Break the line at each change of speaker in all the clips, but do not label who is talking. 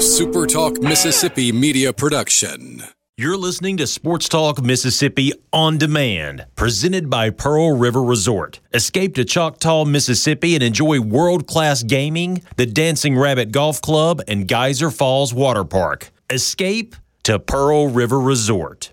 a Super Talk Mississippi media production.
You're listening to Sports Talk Mississippi on demand, presented by Pearl River Resort. Escape to Choctaw, Mississippi and enjoy world class gaming, the Dancing Rabbit Golf Club, and Geyser Falls Water Park. Escape to Pearl River Resort.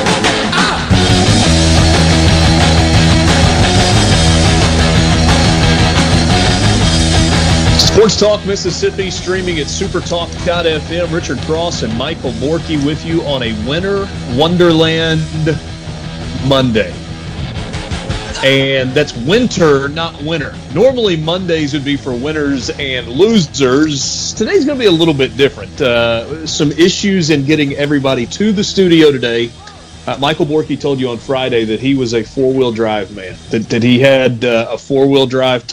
Sports Talk Mississippi streaming at supertalk.fm. Richard Cross and Michael Borky with you on a winter wonderland Monday. And that's winter, not winter. Normally Mondays would be for winners and losers. Today's going to be a little bit different. Uh, some issues in getting everybody to the studio today. Uh, Michael Borky told you on Friday that he was a four wheel drive man, that, that he had uh, a four wheel drive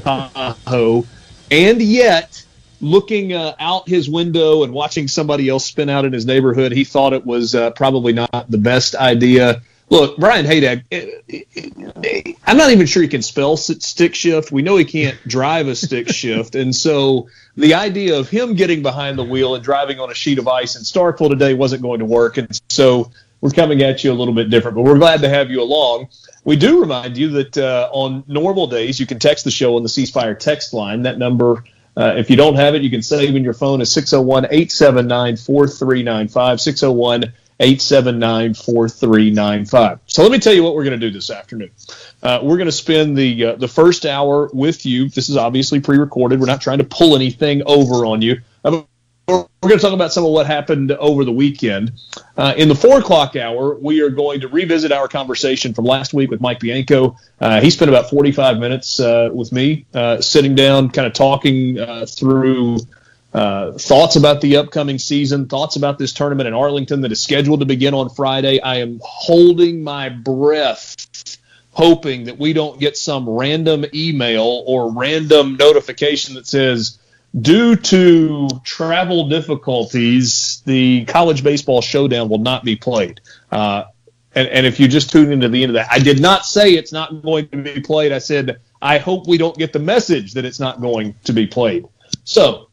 Tahoe and yet, looking uh, out his window and watching somebody else spin out in his neighborhood, he thought it was uh, probably not the best idea. Look, Brian Haydad, I'm not even sure he can spell stick shift. We know he can't drive a stick shift. And so the idea of him getting behind the wheel and driving on a sheet of ice in Starkville today wasn't going to work. And so we're coming at you a little bit different, but we're glad to have you along. We do remind you that uh, on normal days, you can text the show on the C Spire text line. That number, uh, if you don't have it, you can save in your phone is 601 879 4395. 601 879 4395. So let me tell you what we're going to do this afternoon. Uh, we're going to spend the uh, the first hour with you. This is obviously pre recorded. We're not trying to pull anything over on you we're going to talk about some of what happened over the weekend. Uh, in the four o'clock hour, we are going to revisit our conversation from last week with Mike Bianco. Uh, he spent about 45 minutes uh, with me, uh, sitting down, kind of talking uh, through uh, thoughts about the upcoming season, thoughts about this tournament in Arlington that is scheduled to begin on Friday. I am holding my breath hoping that we don't get some random email or random notification that says, due to travel difficulties, the college baseball showdown will not be played. Uh, and, and if you just tune into the end of that, I did not say it's not going to be played. I said, I hope we don't get the message that it's not going to be played. So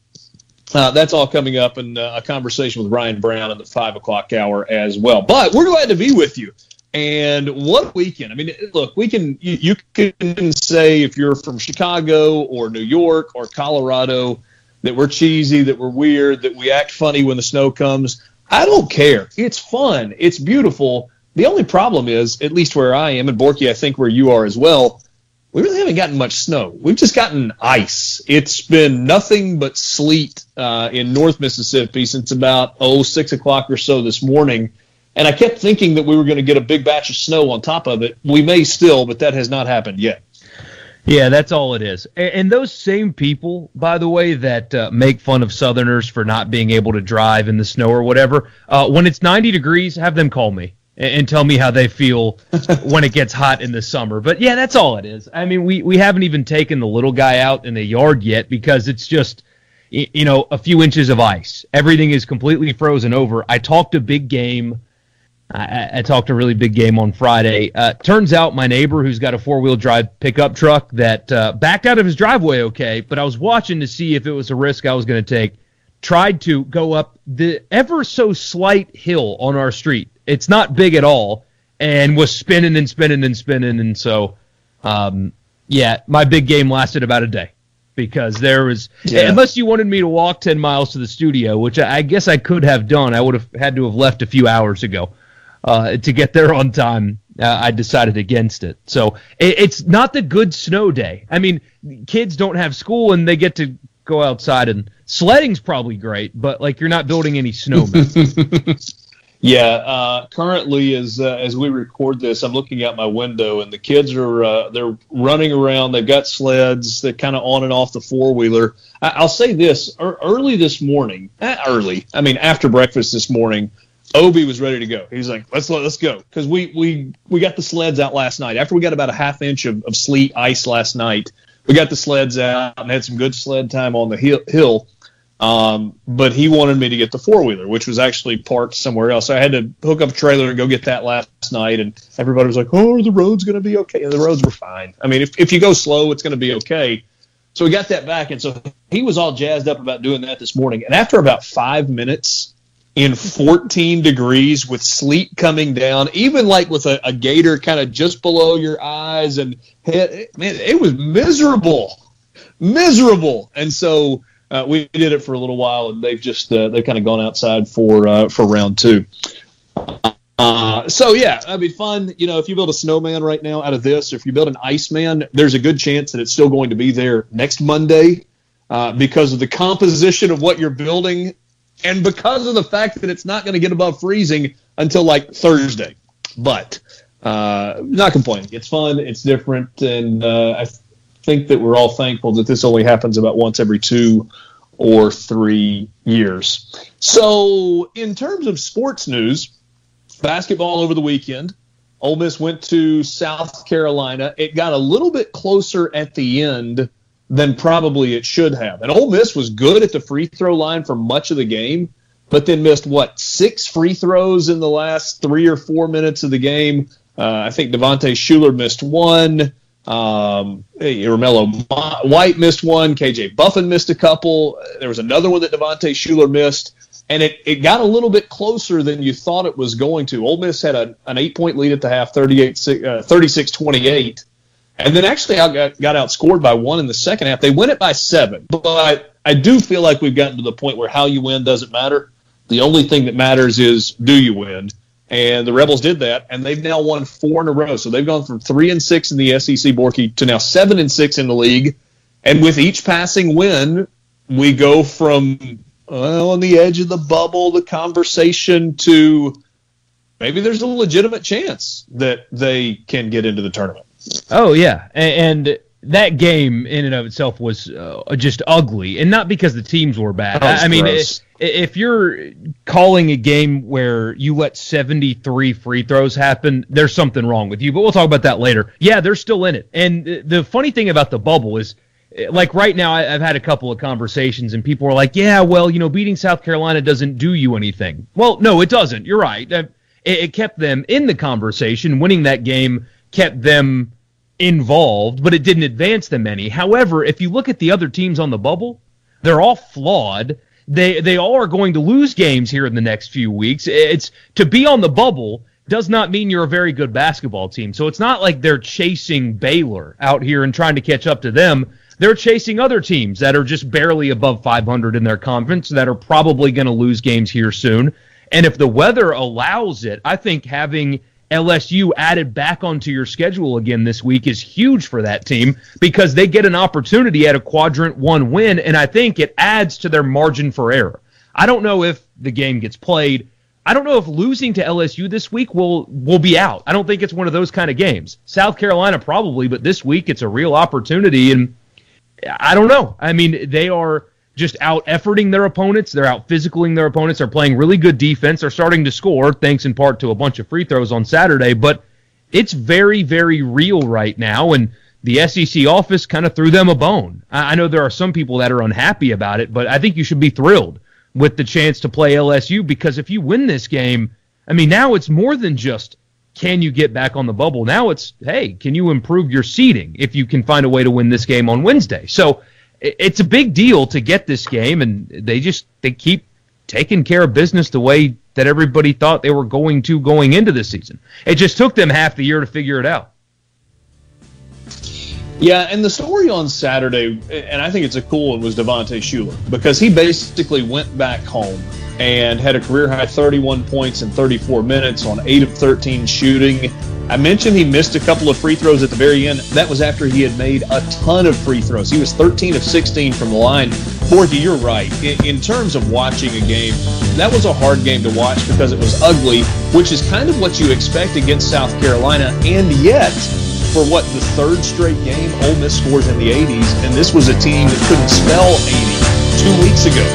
uh, that's all coming up in uh, a conversation with Ryan Brown in the five o'clock hour as well. But we're glad to be with you. And what weekend? I mean, look, we can you, you can say if you're from Chicago or New York or Colorado, that we're cheesy, that we're weird, that we act funny when the snow comes. I don't care. It's fun. It's beautiful. The only problem is, at least where I am, and Borky, I think where you are as well, we really haven't gotten much snow. We've just gotten ice. It's been nothing but sleet uh, in North Mississippi since about oh six o'clock or so this morning. And I kept thinking that we were going to get a big batch of snow on top of it. We may still, but that has not happened yet.
Yeah, that's all it is. And, and those same people, by the way, that uh, make fun of Southerners for not being able to drive in the snow or whatever, uh, when it's 90 degrees, have them call me and, and tell me how they feel when it gets hot in the summer. But yeah, that's all it is. I mean, we, we haven't even taken the little guy out in the yard yet because it's just, you know, a few inches of ice. Everything is completely frozen over. I talked a big game I, I, talked a really big game on Friday. Uh, turns out my neighbor, who's got a four wheel drive pickup truck, that uh, backed out of his driveway okay, but I was watching to see if it was a risk I was going to take. Tried to go up the ever so slight hill on our street. It's not big at all, and was spinning and spinning and spinning. And so, um, yeah, my big game lasted about a day because there was yeah. unless you wanted me to walk 10 miles to the studio which I, I guess i could have done i would have had to have left a few hours ago uh, to get there on time. uh, I decided against it. So it, it's not the good snow day. I mean, kids don't have school and they get to go outside and sledding's probably great, but like you're not building any snowmen.
yeah, uh, currently as uh, as we record this, I'm looking out my window and the kids are uh, they're running around. They've got sleds. They're kind of on and off the four wheeler. I- will say this: early this morning, eh, early. I mean, after breakfast this morning, Obi was ready to go. He's like, let's let's go because we we we got the sleds out last night. After we got about a half inch of, of sleet ice last night, we got the sleds out and had some good sled time on the hill. Um, but he wanted me to get the four wheeler, which was actually parked somewhere else. So I had to hook up a trailer and go get that last night. And everybody was like, "Oh, the roads going to be okay?" And the roads were fine. I mean, if if you go slow, it's going to be okay. So we got that back, and so he was all jazzed up about doing that this morning. And after about five minutes, in 14 degrees with sleet coming down, even like with a, a gaiter kind of just below your eyes and head. Man, it was miserable, miserable. And so uh, we did it for a little while, and they've just uh, they've kind of gone outside for uh, for round two. Uh, so yeah, that'd be fun. You know, if you build a snowman right now out of this, or if you build an iceman, there's a good chance that it's still going to be there next Monday. Uh, because of the composition of what you're building and because of the fact that it's not going to get above freezing until like Thursday. But uh, not complaining. It's fun. It's different, and uh, I think that we're all thankful that this only happens about once every two or three years. So, in terms of sports news, basketball over the weekend. Ole Miss went to South Carolina. It got a little bit closer at the end than probably it should have. And Ole Miss was good at the free throw line for much of the game, but then missed what six free throws in the last three or four minutes of the game. Uh, I think Devontae Shuler missed one. Um, Romello White missed one. KJ Buffen missed a couple. There was another one that Devontae Shuler missed. And it, it got a little bit closer than you thought it was going to. Ole Miss had a, an eight point lead at the half, 38, uh, 36 28 and then actually I got, got outscored by one in the second half. They win it by seven. But I do feel like we've gotten to the point where how you win doesn't matter. The only thing that matters is do you win? And the Rebels did that, and they've now won four in a row. So they've gone from three and six in the SEC Borky to now seven and six in the league. And with each passing win, we go from well, on the edge of the bubble, the conversation to maybe there's a legitimate chance that they can get into the tournament.
Oh yeah, and, and that game in and of itself was uh, just ugly, and not because the teams were bad. I, I mean, if, if you're calling a game where you let 73 free throws happen, there's something wrong with you. But we'll talk about that later. Yeah, they're still in it. And the funny thing about the bubble is like right now i've had a couple of conversations and people are like yeah well you know beating south carolina doesn't do you anything well no it doesn't you're right it, it kept them in the conversation winning that game kept them involved, but it didn't advance them any. However, if you look at the other teams on the bubble, they're all flawed. They they all are going to lose games here in the next few weeks. It's to be on the bubble does not mean you're a very good basketball team. So it's not like they're chasing Baylor out here and trying to catch up to them. They're chasing other teams that are just barely above 500 in their conference that are probably going to lose games here soon. And if the weather allows it, I think having LSU added back onto your schedule again this week is huge for that team because they get an opportunity at a quadrant one win, and I think it adds to their margin for error. I don't know if the game gets played. I don't know if losing to LSU this week will will be out. I don't think it's one of those kind of games. South Carolina probably, but this week it's a real opportunity, and I don't know. I mean, they are just out efforting their opponents. They're out physicaling their opponents. They're playing really good defense. They're starting to score, thanks in part to a bunch of free throws on Saturday. But it's very, very real right now. And the SEC office kind of threw them a bone. I know there are some people that are unhappy about it, but I think you should be thrilled with the chance to play LSU because if you win this game, I mean, now it's more than just can you get back on the bubble? Now it's, hey, can you improve your seeding if you can find a way to win this game on Wednesday? So it's a big deal to get this game, and they just they keep taking care of business the way that everybody thought they were going to going into this season. It just took them half the year to figure it out.
Yeah, and the story on Saturday, and I think it's a cool one, was Devontae Shuler because he basically went back home and had a career high 31 points in 34 minutes on 8 of 13 shooting. I mentioned he missed a couple of free throws at the very end. That was after he had made a ton of free throws. He was 13 of 16 from the line. Borky, you're right. In, in, terms of watching a game, that was a hard game to watch because it was ugly, which is kind of what you expect against South Carolina. And yet, for what the third straight game, Ole Miss scores in the 80s, and this was a team that couldn't spell 80 two weeks ago.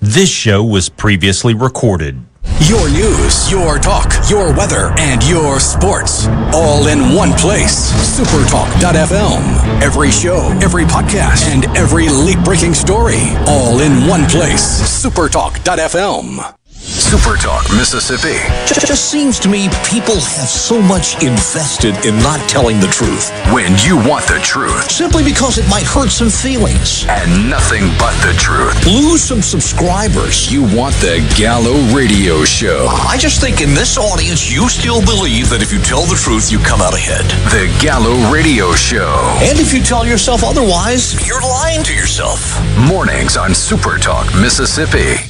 This show was previously recorded.
Your news, your talk, your weather, and your sports. All in one place. Supertalk.fm. Every show, every podcast, and every late breaking story. All in one place. Supertalk.fm.
Super Talk, Mississippi.
Just seems to me people have so much invested in not telling the truth.
When you want the truth.
Simply because it might hurt some feelings.
And nothing but the truth.
Lose some subscribers.
You want the Gallo Radio Show.
I just think in this audience, you still believe that if you tell the truth, you come out ahead.
The Gallo Radio Show.
And if you tell yourself otherwise, you're lying to yourself.
Mornings on Super Talk, Mississippi.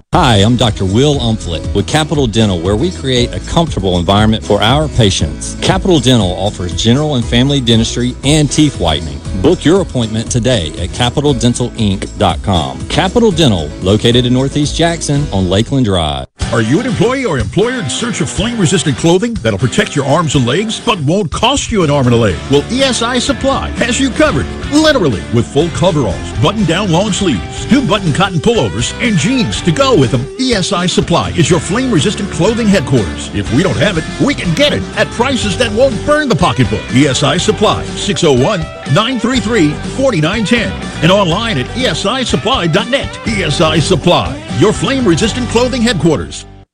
Hi, I'm Dr. Will Umflett with Capital Dental, where we create a comfortable environment for our patients. Capital Dental offers general and family dentistry and teeth whitening. Book your appointment today at capitaldentalinc.com. Capital Dental, located in Northeast Jackson on Lakeland Drive.
Are you an employee or employer in search of flame-resistant clothing that'll protect your arms and legs, but won't cost you an arm and a leg? Well, ESI Supply has you covered, literally, with full coveralls, button-down long sleeves, two button cotton pullovers, and jeans to go with them. ESI Supply is your flame-resistant clothing headquarters. If we don't have it, we can get it at prices that won't burn the pocketbook. ESI Supply, 601-933-4910, and online at esisupply.net. ESI Supply, your flame-resistant clothing headquarters.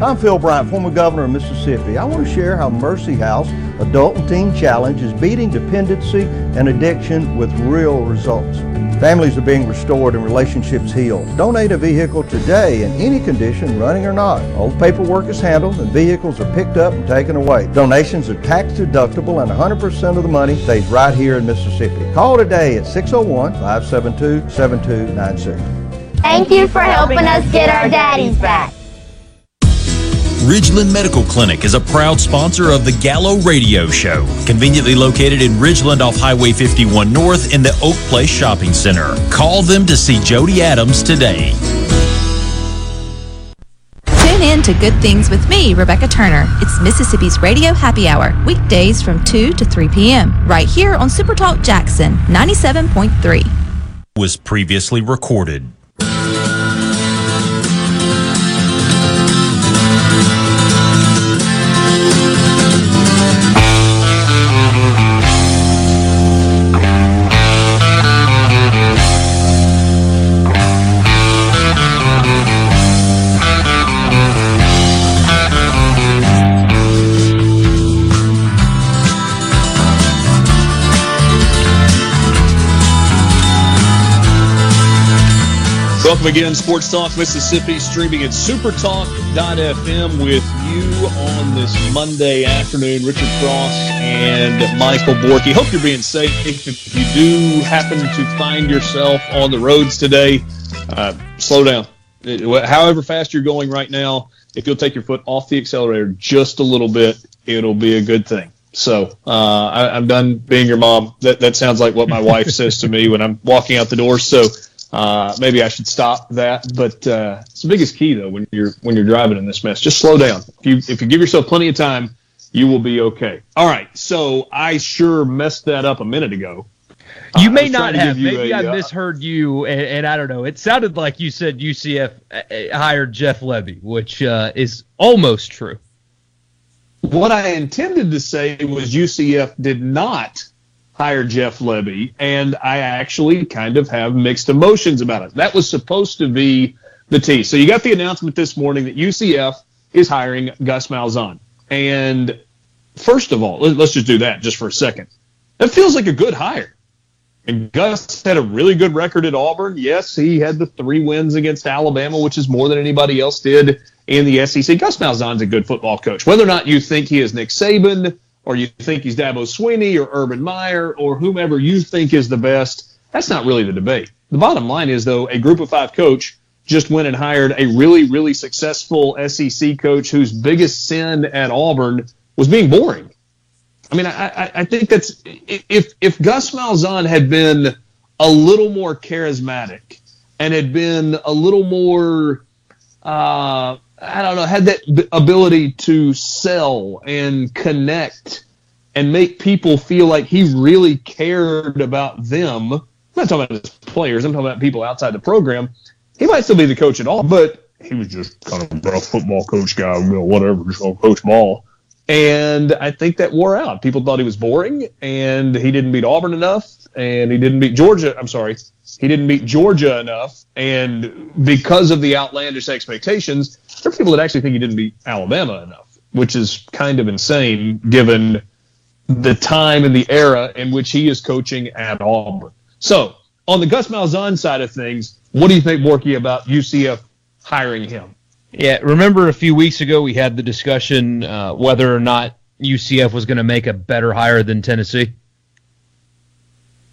I'm Phil Bryant, former governor of Mississippi. I want to share how Mercy House Adult and Teen Challenge is beating dependency and addiction with real results. Families are being restored and relationships healed. Donate a vehicle today in any condition, running or not. All paperwork is handled and vehicles are picked up and taken away. Donations are tax deductible and 100% of the money stays right here in Mississippi. Call today at 601 572 7296.
Thank you for helping us get our daddies back.
Ridgeland Medical Clinic is a proud sponsor of the Gallo Radio Show, conveniently located in Ridgeland off Highway 51 North in the Oak Place Shopping Center. Call them to see Jody Adams today.
Tune in to Good Things with me, Rebecca Turner. It's Mississippi's Radio Happy Hour, weekdays from 2 to 3 p.m., right here on Supertalk Jackson 97.3.
Was previously recorded.
Welcome again, Sports Talk Mississippi, streaming at supertalk.fm with you on this Monday afternoon. Richard Cross and Michael Borky. Hope you're being safe. If you do happen to find yourself on the roads today, uh, slow down. However fast you're going right now, if you'll take your foot off the accelerator just a little bit, it'll be a good thing. So uh, I, am done being your mom. That that sounds like what my wife says to me when I'm walking out the door. So uh, maybe I should stop that. But uh, it's the biggest key though when you're when you're driving in this mess. Just slow down. If you if you give yourself plenty of time, you will be okay. All right. So I sure messed that up a minute ago.
You uh, may not have. Maybe a, I uh, misheard you, and, and, I don't know. It sounded like you said UCF uh, hired Jeff Lebby, which uh, is almost true.
What I intended to say was UCF did not hire Jeff Lebby, and I actually kind of have mixed emotions about it. That was supposed to be the T. So you got the announcement this morning that UCF is hiring Gus Malzahn. And first of all, let's just do that just for a second. That feels like a good hire. And Gus had a really good record at Auburn. Yes, he had the three wins against Alabama, which is more than anybody else did in the SEC. Gus Malzahn's a good football coach. Whether or not you think he is Nick Saban or you think he's Dabo Swinney or Urban Meyer or whomever you think is the best, that's not really the debate. The bottom line is, though, a group of five coach just went and hired a really, really successful SEC coach whose biggest sin at Auburn was being boring. I mean, I, I think that's if if Gus Malzahn had been a little more charismatic and had been a little more, uh, I don't know, had that ability to sell and connect and make people feel like he really cared about them. I'm not talking about his players. I'm talking about people outside the program. He might still be the coach at all, but he was just kind of a football coach guy, you know, whatever, just gonna coach ball. And I think that wore out. People thought he was boring, and he didn't beat Auburn enough, and he didn't beat Georgia. I'm sorry, he didn't beat Georgia enough. And because of the outlandish expectations, there are people that actually think he didn't beat Alabama enough, which is kind of insane given the time and the era in which he is coaching at Auburn. So, on the Gus Malzahn side of things, what do you think, Borky, about UCF hiring him?
Yeah, remember a few weeks ago we had the discussion uh, whether or not UCF was going to make a better hire than Tennessee.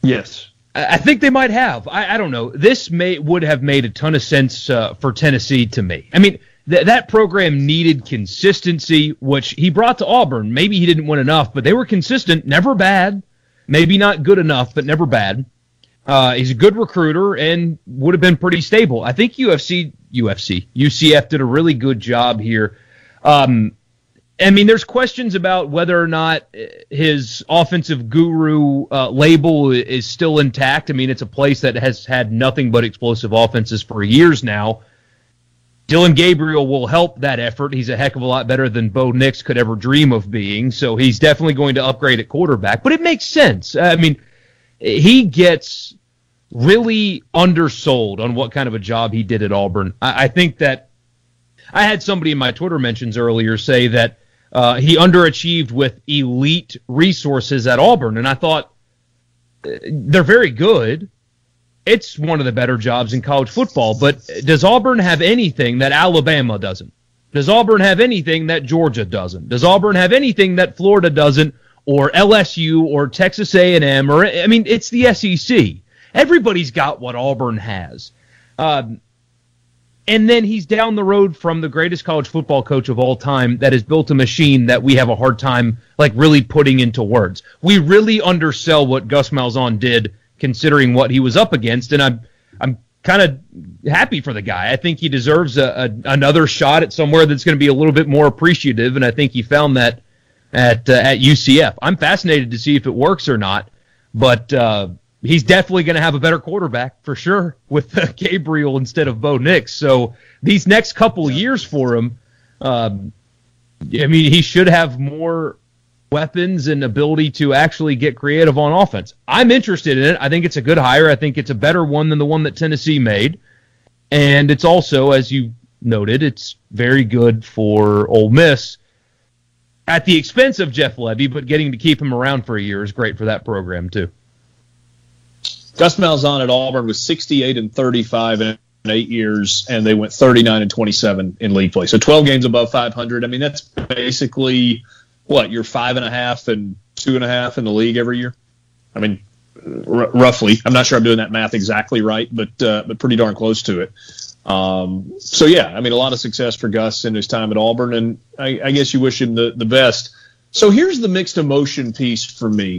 Yes,
I think they might have. I, I, don't know. This may would have made a ton of sense uh, for Tennessee to me. I mean, th- that program needed consistency, which he brought to Auburn. Maybe he didn't win enough, but they were consistent, never bad. Maybe not good enough, but never bad. Uh, he's a good recruiter and would have been pretty stable. I think UFC, UFC, UCF did a really good job here. Um, I mean, there's questions about whether or not his offensive guru uh, label is still intact. I mean, it's a place that has had nothing but explosive offenses for years now. Dillon Gabriel will help that effort. He's a heck of a lot better than Bo Nix could ever dream of being. So he's definitely going to upgrade at quarterback. But it makes sense. I mean, he gets really undersold on what kind of a job he did at Auburn. I, I think that I had somebody in my Twitter mentions earlier say that uh, he underachieved with elite resources at Auburn, and I thought uh, they're very good. It's one of the better jobs in college football, but does Auburn have anything that Alabama doesn't? Does Auburn have anything that Georgia doesn't? Does Auburn have anything that Florida doesn't, or LSU, or Texas A&M? Or I mean, it's the SEC. Everybody's got what Auburn has. Um, and then he's down the road from the greatest college football coach of all time that has built a machine that we have a hard time like really putting into words. We really undersell what Gus Malzahn did considering what he was up against and I'm I'm kind of happy for the guy. I think he deserves a, a, another shot at somewhere that's going to be a little bit more appreciative and I think he found that at uh, at UCF. I'm fascinated to see if it works or not, but uh, he's definitely going to have a better quarterback for sure with uh, Gabriel instead of Bo Nix. So these next couple years for him, um, I mean, he should have more weapons and ability to actually get creative on offense. I'm interested in it. I think it's a good hire. I think it's a better one than the one that Tennessee made. And it's also, as you noted, it's very good for Ole Miss at the expense of Jeff Lebby, but getting to keep him around for a year is great for that program, too.
Gus Malzahn at Auburn was 68 and 35 in eight years, and they went 39 and 27 in league play. So 12 games above 500. I mean, that's basically what you're five and a half and two and a half in the league every year. I mean, r- roughly. I'm not sure I'm doing that math exactly right, but uh, but pretty darn close to it. Um, so yeah, I mean, a lot of success for Gus in his time at Auburn, and I, I guess you wish him the, the best. So here's the mixed emotion piece for me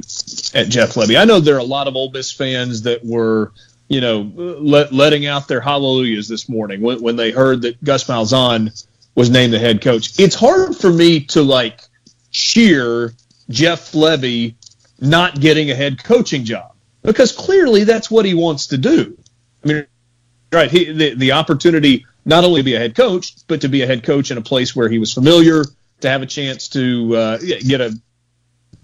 at Jeff Lebby. I know there are a lot of Ole Miss fans that were, you know, let, letting out their hallelujahs this morning when, when they heard that Gus Malzahn was named the head coach. It's hard for me to like cheer Jeff Lebby not getting a head coaching job because clearly that's what he wants to do. I mean, right, he, the, the opportunity not only to be a head coach, but to be a head coach in a place where he was familiar, to have a chance to uh, get a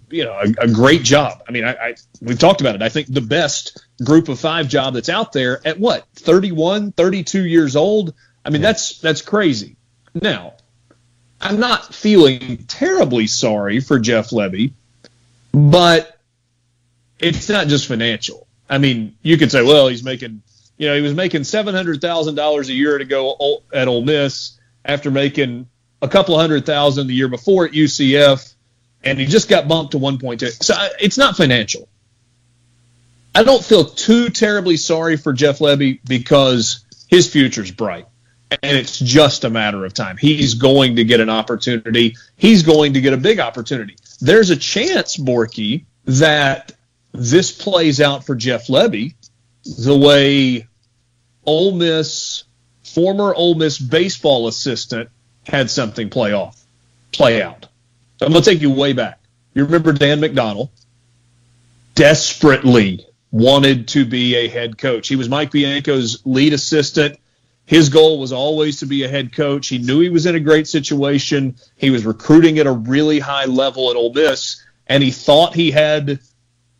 you know a, a, great job. I mean, I, I we've talked about it. I think the best group of five job that's out there at what 31, 32 years old. I mean, that's that's crazy. Now, I'm not feeling terribly sorry for Jeff Lebby, but it's not just financial. I mean, you could say, well, he's making, you know, he was making seven hundred thousand dollars a year to go at Ole Miss after making a couple hundred thousand the year before at UCF, and he just got bumped to one point two. So it's not financial. I don't feel too terribly sorry for Jeff Lebby because his future's bright. And it's just a matter of time. He's going to get an opportunity. He's going to get a big opportunity. There's a chance, Borky, that this plays out for Jeff Lebby the way Ole Miss, former Ole Miss baseball assistant, had something play off, play out. So I'm going to take you way back. You remember Dan McDonnell desperately wanted to be a head coach. He was Mike Bianco's lead assistant. His goal was always to be a head coach. He knew he was in a great situation. He was recruiting at a really high level at Ole Miss, and he thought he had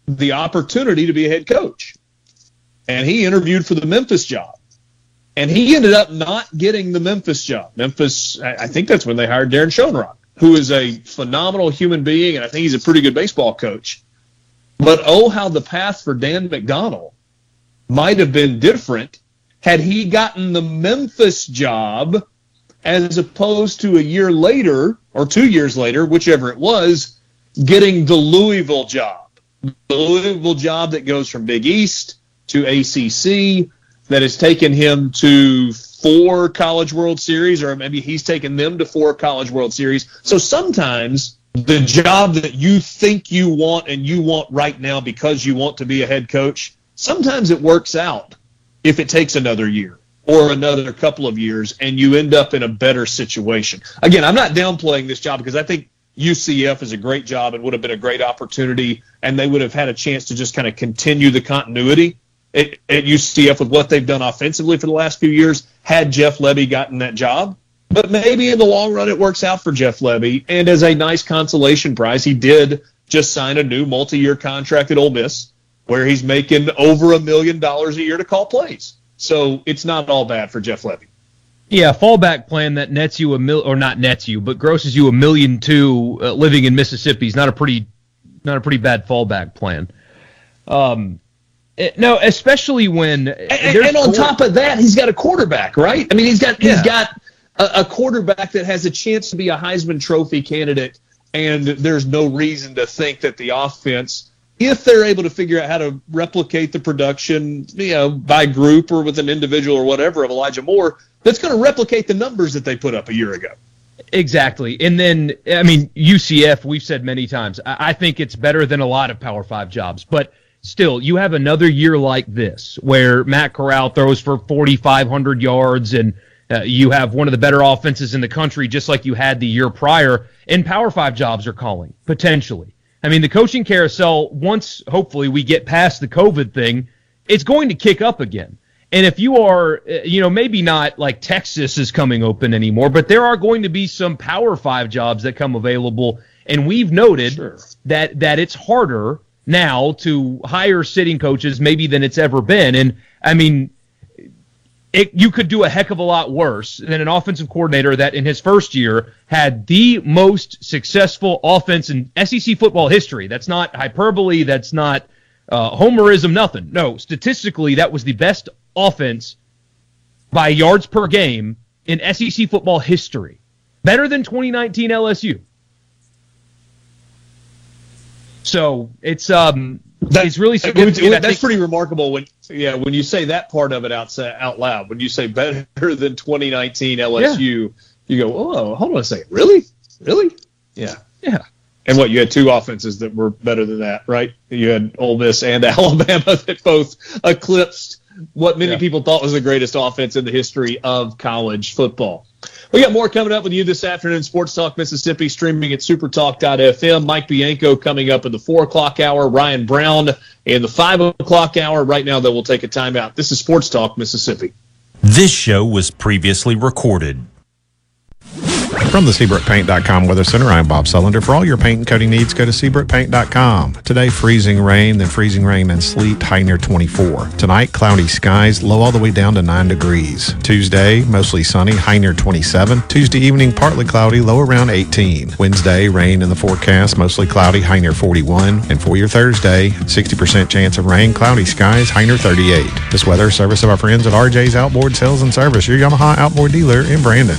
the opportunity to be a head coach. And he interviewed for the Memphis job. And he ended up not getting the Memphis job. Memphis, I think that's when they hired Daron Schoenrock, who is a phenomenal human being, and I think he's a pretty good baseball coach. But oh, how the path for Dan McDonnell might have been different had he gotten the Memphis job as opposed to a year later or two years later, whichever it was, getting the Louisville job. The Louisville job that goes from Big East to ACC that has taken him to four College World Series, or maybe he's taken them to four College World Series. So sometimes the job that you think you want and you want right now because you want to be a head coach, sometimes it works out if it takes another year or another couple of years and you end up in a better situation. Again, I'm not downplaying this job because I think UCF is a great job and would have been a great opportunity and they would have had a chance to just kind of continue the continuity at, at UCF with what they've done offensively for the last few years had Jeff Lebby gotten that job. But maybe in the long run it works out for Jeff Lebby. And as a nice consolation prize, he did just sign a new multi-year contract at Ole Miss where he's making over a million dollars a year to call plays. So it's not all bad for Jeff Lebby.
Yeah, fallback plan that nets you a mil or not nets you, but grosses you a million two uh, living in Mississippi is not a pretty not a pretty bad fallback plan. Um, it, eh, no, especially when
and, and on top of that, he's got a quarterback, right? I mean, he's got yeah. he's got a, a quarterback that has a chance to be a Heisman Trophy candidate, and there's no reason to think that the offense if they're able to figure out how to replicate the production, you know, by group or with an individual or whatever of Elijah Moore, that's going to replicate the numbers that they put up a year ago.
Exactly. And then, I mean, UCF, we've said many times, I think it's better than a lot of Power Five jobs. But still, you have another year like this where Matt Corral throws for 4,500 yards and uh, you have one of the better offenses in the country, just like you had the year prior, and Power Five jobs are calling, potentially. I mean, the coaching carousel, once hopefully we get past the COVID thing, it's going to kick up again. And if you are, uh, you know, maybe not like Texas is coming open anymore, but there are going to be some Power Five jobs that come available. And we've noted sure. that that it's harder now to hire sitting coaches maybe than it's ever been. And I mean, it, you could do a heck of a lot worse than an offensive coordinator that in his first year had the most successful offense in SEC football history. That's not hyperbole. That's not uh, homerism. Nothing. No, statistically, that was the best offense by yards per game in SEC football history. Better than 2019 LSU. So it's um
that,
it's really
significant. That's pretty remarkable when yeah when you say that part of it out out loud. When you say better than 2019 LSU, yeah. you go oh hold on a second really really yeah
yeah.
And what you had two offenses that were better than that, right? You had Ole Miss and Alabama that both eclipsed what many yeah. people thought was the greatest offense in the history of college football. We got more coming up with you this afternoon. Sports Talk Mississippi streaming at supertalk.fm. Mike Bianco coming up in the four o'clock hour. Ryan Brown in the five o'clock hour. Right now, though, we'll take a timeout. This is Sports Talk Mississippi.
This show was previously recorded.
From the SeabrookPaint.com Weather Center, I'm Bob Sullender. For all your paint and coating needs, go to SeabrookPaint.com. Today, freezing rain, then freezing rain and sleet, high near 24. Tonight, cloudy skies, low all the way down to 9 degrees. Tuesday, mostly sunny, high near 27. Tuesday evening, partly cloudy, low around 18. Wednesday, rain in the forecast, mostly cloudy, high near 41. And for your Thursday, 60% chance of rain, cloudy skies, high near 38. This weather service of our friends at RJ's Outboard Sales and Service, your Yamaha outboard dealer in Brandon.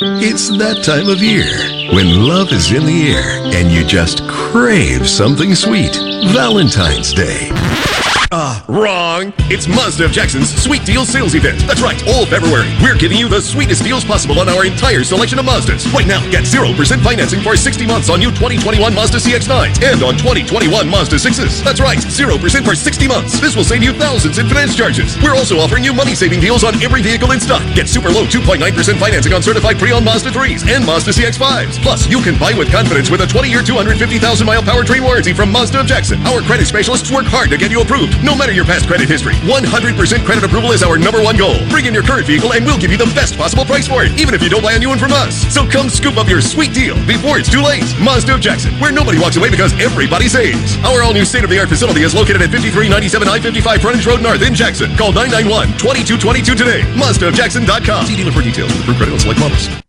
It's that time of year when love is in the air and you just crave something sweet. Valentine's Day.
Ah, wrong. It's Mazda of Jackson's Sweet Deal Sales Event. That's right, all February. We're giving you the sweetest deals possible on our entire selection of Mazdas. Right now, get 0% financing for 60 months on new 2021 Mazda CX-9s and on 2021 Mazda 6s. That's right, 0% for 60 months. This will save you thousands in finance charges. We're also offering you money-saving deals on every vehicle in stock. Get super low 2.9% financing on certified pre-owned Mazda 3s and Mazda CX-5s. Plus, you can buy with confidence with a 20-year, 250,000-mile powertrain warranty from Mazda of Jackson. Our credit specialists work hard to get you approved. No matter your past credit history, 100% credit approval is our number one goal. Bring in your current vehicle and we'll give you the best possible price for it, even if you don't buy a new one from us. So come scoop up your sweet deal before it's too late. Mazda of Jackson, where nobody walks away because everybody saves. Our all-new state-of-the-art facility is located at 5397 I-55 Frontage Road North in Jackson. Call 991-2222 today. MazdaofJackson.com. See dealer for details approved credit on select models.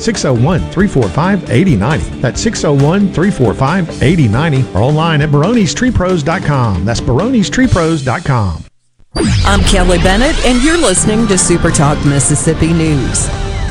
601 345 8090. That's 601 345 8090 or online at baronestreepros.com. That's baronestreepros.com.
I'm Kelly Bennett, and you're listening to Super Talk Mississippi News.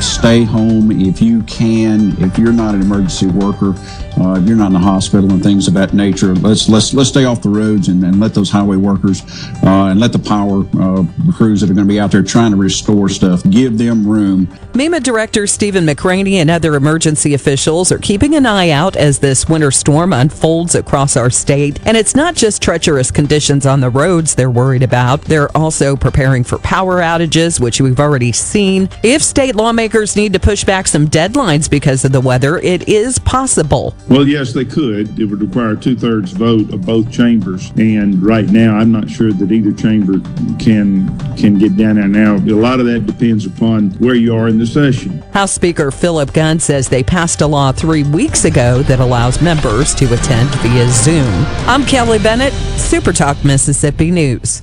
Stay home if you can. If you're not an emergency worker, uh, if you're not in the hospital and things of that nature, let's let's let's stay off the roads and, and let those highway workers uh, and let the power uh, crews that are going to be out there trying to restore stuff give them room.
MEMA Director Stephen McRaney and other emergency officials are keeping an eye out as this winter storm unfolds across our state. And it's not just treacherous conditions on the roads they're worried about. They're also preparing for power outages, which we've already seen. If state lawmakers need to push back some deadlines because of the weather, it is possible.
Well, yes, they could. It would require a two thirds vote of both chambers. And right now, I'm not sure that either chamber can can get down there now. A lot of that depends upon where you are in the session.
House Speaker Philip Gunn says they passed a law three weeks ago that allows members to attend via Zoom. I'm Kelly Bennett, Super Talk Mississippi News.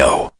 Radio.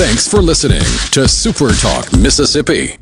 Thanks for listening to Super Talk Mississippi.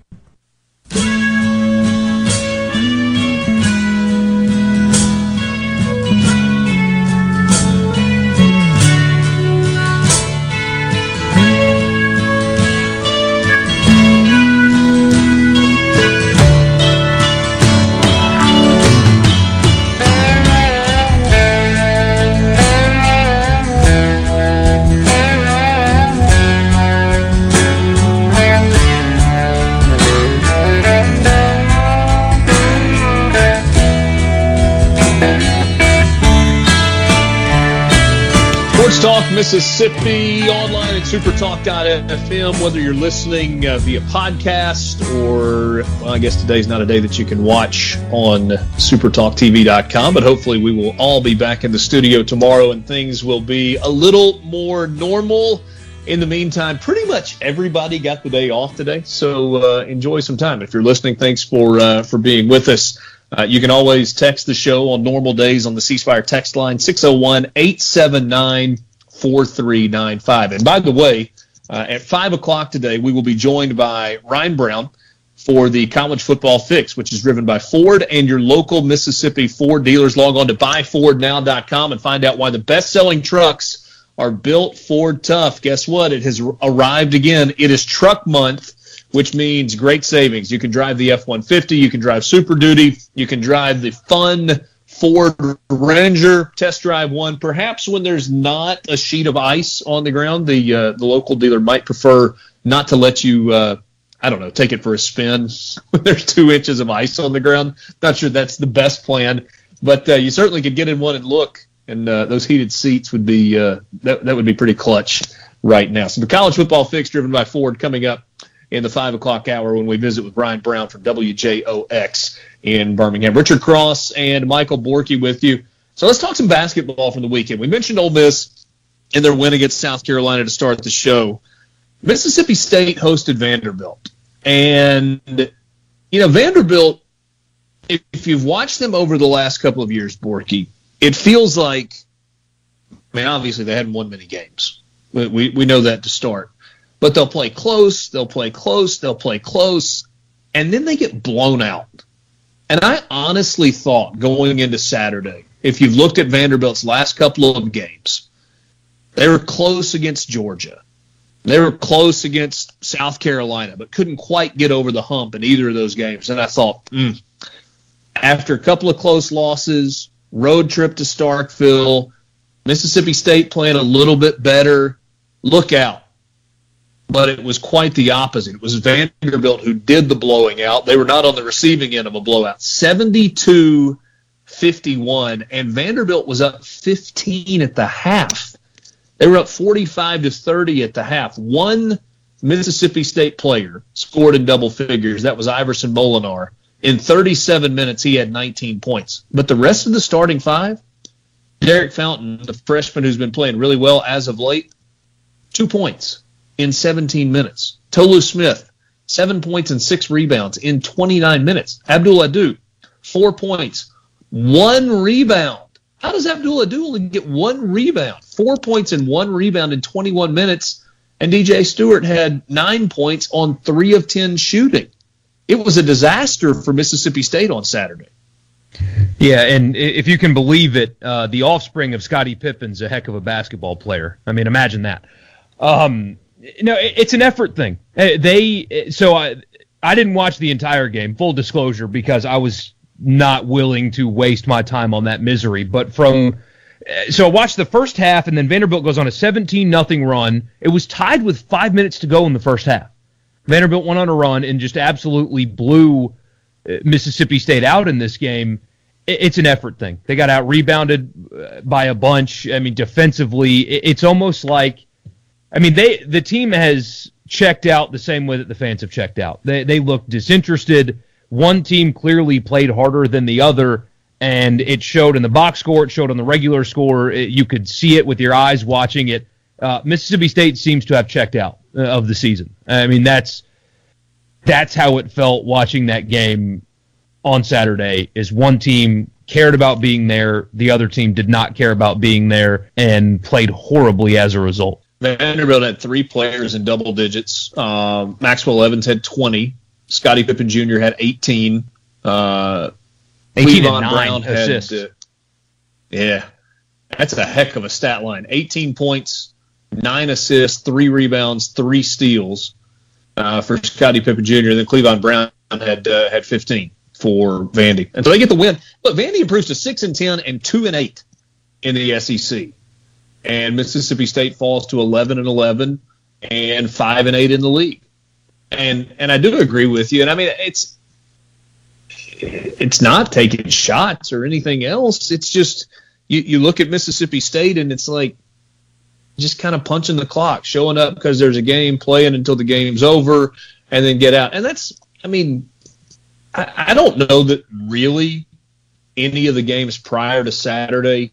Talk Mississippi online at supertalk.fm. Whether you're listening uh, via podcast or, well, I guess today's not a day that you can watch on supertalktv.com, but hopefully we will all be back in the studio tomorrow and things will be a little more normal. In the meantime, pretty much everybody got the day off today, so uh, enjoy some time. If you're listening, thanks for uh, for being with us. Uh, you can always text the show on normal days on the ceasefire text line 601 879 4395. And by the way, uh, at 5 o'clock today, we will be joined by Ryan Brown for the college football fix, which is driven by Ford and your local Mississippi Ford dealers. Log on to buyfordnow.com and find out why the best selling trucks are built Ford tough. Guess what? It has arrived again. It is truck month which means great savings. You can drive the F 150, you can drive Super Duty, you can drive the fun Ford Ranger, test drive one. Perhaps when there's not a sheet of ice on the ground, the uh, the local dealer might prefer not to let you. Uh, I don't know, take it for a spin when there's two inches of ice on the ground. Not sure that's the best plan, but uh, you certainly could get in one and look, and uh, those heated seats would be uh, that that would be pretty clutch right now. So the college football fix driven by Ford coming up in the five o'clock hour when we visit with Brian Brown from WJOX in Birmingham. Richard Cross and Michael Borky with you. So let's talk some basketball from the weekend. We mentioned Ole Miss in their win against South Carolina to start the show. Mississippi State hosted Vanderbilt. And, you know, Vanderbilt, if, if you've watched them over the last couple of years, Borky, it feels like, I mean, obviously they hadn't won many games. We, we know that to start but they'll play close, they'll play close, they'll play close, and then they get blown out. And I honestly thought going into Saturday, if you've looked at Vanderbilt's last couple of games, they were close against Georgia. They were close against South Carolina, but couldn't quite get over the hump in either of those games. And I thought, mm, after a couple of close losses, road trip to Starkville, Mississippi State playing a little bit better, look out but it was quite the opposite. It was Vanderbilt who did the blowing out. They were not on the receiving end of a blowout. 72 51, and Vanderbilt was up 15 at the half. They were up 45 to 30 at the half. One Mississippi State player scored in double figures. That was Iverson Molinar. In 37 minutes, he had 19 points. But the rest of the starting five, Derek Fountain, the freshman who's been playing really well as of late, two points in 17 minutes. Tolu Smith, seven points and six rebounds in 29 minutes. Abdul Ado, four points, one rebound. How does Abdul Ado only get one rebound? Four points and one rebound in 21 minutes. And DJ Stewart had nine points on three of 10 shooting. It was a disaster for Mississippi State on Saturday.
Yeah, and if you can believe it, uh, the offspring of Scottie Pippen's a heck of a basketball player. I mean, imagine that. Um, no, it's an effort thing. Uh, they so I I didn't watch the entire game. Full disclosure, because I was not willing to waste my time on that misery. But from uh, so I watched the first half, and then Vanderbilt goes on a 17 nothing run. It was tied with five minutes to go in the first half. Vanderbilt went on a run and just absolutely blew uh, Mississippi State out in this game. It's an effort thing. They got out rebounded uh, by a bunch. I mean, defensively, it's almost like, I mean, they the team has checked out the same way that the fans have checked out. They they look disinterested. One team clearly played harder than the other, and it showed in the box score. It showed on the regular score. It, you could see it with your eyes watching it. Uh, Mississippi State seems to have checked out uh, of the season. I mean, that's that's how it felt watching that game on Saturday. Is one team cared about being there, the other team did not care about being there, and played horribly as a result.
Vanderbilt had three players in double digits. Um, Maxwell Evans had 20. Scottie Pippen Jr. had 18. Uh,
18 and nine Brown assists. Had, uh,
yeah, that's a heck of a stat line. 18 points, nine assists, three rebounds, three steals uh, for Scottie Pippen Jr. And then Clevon Brown had uh, had 15 for Vandy, and so they get the win. But Vandy improves to six and 10 and two and eight in the SEC, and Mississippi State falls to 11 and 11 and five and eight in the league. And and I do agree with you. And I mean, it's it's not taking shots or anything else. It's just you, you look at Mississippi State and it's like just kind of punching the clock, showing up because there's a game, playing until the game's over, and then get out. And that's, I mean, I, I don't know that really any of the games prior to Saturday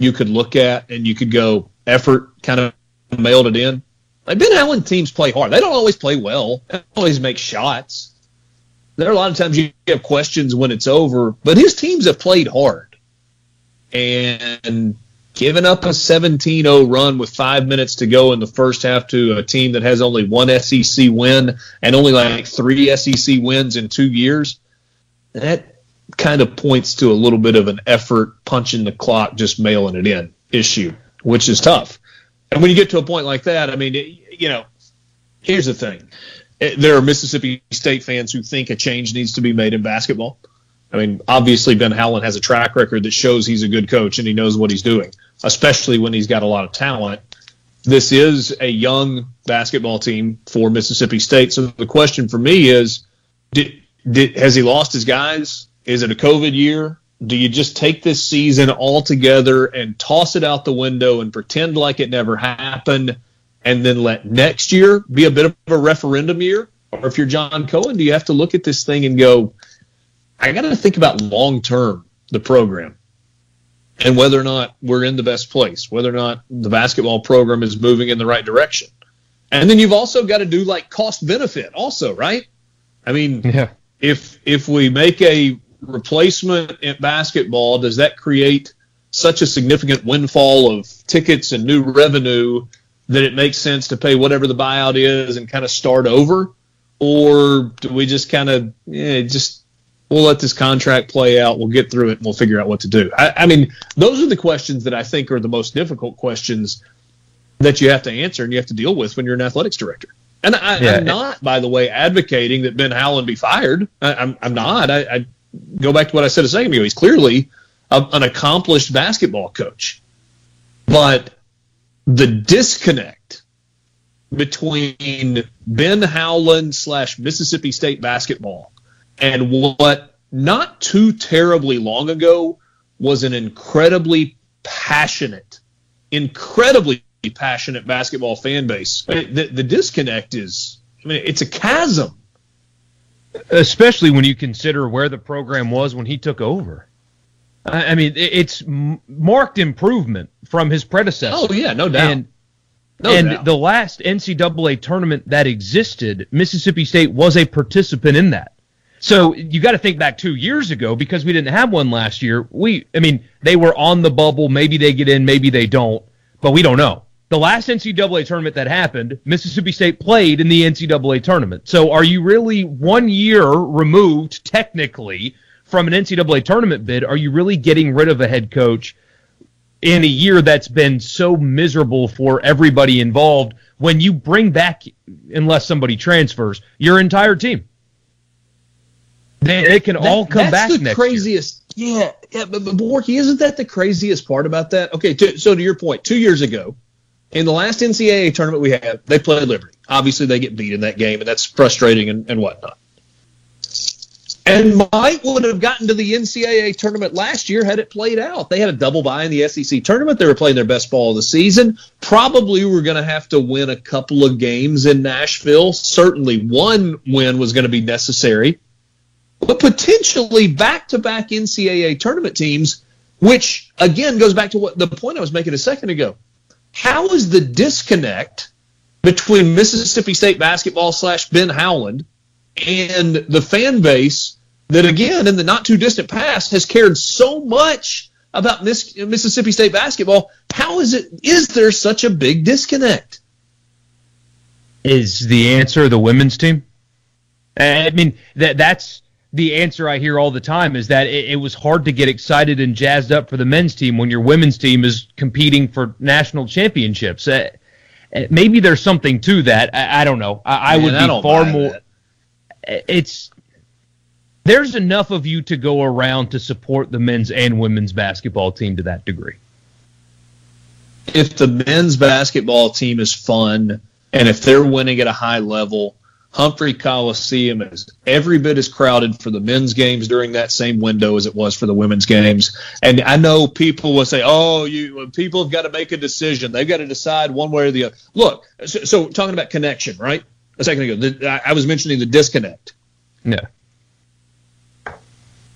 you could look at and you could go effort kind of mailed it in. Like Ben Howland teams play hard. They don't always play well. They don't always make shots. There are a lot of times you have questions when it's over, but his teams have played hard. And giving up a 17-0 run with five minutes to go in the first half to a team that has only one SEC win and only like three SEC wins in two years, that kind of points to a little bit of an effort punching the clock, just mailing it in issue, which is tough. And when you get to a point like that, I mean, you know, here's the thing. There are Mississippi State fans who think a change needs to be made in basketball. I mean, obviously Ben Howland has a track record that shows he's a good coach and he knows what he's doing, especially when he's got a lot of talent. This is a young basketball team for Mississippi State. So the question for me is, did, did, has he lost his guys? Is it a COVID year? do you just take this season altogether and toss it out the window and pretend like it never happened and then let next year be a bit of a referendum year? Or if you're John Cohen, do you have to look at this thing and go, I got to think about long term the program and whether or not we're in the best place, whether or not the basketball program is moving in the right direction. And then you've also got to do like cost benefit also, right? I mean, yeah. if if we make a replacement in basketball, does that create such a significant windfall of tickets and new revenue that it makes sense to pay whatever the buyout is and kind of start over? Or do we just kind of yeah, just we'll let this contract play out, we'll get through it, and we'll figure out what to do? I, I mean, those are the questions that I think are the most difficult questions that you have to answer and you have to deal with when you're an athletics director. And I, am not, by the way, advocating that Ben Howland be fired. I, am I'm, I'm not. I, I go back to what I said a second ago. He's clearly a, an accomplished basketball coach, but the disconnect between Ben Howland slash Mississippi State basketball and what not too terribly long ago was an incredibly passionate, incredibly passionate basketball fan base. The, the disconnect is, I mean, it's a chasm
especially when you consider where the program was when he took over. I mean, it's marked improvement from his predecessor.
Oh yeah, no doubt.
And No and doubt. the last NCAA tournament that existed, Mississippi State was a participant in that. So you got to think back two years ago because we didn't have one last year. We, I mean, they were on the bubble. Maybe they get in, maybe they don't, but we don't know. The last NCAA tournament that happened, Mississippi State played in the NCAA tournament. So are you really one year removed, technically, from an NCAA tournament bid? Are you really getting rid of a head coach in a year that's been so miserable for everybody involved when you bring back, unless somebody transfers, your entire team? They, they can that, all come back.
That's the craziest. Year. Yeah, yeah, but, but Borky, isn't that the craziest part about that? Okay, to, so to your point, two years ago, in the last NCAA tournament we had, they played Liberty. Obviously, they get beat in that game, and that's frustrating and, and whatnot. And might would have gotten to the NCAA tournament last year had it played out. They had a double bye in the SEC tournament. They were playing their best ball of the season. Probably were going to have to win a couple of games in Nashville. Certainly one win was going to be necessary but potentially back to back NCAA tournament teams, which again goes back to what the point I was making a second ago. How is the disconnect between Mississippi State basketball slash Ben Howland and the fan base that, again, in the not too distant past, has cared so much about Miss, Mississippi State basketball? How is it? Is there such a big disconnect?
Is the answer the women's team? I mean that that's the answer I hear all the time is that it, it, was hard to get excited and jazzed up for the men's team when your women's team is competing for national championships. Uh, uh maybe there's something to that. I, I don't know. I, I would be far more. That. Uh, it's there's enough of you to go around to support the men's and women's basketball team to that degree.
If the men's basketball team is fun and if they're winning at a high level Humphrey Coliseum is every bit as crowded for the men's games during that same window as it was for the women's games. And I know people will say, "Oh, you people have got to make a decision. They've got to decide one way or the other." Look, so, so talking about connection, right? A second ago, the, I, I was mentioning the disconnect.
Yeah.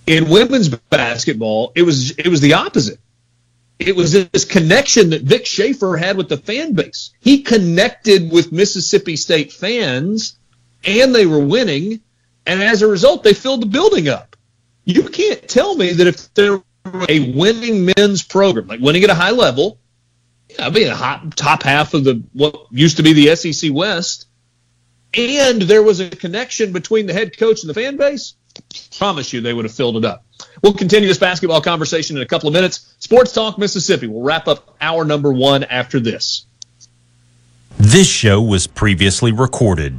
In women's basketball, it was it was the opposite. It was this connection that Vic Schaefer had with the fan base. He connected with Mississippi State fans and they were winning, and as a result, they filled the building up. You can't tell me that if there were a winning men's program, like winning at a high level, know, being a hot, top half of the what used to be the SEC West, and there was a connection between the head coach and the fan base, promise you they would have filled it up. We'll continue this basketball conversation in a couple of minutes. Sports Talk Mississippi. We'll wrap up hour number one after this.
This show was previously recorded.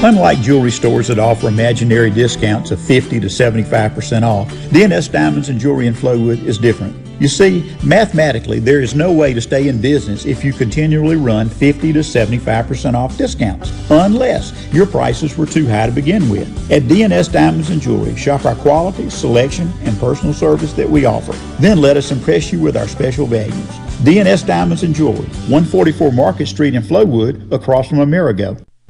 Unlike jewelry stores that offer imaginary discounts of 50 to 75% off, DNS Diamonds and Jewelry in Flowood is different. You see, mathematically, there is no way to stay in business if you continually run 50 to 75% off discounts, unless your prices were too high to begin with. At DNS Diamonds and Jewelry, shop our quality, selection, and personal service that we offer. Then let us impress you with our special values. DNS Diamonds and Jewelry, 144 Market Street in Flowood, across from Amerigo.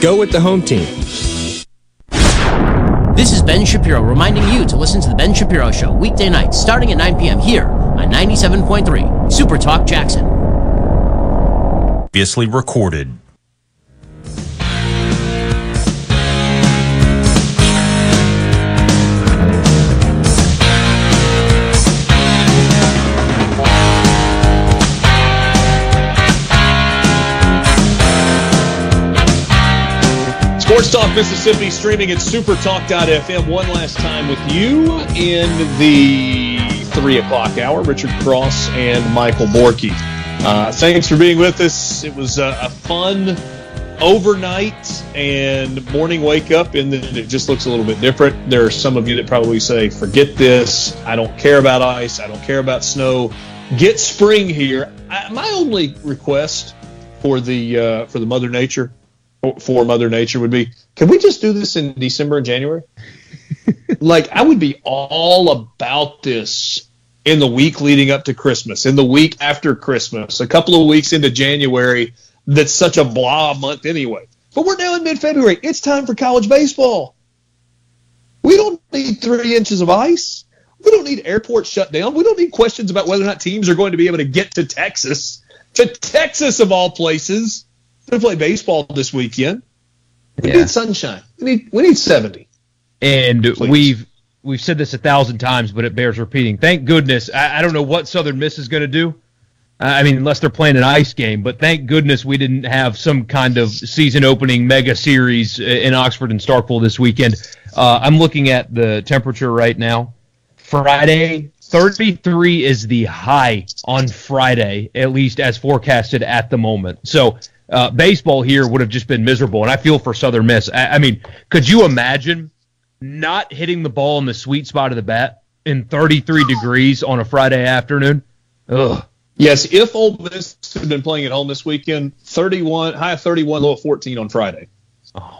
Go with the home team.
This is Ben Shapiro reminding you to listen to The Ben Shapiro Show weekday nights starting at 9 p.m. here on 97.3 Super Talk Jackson.
Obviously recorded.
Talk Mississippi streaming at supertalk.fm one last time with you in the three o'clock hour. Richard Cross and Michael Borky. Uh, thanks for being with us. It was a, a fun overnight and morning wake up, and it just looks a little bit different. There are some of you that probably say, forget this. I don't care about ice. I don't care about snow. Get spring here. I, my only request for the uh, for the Mother Nature for Mother Nature would be, can we just do this in December and January? like I would be all about this in the week leading up to Christmas, in the week after Christmas, a couple of weeks into January. That's such a blah month anyway. But we're now in mid-February. It's time for college baseball. We don't need three inches of ice. We don't need airports shut down. We don't need questions about whether or not teams are going to be able to get to Texas, to Texas of all places to play baseball this weekend. We
Yeah.
need sunshine. We need we need seventy.
And
Please.
we've we've said this a thousand times, but it bears repeating. Thank goodness. I, I don't know what Southern Miss is going to do. Uh, I mean, unless they're playing an ice game, but thank goodness we didn't have some kind of season opening mega series in Oxford and Starkville this weekend. Uh, I'm looking at the temperature right now. Friday, 33 is the high on Friday, at least as forecasted at the moment. So uh, baseball here would have just been miserable, and I feel for Southern Miss. I, I mean, could you imagine not hitting the ball in the sweet spot of the bat in 33 degrees on a Friday afternoon? Ugh.
Yes, if Ole Miss had been playing at home this weekend, 31 high of 31, low of 14 on Friday.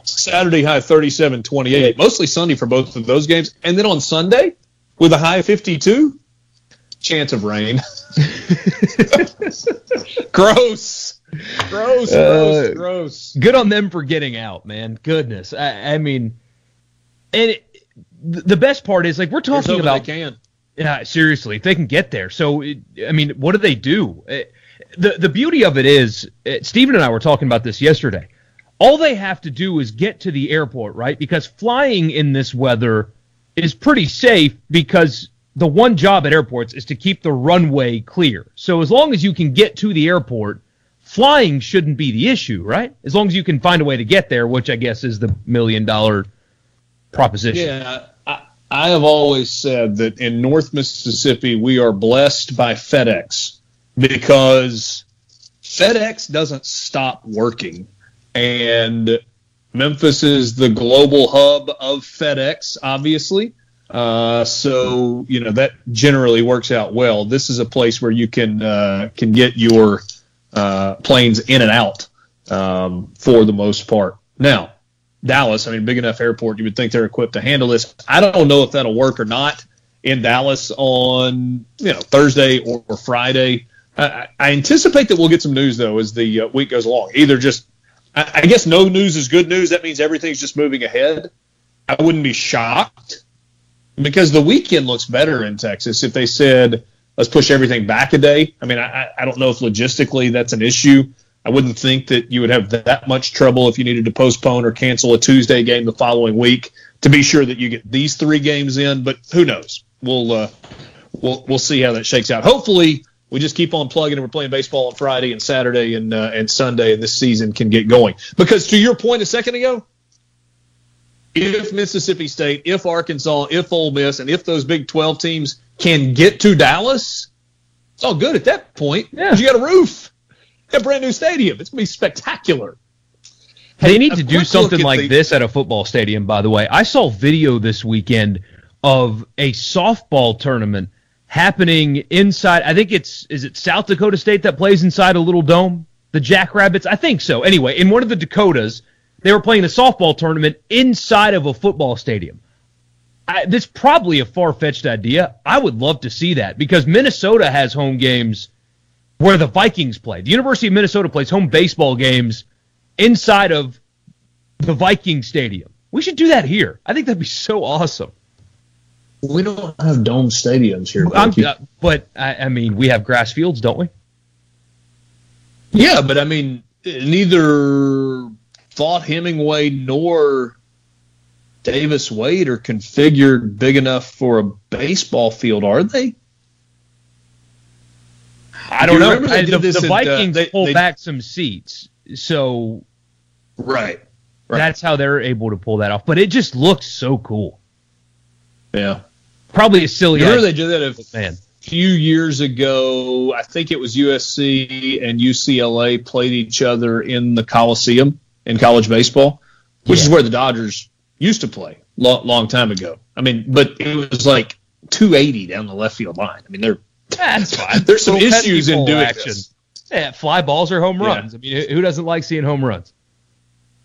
Saturday high of 37, 28. Mostly Sunday for both of those games, and then on Sunday with a high of 52, chance of rain. gross, gross, gross,
Uh,
gross.
Good on them for getting out, man. Goodness. I, I mean, And it, the best part is like we're talking about.
they can.
Yeah, seriously, if they can get there. So, it, I mean, what do they do? Uh, the The beauty of it is, uh, Stephen and I were talking about this yesterday. All they have to do is get to the airport, right? Because flying in this weather is pretty safe because the one job at airports is to keep the runway clear. So as long as you can get to the airport, flying shouldn't be the issue, right? As long as you can find a way to get there, which I guess is the million dollar proposition.
Yeah, I, I have always said that in North Mississippi we are blessed by FedEx because FedEx doesn't stop working, and Memphis is the global hub of FedEx, obviously. Uh, so you know that generally works out well. This is a place where you can uh, can get your uh, planes in and out um, for the most part. Now, Dallas, I mean, big enough airport, you would think they're equipped to handle this. I don't know if that'll work or not in Dallas on you know Thursday or, or Friday. I, I anticipate that we'll get some news though as the uh, week goes along. Either just, I, I guess, no news is good news. That means everything's just moving ahead. I wouldn't be shocked because the weekend looks better in Texas if they said let's push everything back a day. I mean, I, I don't know if logistically that's an issue. I wouldn't think that you would have that much trouble if you needed to postpone or cancel a Tuesday game the following week to be sure that you get these three games in. But who knows? We'll uh, we'll we'll see how that shakes out. Hopefully, we just keep on plugging and we're playing baseball on Friday and Saturday and uh, and Sunday, and this season can get going. Because to your point a second ago, if Mississippi State, if Arkansas, if Ole Miss, and if those Big 12 teams can get to Dallas, it's all good at that point. Yeah. You got a roof, a brand new stadium. It's going to be spectacular.
They
Hey,
need to do something like
the-
this at a football stadium, by the way. I saw video this weekend of a softball tournament happening inside I think it's is it South Dakota State that plays inside a little dome? The Jackrabbits? I think so. Anyway, in one of the Dakotas, they were playing a softball tournament inside of a football stadium. I, this is probably a far fetched idea. I would love to see that because Minnesota has home games where the Vikings play. The University of Minnesota plays home baseball games inside of the Viking Stadium. We should do that here. I think that'd be so awesome.
We don't have dome stadiums here.
I'm, uh, but I, I mean, we have grass fields, don't we?
Yeah, but I mean, neither Vaught Hemingway nor Davis Wade are configured big enough for a baseball field, are they?
I don't know. I-
did
the
this
the
at, uh,
Vikings
they-
pull
they-
back some seats, so
right, right.
that's how they're able to pull that off. But it just looks so cool.
Yeah.
Probably a silly.
Remember they did that a
man.
few years ago. I think it was USC and UCLA played each other in the Coliseum in college baseball, which is where the Dodgers used to play long, long time ago. I mean, but it was like 280 down the left field line. I mean, they're
That's fine.
There's some issues in doing
pole
this.
Yeah, fly balls or home
Yeah.
runs. I mean, who doesn't like seeing home runs?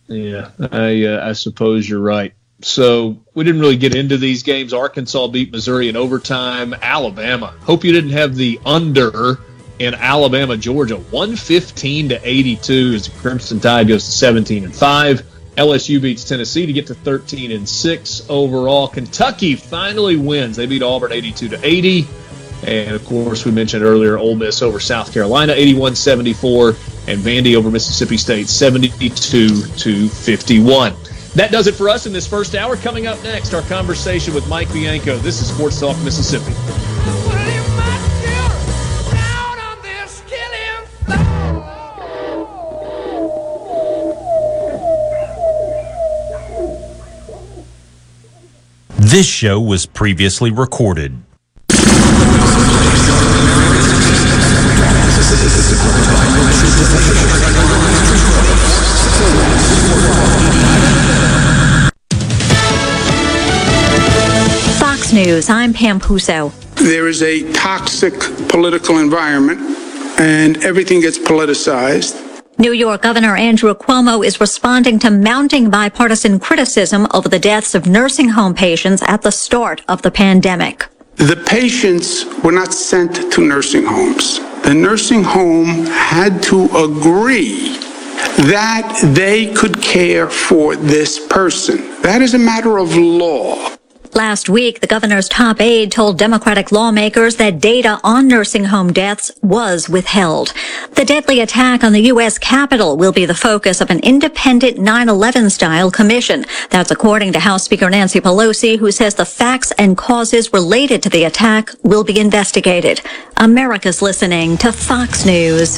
Yeah, I uh, I suppose you're right. So we didn't really get into these games. Arkansas beat Missouri in overtime. Alabama. Hope you didn't have the under in Alabama, Georgia, 115 to 82 as the Crimson Tide goes to 17 and 5. LSU beats Tennessee to get to 13 and 6 overall. Kentucky finally wins. They beat Auburn 82 to 80. And of course, we mentioned earlier Ole Miss over South Carolina 81 74, and Vandy over Mississippi State 72 to 51. That does it for us in this first hour. Coming up next, our conversation with Mike Bianco. This is Sports Talk Mississippi.
This show was previously recorded.
Fox News, I'm Pam Puso.
There is a toxic political environment, and everything gets politicized.
New York Governor Andrew Cuomo is responding to mounting bipartisan criticism over the deaths of nursing home patients at the start of the pandemic.
The patients were not sent to nursing homes. The nursing home had to agree that they could care for this person. That is a matter of law.
Last week, the governor's top aide told Democratic lawmakers that data on nursing home deaths was withheld. The deadly attack on the U.S. Capitol will be the focus of an independent 9-11 style commission. That's according to House Speaker Nancy Pelosi, who says the facts and causes related to the attack will be investigated. America's listening to Fox News.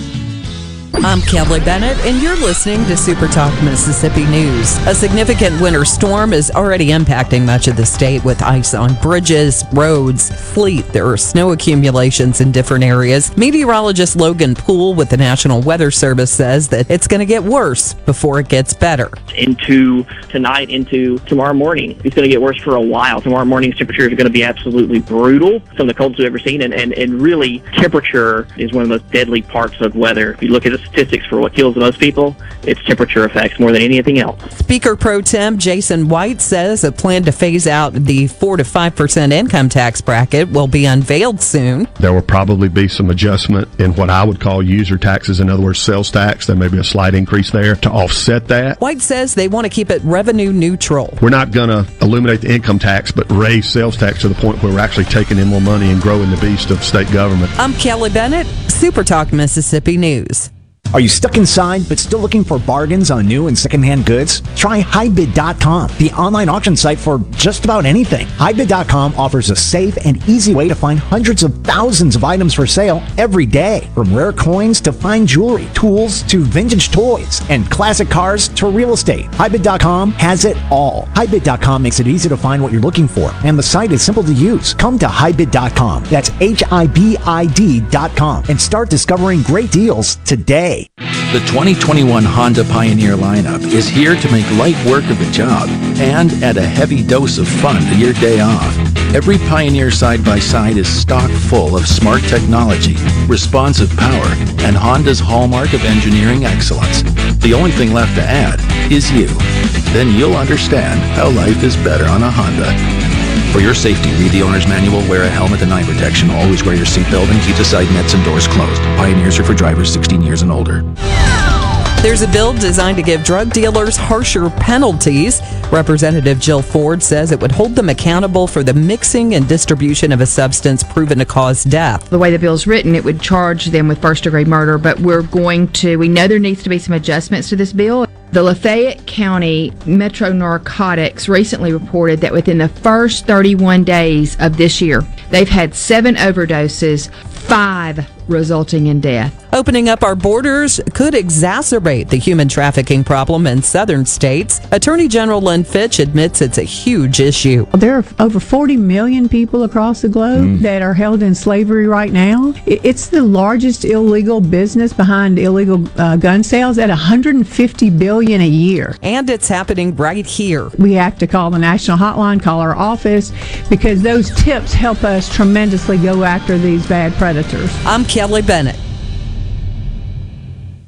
I'm Kelly Bennett, and you're listening to Super Talk Mississippi News. A significant winter storm is already impacting much of the state with ice on bridges, roads, fleet. There are snow accumulations in different areas. Meteorologist Logan Poole with the National Weather Service says that it's going to get worse before it gets better.
Into tonight, into tomorrow morning. It's going to get worse for a while. Tomorrow morning's temperature is going to be absolutely brutal, some of the coldest we've ever seen. And, and, and really, temperature is one of the most deadly parts of weather. If you look at the statistics for what kills the most people, it's temperature effects more than anything else.
Speaker Pro Tem Jason White says a plan to phase out the 4 to 5% income tax bracket will be unveiled soon.
There will probably be some adjustment in what I would call user taxes, in other words, sales tax. There may be a slight increase there to offset that.
White says they want to keep it revenue neutral.
We're not going to eliminate the income tax, but raise sales tax to the point where we're actually taking in more money and growing the beast of state government.
I'm Kelly Bennett, Super Talk Mississippi News.
Are you stuck inside but still looking for bargains on new and secondhand goods? Try HiBid.com, the online auction site for just about anything. HiBid.com offers a safe and easy way to find hundreds of thousands of items for sale every day, from rare coins to fine jewelry, tools to vintage toys, and classic cars to real estate. HiBid.com has it all. HiBid.com makes it easy to find what you're looking for, and the site is simple to use. Come to HiBid.com. That's H-I-B-I-D.com and start discovering great deals today.
The 2021 Honda Pioneer lineup is here to make light work of the job and add a heavy dose of fun to your day off. Every Pioneer side by side is stock full of smart technology, responsive power, and Honda's hallmark of engineering excellence. The only thing left to add is you. Then you'll understand how life is better on a Honda. For your safety, read the owner's manual, wear a helmet and eye protection, always wear your seatbelt, and keep the side nets and doors closed. Pioneers are for drivers 16 years and older.
There's a bill designed to give drug dealers harsher penalties. Representative Jill Ford says it would hold them accountable for the mixing and distribution of a substance proven to cause death.
The way the bill's written, it would charge them with first degree murder, but we're going to, we know there needs to be some adjustments to this bill. The Lafayette County Metro Narcotics recently reported that within the first 31 days of this year, they've had seven overdoses, five resulting in death.
Opening up our borders could exacerbate the human trafficking problem in southern states. Attorney General Lynn Fitch admits it's a huge issue.
There are over 40 million people across the globe mm. that are held in slavery right now. It's the largest illegal business behind illegal uh, gun sales at 150 billion a year.
And it's happening right here.
We have to call the national hotline, call our office because those tips help us tremendously go after these bad predators.
I'm Kelly Bennett.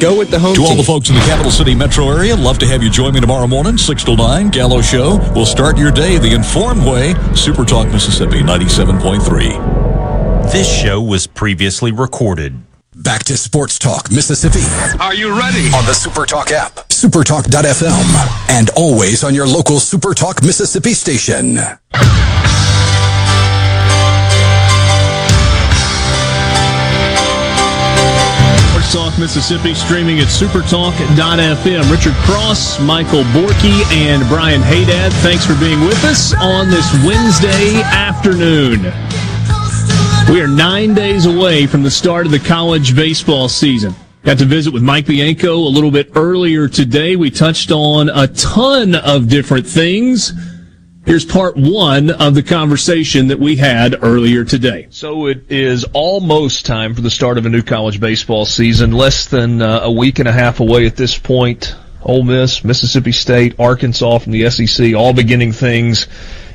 Go with the home
To all the folks in the capital city metro area, love to have you join me tomorrow morning, 6 to 9, Gallo Show. We'll start your day the informed way. Super Talk Mississippi 97.3.
This show was previously recorded.
Back to Sports Talk Mississippi.
Are you ready?
On the Super Talk app, supertalk.fm, and always on your local Super Talk Mississippi station.
Talk Mississippi streaming at supertalk.fm. Richard Cross, Michael Borky, and Brian Haydad, thanks for being with us on this Wednesday afternoon. We are nine days away from the start of the college baseball season. Got to visit with Mike Bianco a little bit earlier today. We touched on a ton of different things. Here's part one of the conversation that we had earlier today. So it is almost time for the start of a new college baseball season. Less than uh, a week and a half away at this point. Ole Miss, Mississippi State, Arkansas from the SEC, all beginning things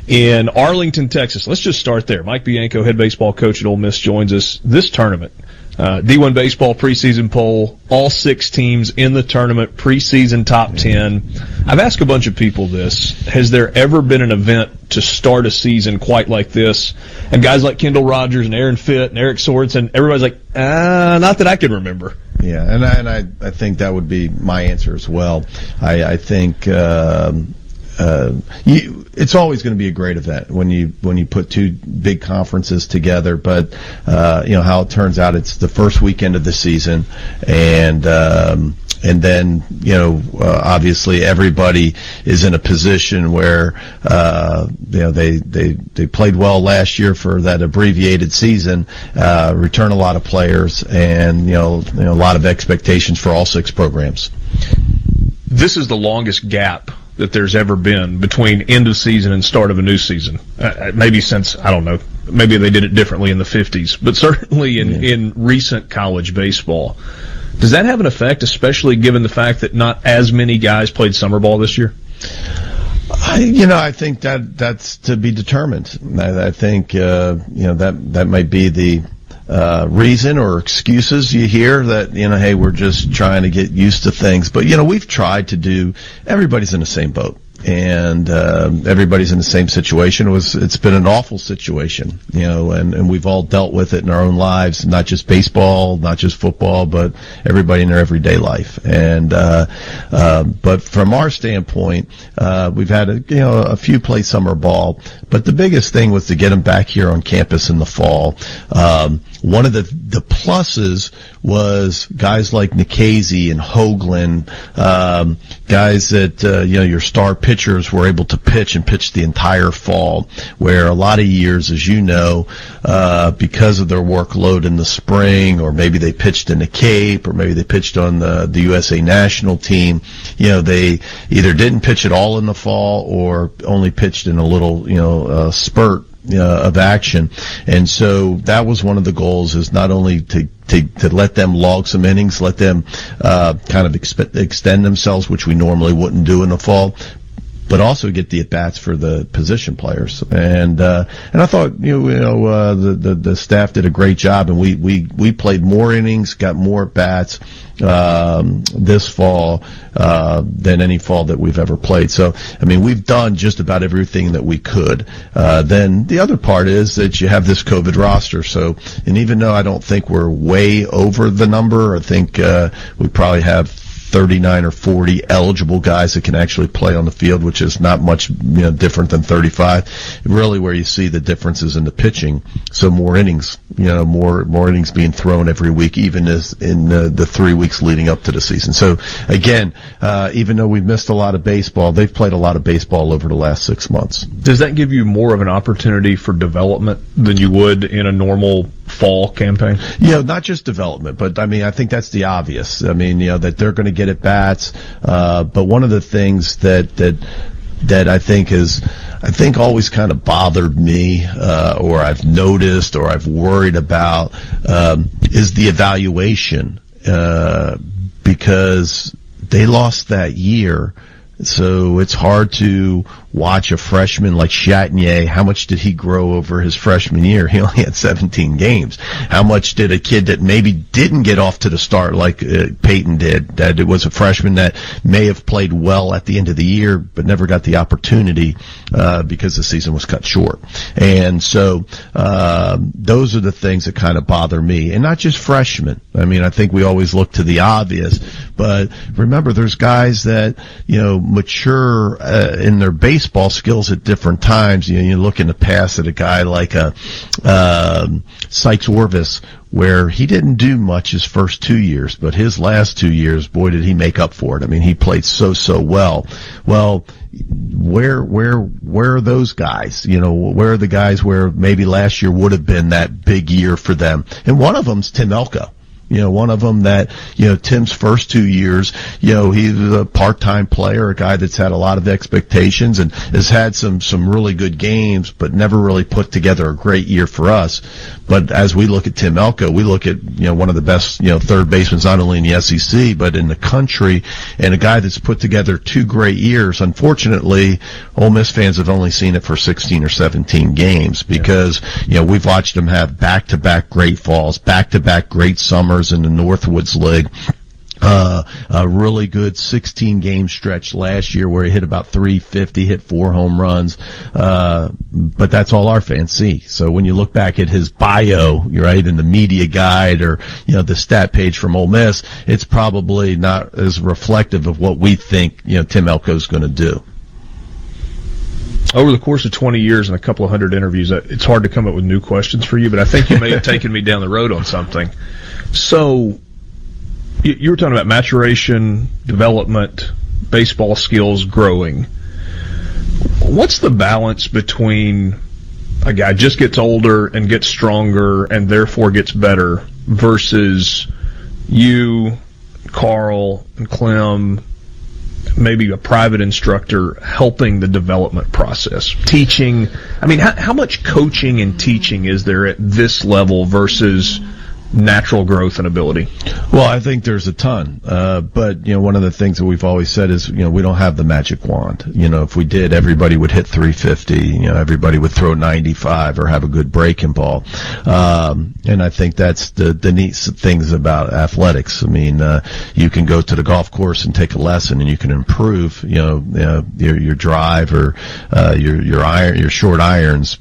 in Arlington, Texas. Let's just start there. Mike Bianco, head baseball coach at Ole Miss, joins us this tournament. Uh, D1 baseball preseason poll, all six teams in the tournament, preseason top 10. I've asked a bunch of people this. Has there ever been an event to start a season quite like this? And guys like Kendall Rogers and Aaron Fitt and Eric Sorenson, everybody's like, uh, not that I can remember.
Yeah, and I, and I, I think that would be my answer as well. I, I think um, uh, you, it's always going to be a great event when you when you put two big conferences together. But uh, you know how it turns out, it's the first weekend of the season, and um, and then you know uh, obviously everybody is in a position where uh, you know they, they they played well last year for that abbreviated season, uh, return a lot of players, and you know, you know a lot of expectations for all six programs.
This is the longest gap that there's ever been between end of season and start of a new season. Uh, maybe since I don't know, maybe they did it differently in the 50s, but certainly in in recent college baseball. Does that have an effect, especially given the fact that not as many guys played summer ball this year?
I, you know, I think that that's to be determined. I, I think uh, you know that that might be the uh, reason or excuses you hear that you know, hey, we're just trying to get used to things. But you know, we've tried to do. Everybody's in the same boat. And uh, everybody's in the same situation. It was it's been an awful situation, you know, and, and we've all dealt with it in our own lives, not just baseball, not just football, but everybody in their everyday life. And uh, uh, but from our standpoint, uh, we've had a you know a few play summer ball, but the biggest thing was to get them back here on campus in the fall. Um, one of the the pluses was guys like Nikhazy and Hoglund, um, guys that uh, you know your star pitchers were able to pitch and pitch the entire fall. Where a lot of years, as you know, uh, because of their workload in the spring, or maybe they pitched in the Cape, or maybe they pitched on the the USA national team, you know they either didn't pitch at all in the fall or only pitched in a little you know uh, spurt uh, of action. And so that was one of the goals is not only to, to, to let them log some innings, let them uh, kind of extend themselves, which we normally wouldn't do in the fall, but also get the at bats for the position players. And uh, and I thought you know, you know uh, the, the the staff did a great job, and we we we played more innings, got more at bats um, this fall uh, than any fall that we've ever played. So I mean, we've done just about everything that we could. Uh, then the other part is that you have this COVID roster. So and even though I don't think we're way over the number, I think uh, we probably have 39 or 40 eligible guys that can actually play on the field, which is not much you know, different than 35. Really, where you see the differences in the pitching. So more innings, you know, more more innings being thrown every week, even as in the, the three weeks leading up to the season. So again, uh, even though we've missed a lot of baseball, they've played a lot of baseball over the last six months.
Does that give you more of an opportunity for development than you would in a normal fall campaign?
You know, not just development, but I mean, I think that's the obvious. I mean, you know, that they're going to get at bats. Uh, but one of the things that, that, that I think is, I think always kind of bothered me, uh, or I've noticed, or I've worried about, um, is the evaluation, uh, because they lost that year. So it's hard to watch a freshman like Chatagnier. How much did he grow over his freshman year? He only had 17 games. How much did a kid that maybe didn't get off to the start like uh, Peyton did, that it was a freshman that may have played well at the end of the year, but never got the opportunity, uh, because the season was cut short. And so, uh, those are the things that kind of bother me. And not just freshmen. I mean, I think we always look to the obvious, but remember there's guys that, you know, mature, uh, in their baseball skills at different times. You, know, you look in the past at a guy like a uh, Sikes Orvis, where he didn't do much his first two years, but his last two years, boy, did he make up for it. I mean, he played so so well. Well, where where where are those guys? You know, where are the guys where maybe last year would have been that big year for them? And one of them's Tim Elko. You know, one of them that, you know, Tim's first two years, you know, he's a part-time player, a guy that's had a lot of expectations and has had some, some really good games, but never really put together a great year for us. But as we look at Tim Elko, we look at, you know, one of the best, you know, third basemen, not only in the SEC, but in the country and a guy that's put together two great years. Unfortunately, Ole Miss fans have only seen it for 16 or 17 games because, you know, we've watched him have back-to-back great falls, back-to-back great summers in the Northwoods League. Uh, a really good 16 game stretch last year where he hit about 350, hit four home runs. Uh, but that's all our fans see. So when you look back at his bio, right, in the media guide or, you know, the stat page from Ole Miss, it's probably not as reflective of what we think, you know, Tim Elko's going to do.
Over the course of 20 years and a couple of hundred interviews, uh, it's hard to come up with new questions for you, but I think you may have taken me down the road on something. So, you were talking about maturation, development, baseball skills growing. What's the balance between a guy just gets older and gets stronger and therefore gets better versus you, Carl, and Clem, maybe a private instructor helping the development process, teaching. I mean, how, how much coaching and teaching is there at this level versus natural growth and ability?
Well, I think there's a ton. Uh, but, you know, one of the things that we've always said is, you know, we don't have the magic wand. You know, if we did, everybody would hit 350. You know, everybody would throw 95 or have a good breaking ball. Um, and I think that's the, the neat things about athletics. I mean, uh, you can go to the golf course and take a lesson and you can improve, you know, you know your, your drive or, uh, your, your iron, your short irons,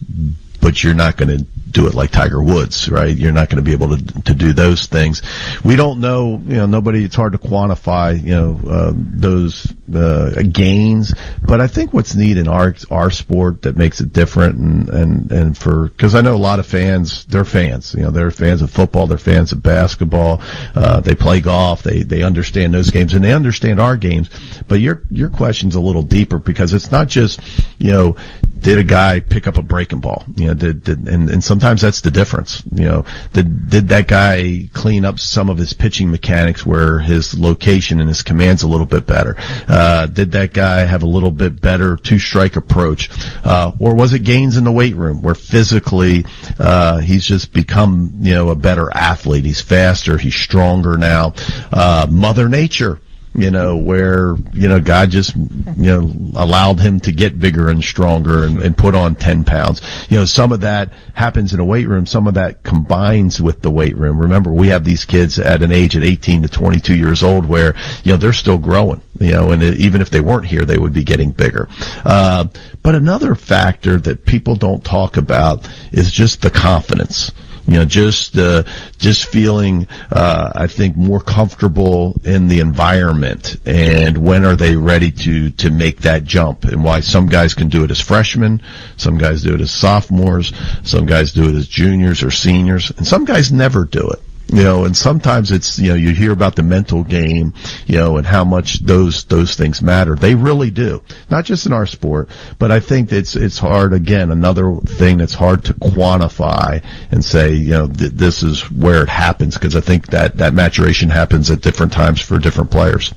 but you're not going to do it like Tiger Woods, right? You're not going to be able to to do those things. We don't know, you know, nobody. It's hard to quantify, you know, uh, those uh, gains. But I think what's neat in our our sport that makes it different, and and and for because I know a lot of fans, they're fans. You know, they're fans of football, they're fans of basketball. Uh, they play golf, they they understand those games, and they understand our games. But your your question's a little deeper because it's not just, you know, did a guy pick up a breaking ball? You know, did, did and, and sometimes that's the difference. You know, did did that guy clean up some of his pitching mechanics where his location and his command's a little bit better? Uh, did that guy have a little bit better two strike approach, uh, or was it gains in the weight room where physically uh, he's just become you know a better athlete? He's faster, he's stronger now. Uh, Mother Nature you know, where, you know, God just, you know, allowed him to get bigger and stronger and, and, put on 10 pounds. You know, some of that happens in a weight room. Some of that combines with the weight room. Remember, we have these kids at an age of 18 to 22 years old where, you know, they're still growing, you know, and even if they weren't here, they would be getting bigger. Uh, but another factor that people don't talk about is just the confidence You know, just uh, just feeling, uh, I think, more comfortable in the environment, and when are they ready to to make that jump, and why some guys can do it as freshmen, some guys do it as sophomores, some guys do it as juniors or seniors, and some guys never do it you know, and sometimes it's, you know, you hear about the mental game, you know, and how much those, those things matter. They really do. Not just in our sport, but I think it's, it's hard, again, another thing that's hard to quantify and say, you know, th- this is where it happens because I think that, that maturation happens at different times for different players.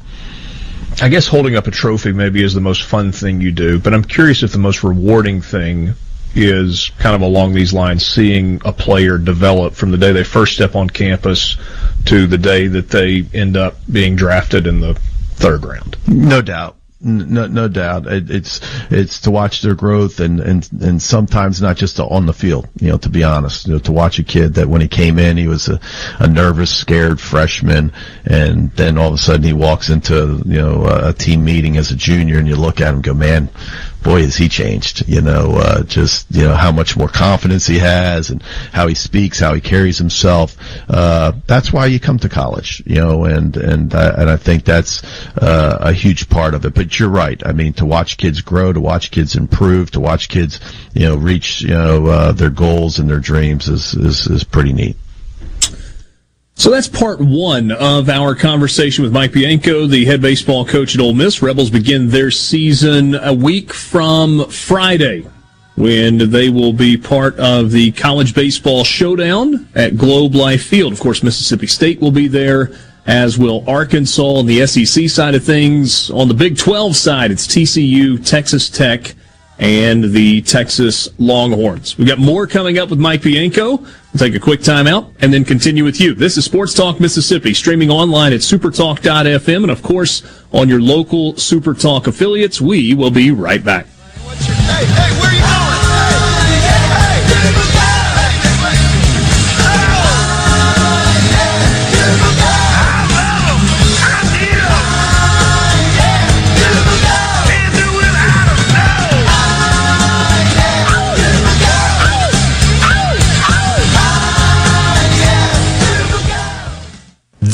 I guess holding up a trophy maybe is the most fun thing you do, but I'm curious if the most rewarding thing is kind of along these lines, seeing a player develop from the day they first step on campus to the day that they end up being drafted in the third round.
No doubt. No, no doubt. It, it's it's to watch their growth and, and and sometimes not just on the field. You know, to be honest, you know, to watch a kid that when he came in, he was a, a nervous, scared freshman, and then all of a sudden he walks into you know a team meeting as a junior, and you look at him, go, man, boy, has he changed. You know, uh, just you know how much more confidence he has and how he speaks, how he carries himself. Uh, that's why you come to college. You know, and and and I think that's uh, a huge part of it. But you're right. I mean, to watch kids grow, to watch kids improve, to watch kids, you know, reach you know uh, their goals and their dreams is is, is pretty neat.
So that's part one of our conversation with Mike Bianco, the head baseball coach at Ole Miss. Rebels begin their season a week from Friday when they will be part of the college baseball showdown at Globe Life Field. Of course, Mississippi State will be there, as will Arkansas on the SEC side of things. On the Big 12 side, it's TCU, Texas Tech, and the Texas Longhorns. We got more coming up with Mike Bianco. We'll take a quick timeout and then continue with you. This is Sports Talk Mississippi, streaming online at supertalk.fm and of course on your local Supertalk affiliates. We will be right back.
Hey, hey,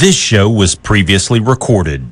This show was previously recorded.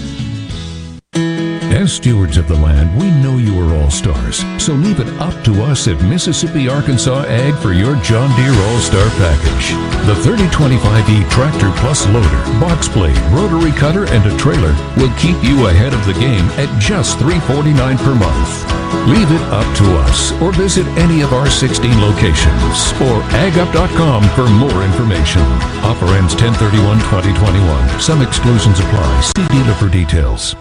As stewards of the land, we know you are all stars. So leave it up to us at Mississippi Arkansas Ag for your John Deere All Star package. The 3025E Tractor Plus Loader, Box Blade, Rotary Cutter, and a trailer will keep you ahead of the game at just 349 per month. Leave it up to us or visit any of our 16 locations or agup.com for more information. Offer ends 1031-2021. Some exclusions apply. See dealer for details.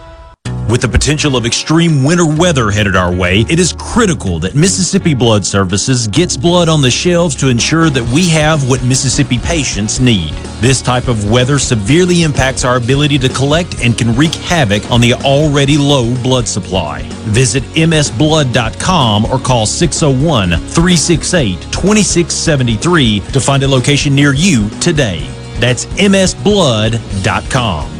With the potential of extreme winter weather headed our way, it is critical that Mississippi Blood Services gets blood on the shelves to ensure that we have what Mississippi patients need. This type of weather severely impacts our ability to collect and can wreak havoc on the already low blood supply. Visit msblood.com or call 601 368 2673 to find a location near you today. That's msblood.com.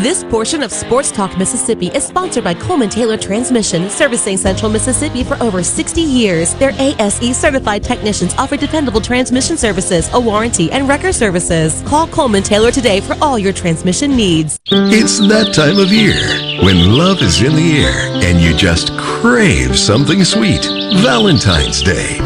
This portion of Sports Talk Mississippi is sponsored by Coleman Taylor Transmission, servicing Central Mississippi for over 60 years. Their ASE certified technicians offer dependable transmission services, a warranty, and record services. Call Coleman Taylor today for all your transmission needs.
It's that time of year when love is in the air and you just crave something sweet. Valentine's Day.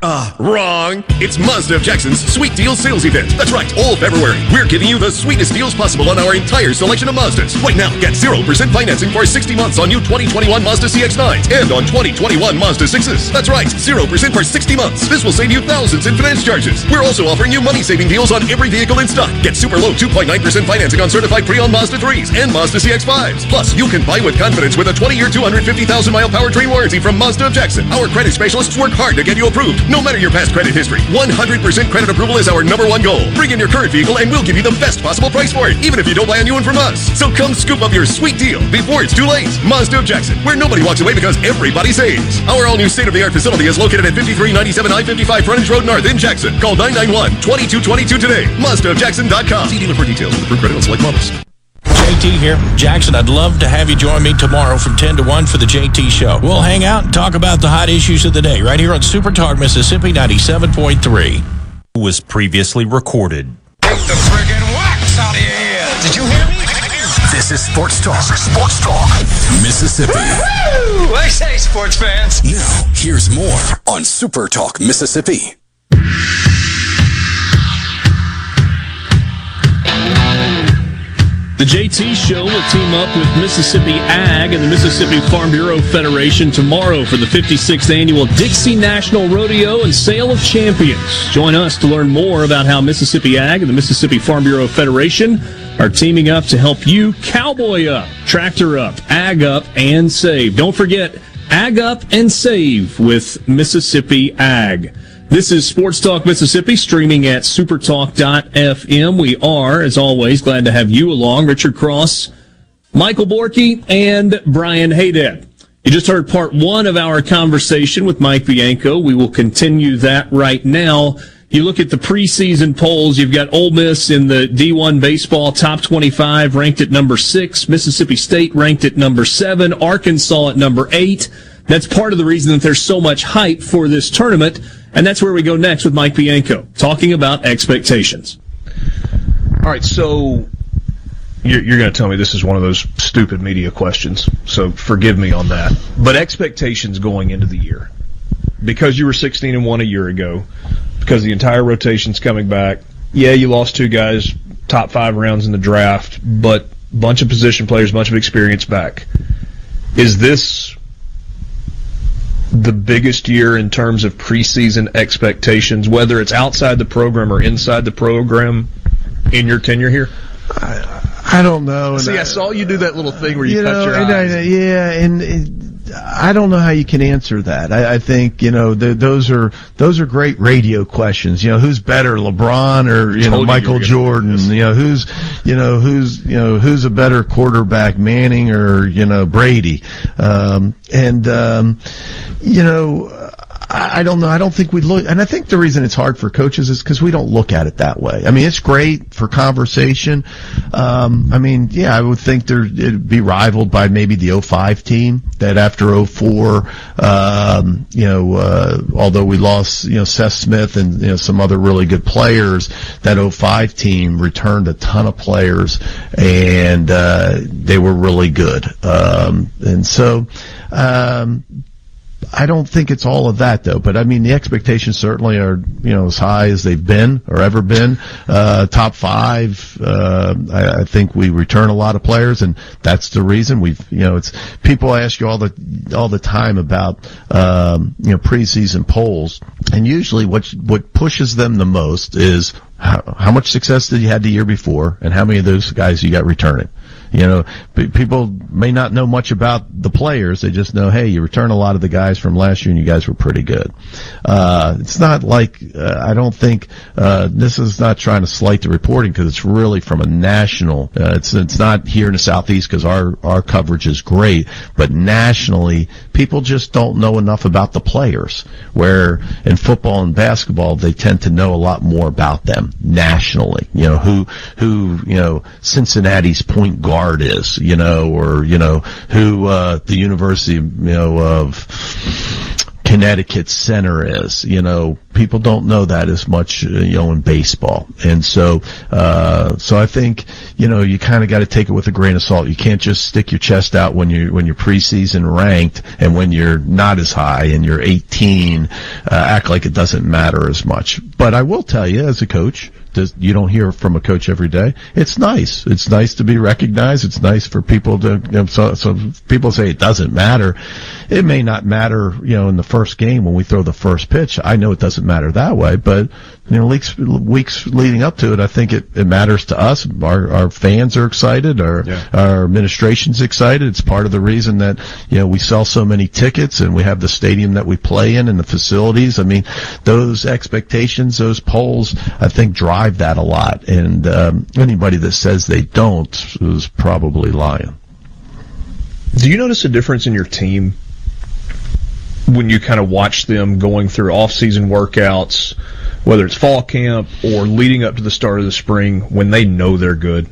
Ah, wrong. It's Mazda of Jackson's Sweet Deals Sales Event. That's right, all February. We're giving you the sweetest deals possible on our entire selection of Mazdas. Right now, get 0% financing for 60 months on new 2021 Mazda CX-9s and on 2021 Mazda 6s. That's right, 0% for 60 months. This will save you thousands in finance charges. We're also offering you money-saving deals on every vehicle in stock. Get super low 2.9% financing on certified pre-owned Mazda 3s and Mazda CX-5s. Plus, you can buy with confidence with a 20-year, 250,000-mile powertrain warranty from Mazda of Jackson. Our credit specialists work hard to get you approved. No matter your past credit history, 100% credit approval is our number one goal. Bring in your current vehicle and we'll give you the best possible price for it, even if you don't buy a new one from us. So come scoop up your sweet deal before it's too late. Mazda of Jackson, where nobody walks away because everybody saves. Our all-new state-of-the-art facility is located at 5397 I-55 Frontage Road North in Jackson. Call 991-2222 today. MazdaofJackson.com. See dealer for details with approved credit on select models.
JT here. Jackson, I'd love to have you join me tomorrow from 10 to 1 for the JT Show. We'll hang out and talk about the hot issues of the day right here on Super Talk Mississippi 97.3.
Was previously recorded.
Take the friggin' wax out of your ear. Did you hear me?
This is Sports Talk. Sports Talk. Mississippi.
Woo! I say, sports fans.
Now, here's more on Super Talk Mississippi.
The JT Show will team up with Mississippi Ag and the Mississippi Farm Bureau Federation tomorrow for the 56th annual Dixie National Rodeo and Sale of Champions. Join us to learn more about how Mississippi Ag and the Mississippi Farm Bureau Federation are teaming up to help you cowboy up, tractor up, ag up, and save. Don't forget, ag up and save with Mississippi Ag. This is Sports Talk Mississippi, streaming at supertalk.fm. We are, as always, glad to have you along. Richard Cross, Michael Borky, and Brian Haydad. You just heard part one of our conversation with Mike Bianco. We will continue that right now. You look at the preseason polls, you've got Ole Miss in the D1 baseball top 25 ranked at number six, Mississippi State ranked at number seven, Arkansas at number eight. That's part of the reason that there's so much hype for this tournament. And that's where we go next with Mike Bianco, talking about expectations.
All right, so you're, you're going to tell me this is one of those stupid media questions, so forgive me on that. But expectations going into the year, because you were 16 and one a year ago, because the entire rotation's coming back. Yeah, you lost two guys, top five rounds in the draft, but bunch of position players, bunch of experience back. Is this the biggest year in terms of preseason expectations, whether it's outside the program or inside the program, in your tenure here?
I don't know.
See, I saw you do that little thing where you,
you
cut
know,
your eyes.
I, yeah, and it, I don't know how you can answer that. I, I think you know th those are those are great radio questions. You know, who's better, LeBron or you know Michael
you
Jordan? You know, who's you know who's you know who's a better quarterback, Manning or you know Brady? Um, and um, you know. I I don't know. I don't think we look, and I think the reason it's hard for coaches is because we don't look at it that way. I mean, it's great for conversation. Um, I mean, yeah, I would think there it'd be rivaled by maybe the 05 team that after 04, um, you know, uh, although we lost, you know, Seth Smith and you know some other really good players, that 05 team returned a ton of players and uh, they were really good. Um, and so. Um, I don't think it's all of that though, but I mean the expectations certainly are you know as high as they've been or ever been. Uh, top five, uh, I, I think we return a lot of players, and that's the reason we've you know it's people ask you all the all the time about um, you know preseason polls, and usually what what pushes them the most is how, how much success did you had the year before, and how many of those guys you got returning. You know, p- people may not know much about the players. They just know, hey, you return a lot of the guys from last year, and you guys were pretty good. Uh, it's not like uh, I don't think uh, this is not trying to slight the reporting because it's really from a national. Uh, it's it's not here in the southeast because our our coverage is great, but nationally, people just don't know enough about the players. Where in football and basketball, they tend to know a lot more about them nationally. You know who who you know Cincinnati's point guard is, you know, or you know who uh, the University you know of Connecticut center is. You know, people don't know that as much, uh, you know, in baseball. And so, uh, so I think, you know, you kind of got to take it with a grain of salt. You can't just stick your chest out when you when you're preseason ranked and when you're not as high and you're 18, uh, act like it doesn't matter as much. But I will tell you, as a coach, does, you don't hear from a coach every day. It's nice. It's nice to be recognized. It's nice for people to, you know, so, so people say it doesn't matter. It may not matter, you know, in the first game when we throw the first pitch. I know it doesn't matter that way, but you know, weeks weeks leading up to it, I think it, it matters to us. Our our fans are excited. Our
Yeah.
our administration's excited. It's part of the reason that you know we sell so many tickets and we have the stadium that we play in and the facilities. I mean, those expectations, those polls, I think drive that a lot. And um, anybody that says they don't is probably lying.
Do you notice a difference in your team when you kind of watch them going through off-season workouts, whether it's fall camp or leading up to the start of the spring, when they know they're good?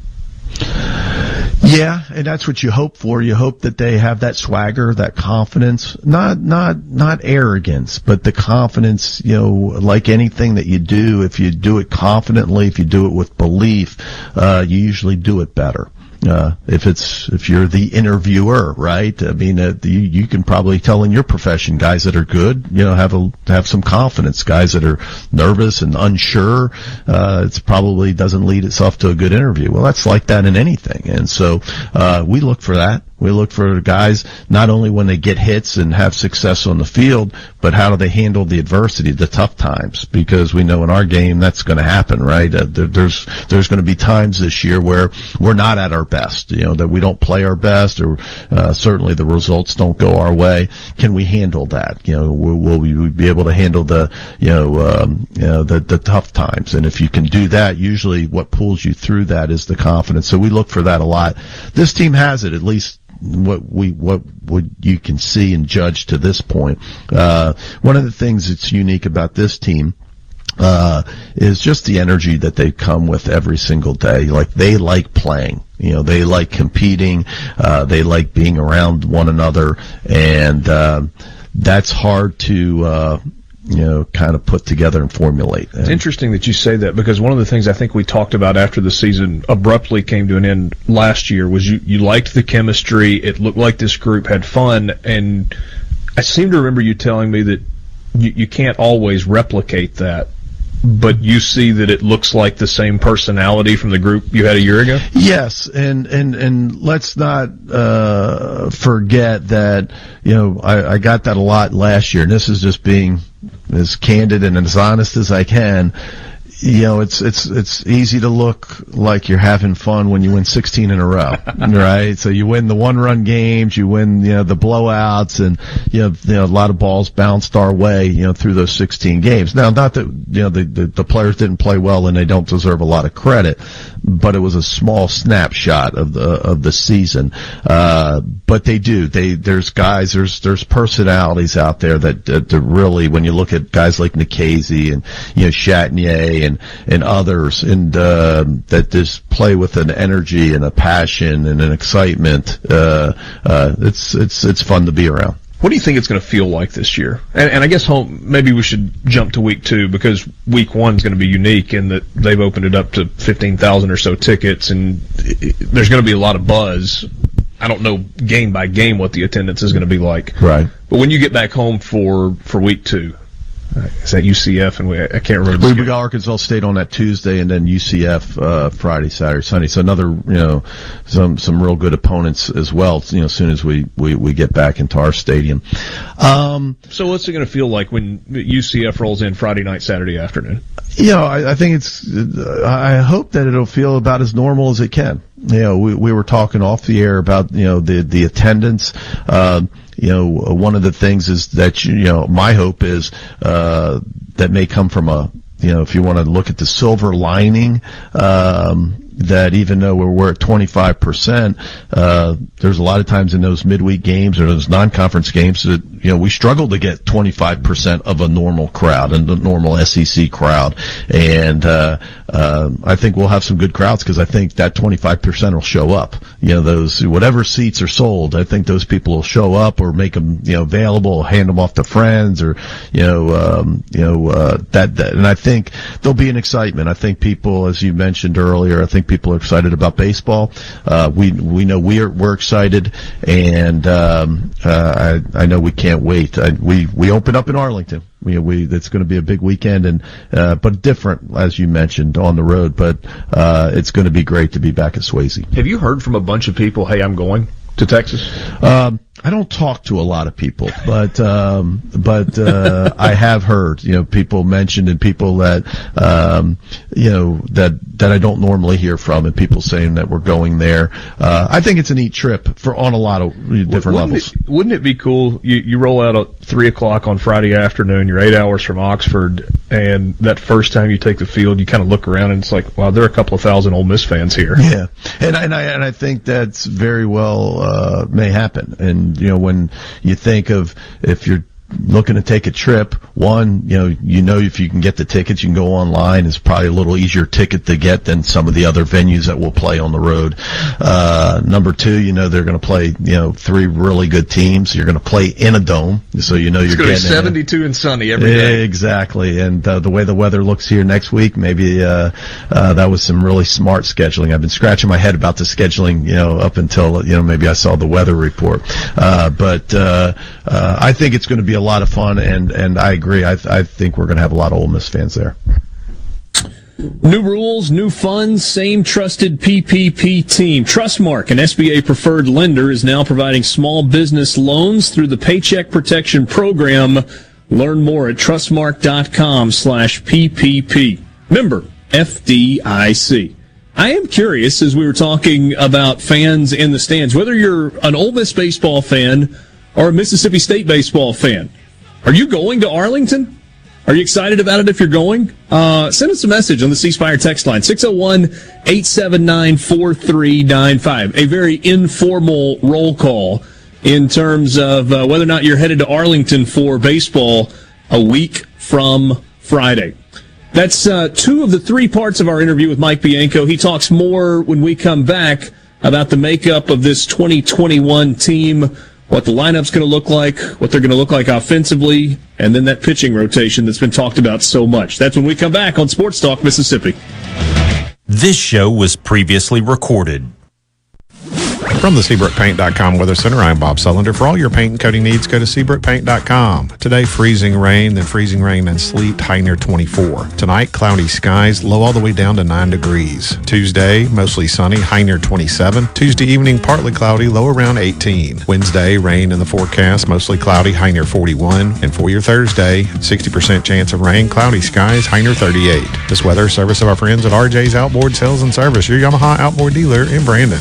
Yeah, and that's what you hope for. You hope that they have that swagger, that confidence, not not not arrogance, but the confidence. You know, like anything that you do, if you do it confidently, if you do it with belief, uh, you usually do it better. Uh, if it's if you're the interviewer, right? I mean, uh, you you can probably tell in your profession, guys that are good, you know, have a have some confidence. Guys that are nervous and unsure, uh, it's probably doesn't lead itself to a good interview. Well, that's like that in anything, and so uh, we look for that. We look for guys not only when they get hits and have success on the field, but how do they handle the adversity, the tough times? Because we know in our game that's going to happen, right? Uh, there, there's there's going to be times this year where we're not at our best, you know, that we don't play our best, or uh, certainly the results don't go our way. Can we handle that? You know, will, will we be able to handle the you know, um, you know the the tough times? And if you can do that, usually what pulls you through that is the confidence. So we look for that a lot. This team has it at least what we what would you can see and judge to this point. Uh, one of the things that's unique about this team uh, is just the energy that they come with every single day. Like they like playing. You know, they like competing. Uh, they like being around one another, and uh, that's hard to uh, you know kind of put together and formulate.
It's interesting that you say that because one of the things I think we talked about after the season abruptly came to an end last year was you, you liked the chemistry. It looked like this group had fun. And I seem to remember you telling me that you, you can't always replicate that, but you see that it looks like the same personality from the group you had a year ago?
Yes, and and and let's not uh, forget that you know I, I got that a lot last year, and this is just being as candid and as honest as I can. You know, it's it's it's easy to look like you're having fun when you win 16 in a row, right? So you win the one-run games, you win you know the blowouts, and you know, you know a lot of balls bounced our way, you know, through those 16 games. Now, not that you know the, the the players didn't play well and they don't deserve a lot of credit, but it was a small snapshot of the of the season. Uh, but they do. They there's guys, there's there's personalities out there that, that, that really, when you look at guys like Nikhazy and you know Chatagnier and and others, and uh, that just play with an energy and a passion and an excitement. Uh, uh, it's it's it's fun to be around.
What do you think it's going to feel like this year? And, and I guess home, maybe we should jump to week two because week one is going to be unique in that they've opened it up to 15,000 or so tickets and i- i- there's going to be a lot of buzz. I don't know game by game what the attendance is going to be like.
Right.
But when you get back home for, for week two, is that UCF and we, I can't remember.
We, we got Arkansas State on that Tuesday, and then UCF uh, Friday, Saturday, Sunday. So another, you know, some some real good opponents as well. You know, as soon as we we, we get back into our stadium. Um,
So what's it going to feel like when UCF rolls in Friday night, Saturday afternoon?
you know, I, I think it's. uh, I hope that it'll feel about as normal as it can. You know, we we were talking off the air about you know the the attendance. Um, you know, one of the things is that you know my hope is uh, that may come from a you know if you want to look at the silver lining. Um, that even though we're, we're at 25%, uh, there's a lot of times in those midweek games or those non-conference games that, you know, we struggle to get 25% of a normal crowd and the normal SEC crowd. And, uh, uh, I think we'll have some good crowds because I think that 25% will show up. You know, those, whatever seats are sold, I think those people will show up or make them, you know, available, hand them off to friends or, you know, um, you know, uh, that, that, and I think there'll be an excitement. I think people, as you mentioned earlier, I think people are excited about baseball. Uh, we, we know we're, we're excited and, um, uh, I, I know we can't wait. I, we, we open up in Arlington. We, we, it's going to be a big weekend and, uh, but different, as you mentioned, on the road, but, uh, it's going to be great to be back at Swayze.
Have you heard from a bunch of people, hey, I'm going to Texas?
Um, I don't talk to a lot of people, but um, but uh, I have heard you know people mentioned and people that um, you know that that I don't normally hear from, and people saying that we're going there. Uh, I think it's a neat trip for on a lot of different
wouldn't
levels.
It, wouldn't it be cool? You you roll out at three o'clock on Friday afternoon. You're eight hours from Oxford, and that first time you take the field, you kind of look around and it's like, wow, there are a couple of thousand Ole Miss fans here.
Yeah, and and I and I think that's very well uh, may happen, and you know, when you think of if you're looking to take a trip, one, you know, you know if you can get the tickets, you can go online. It's probably a little easier ticket to get than some of the other venues that will play on the road. Uh, number two, you know they're going to play, you know, three really good teams. You're going to play in a dome, so you know
It's
you're
going to
getting
be
in.
72 and sunny every day.
Exactly, and uh, the way the weather looks here next week, maybe uh, uh, that was some really smart scheduling. I've been scratching my head about the scheduling, you know, up until you know maybe I saw the weather report. Uh, but uh, uh, I think it's going to be a lot of fun, and and I agree. I I think we're going to have a lot of Ole Miss fans there.
New rules, new funds, same trusted PPP team. Trustmark, an SBA preferred lender, is now providing small business loans through the Paycheck Protection Program. Learn more at trustmark.com slash PPP. Member FDIC. I am curious as we were talking about fans in the stands, whether you're an Ole Miss baseball fan or a Mississippi State baseball fan. Are you going to Arlington? Are you excited about it if you're going? Uh, send us a message on the C Spire text line, 601-879-4395. A very informal roll call in terms of uh, whether or not you're headed to Arlington for baseball a week from Friday. That's uh, two of the three parts of our interview with Mike Bianco. He talks more when we come back about the makeup of this 2021 team, what the lineup's going to look like, what they're going to look like offensively, and then that pitching rotation that's been talked about so much. That's when we come back on Sports Talk Mississippi.
This show was previously recorded.
From the SeabrookPaint.com Weather Center, I'm Bob Sullender. For all your paint and coating needs, go to SeabrookPaint.com. Today, freezing rain, then freezing rain and sleet, high near 24. Tonight, cloudy skies, low all the way down to 9 degrees. Tuesday, mostly sunny, high near 27. Tuesday evening, partly cloudy, low around 18. Wednesday, rain in the forecast, mostly cloudy, high near 41. And for your Thursday, 60% chance of rain, cloudy skies, high near 38. This weather, service of our friends at RJ's Outboard Sales and Service, your Yamaha outboard dealer in Brandon.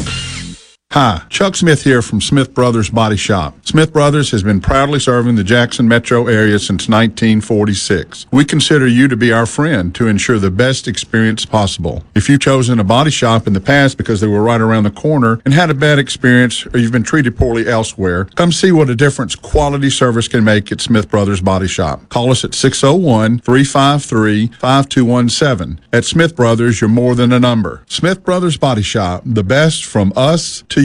Hi, Chuck Smith here from Smith Brothers Body Shop. Smith Brothers has been proudly serving the Jackson metro area since 1946. We consider you to be our friend to ensure the best experience possible. If you've chosen a body shop in the past because they were right around the corner and had a bad experience or you've been treated poorly elsewhere, come see what a difference quality service can make at Smith Brothers Body Shop. Call us at 601-353-5217. At Smith Brothers, you're more than a number. Smith Brothers Body Shop, the best from us to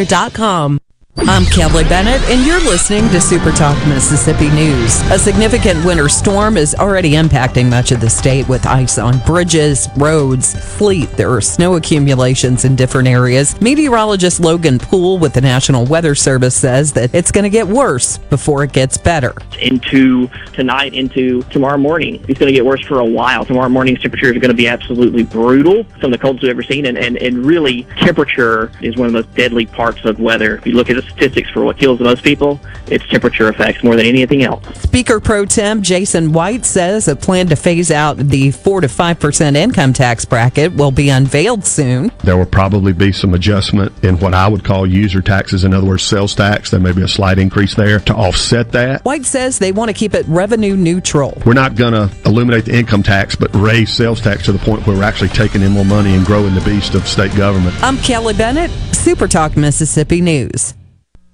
Bathfitter
I'm Kelly Bennett, and you're listening to Super Talk Mississippi News. A significant winter storm is already impacting much of the state with ice on bridges, roads, fleet. There are snow accumulations in different areas. Meteorologist Logan Poole with the National Weather Service says that it's going to get worse before it gets better.
Into tonight, into tomorrow morning. It's going to get worse for a while. Tomorrow morning's temperatures are going to be absolutely brutal, some of the coldest we've ever seen, and, and, and really, temperature is one of the most deadly parts of weather. If you look at the statistics for what kills the most people, it's temperature effects more than anything else.
Speaker Pro Tem Jason White says a plan to phase out the 4 to 5% income tax bracket will be unveiled soon.
There will probably be some adjustment in what I would call user taxes, in other words, sales tax. There may be a slight increase there to offset that.
White says they want to keep it revenue neutral.
We're not going to eliminate the income tax, but raise sales tax to the point where we're actually taking in more money and growing the beast of state government.
I'm Kelly Bennett, Super Talk Mississippi News.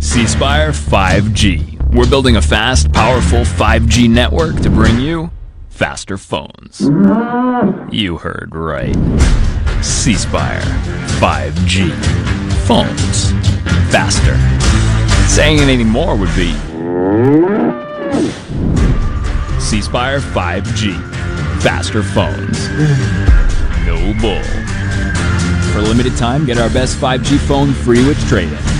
C Spire 5G. We're building a fast, powerful 5G network to bring you faster phones. You heard right. C Spire 5G. Phones faster. Saying anything more would be C Spire 5G. Faster phones. No bull. For a limited time, get our best 5G phone free with trade-in.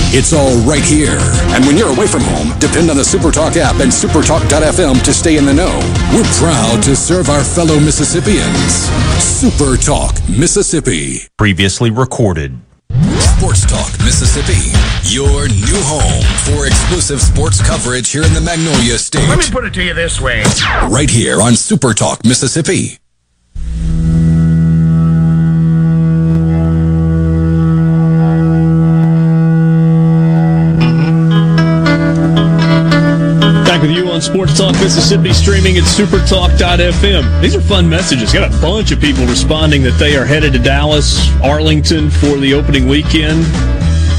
It's all right here. And when you're away from home, depend on the Supertalk app and supertalk.fm to stay in the know. We're proud to serve our fellow Mississippians. Supertalk, Mississippi.
Previously recorded.
Sports Talk, Mississippi. Your new home for exclusive sports coverage here in the Magnolia State.
Let me put it to you this way.
Right here on Supertalk, Mississippi.
Back with you on Sports Talk Mississippi, streaming at supertalk.fm. These are fun messages. Got a bunch of people responding that they are headed to Dallas, Arlington for the opening weekend.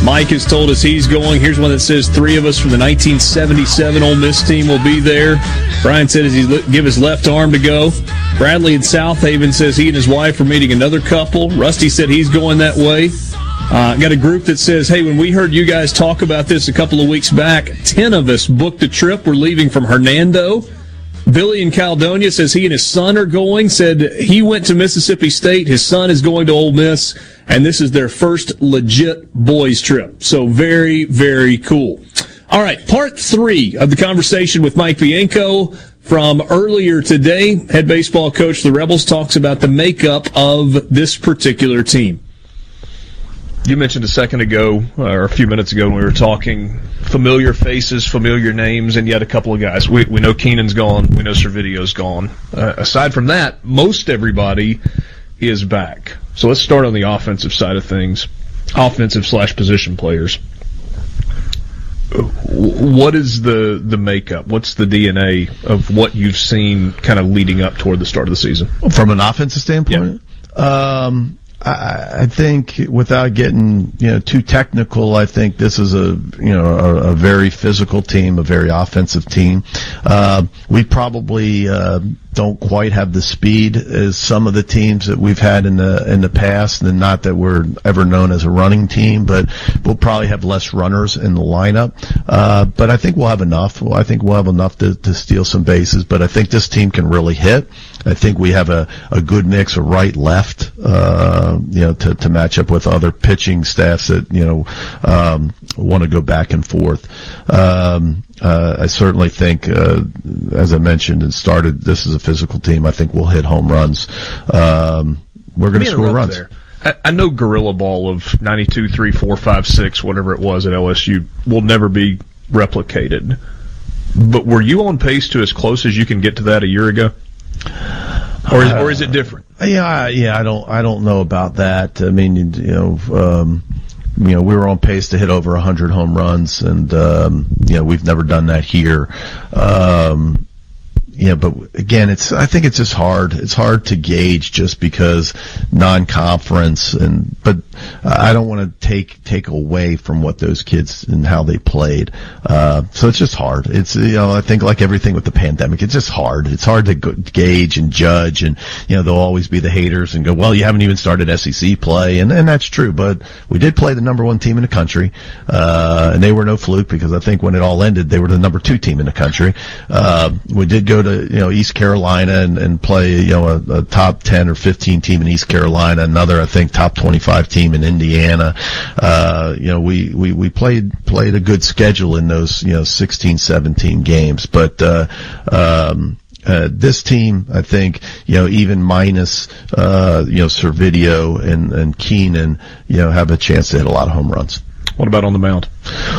Mike has told us he's going. Here's one that says three of us from the 1977 Ole Miss team will be there. Brian said as he give his left arm to go. Bradley in South Haven says he and his wife are meeting another couple. Rusty said he's going that way. Uh, got a group that says, hey, when we heard you guys talk about this a couple of weeks back, 10 of us booked a trip. We're leaving from Hernando. Billy in Caledonia says he and his son are going, said he went to Mississippi State. His son is going to Ole Miss, and this is their first legit boys trip. So very, very cool. All right, part three of the conversation with Mike Bianco from earlier today. Head baseball coach the Rebels talks about the makeup of this particular team.
You mentioned a second ago, uh, or a few minutes ago, when we were talking familiar faces, familiar names, and yet a couple of guys. We, we know Keenan's gone. We know Servideo's gone. Uh, aside from that, most everybody
is back. So let's start on the offensive side of things, offensive slash position players. What is the the makeup? What's the DNA of what you've seen kind of leading up toward the start of the season?
From an offensive standpoint, um, I, think without getting you know too technical, I think this is a you know a, a very physical team, a very offensive team. Uh, we probably uh, don't quite have the speed as some of the teams that we've had in the in the past, and not that we're ever known as a running team, but we'll probably have less runners in the lineup. Uh, but I think we'll have enough. I think we'll have enough to, to steal some bases. But I think this team can really hit. I think we have a, a good mix of right left, uh, you know, to, to match up with other pitching staffs that you know um, want to go back and forth. Um, uh, I certainly think, uh, as I mentioned and started, this is a physical team. I think we'll hit home runs. Um, we're going to score runs.
There. I, I know gorilla ball of 92, 3, 4, 5, 6, whatever it was at LSU will never be replicated. But were you on pace to as close as you can get to that a year ago? Or is, or is it different?
Yeah, yeah, I don't, I don't know about that. I mean, you know, um, you know, we were on pace to hit over 100 home runs, and um, you know, we've never done that here. Um, yeah, but again, it's I think it's just hard. It's hard to gauge just because non-conference and but I don't want to take take away from what those kids and how they played. Uh, so it's just hard. It's you know I think like everything with the pandemic, it's just hard. It's hard to gauge and judge, and you know there'll always be the haters and go, well, you haven't even started SEC play, and and that's true. But we did play the number one team in the country, uh, and they were no fluke because I think when it all ended, they were the number two team in the country. Uh, we did go to you know East Carolina and, and play you know a, a, top ten or fifteen team in East Carolina, another I think top twenty five team in Indiana. Uh, you know we, we we played played a good schedule in those you know 16, 17 games, but uh, um, uh, this team, I think, you know, even minus, uh, you know, Servideo and, and Keenan, you know, have a chance to hit a lot of home runs.
What about on the mound?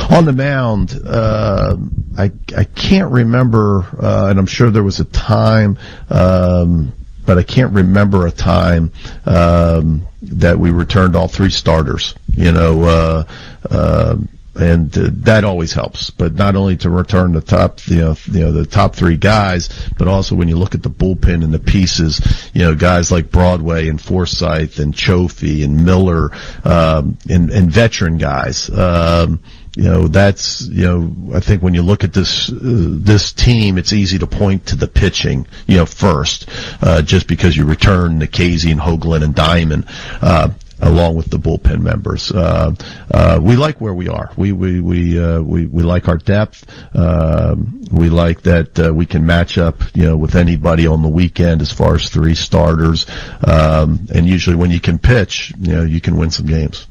On the mound, uh, I I can't remember, uh, and I'm sure there was a time, um, but I can't remember a time um, that we returned all three starters. You know, uh, uh and uh, that always helps. But not only to return the top, you know, you know, the top three guys, but also when you look at the bullpen and the pieces, you know, guys like Broadway and Forsythe and Cioffi and Miller, um, and, and veteran guys. Um, you know that's you know I think when you look at this uh, this team, it's easy to point to the pitching you know first, uh, just because you return Nikhazy and Hoglund and Diamond. Uh, along with the bullpen members. Uh, uh, we like where we are. We we we uh, we, we like our depth. Um, we like that uh, we can match up, you know, with anybody on the weekend as far as three starters. Um, and usually, when you can pitch, you know, you can win some games.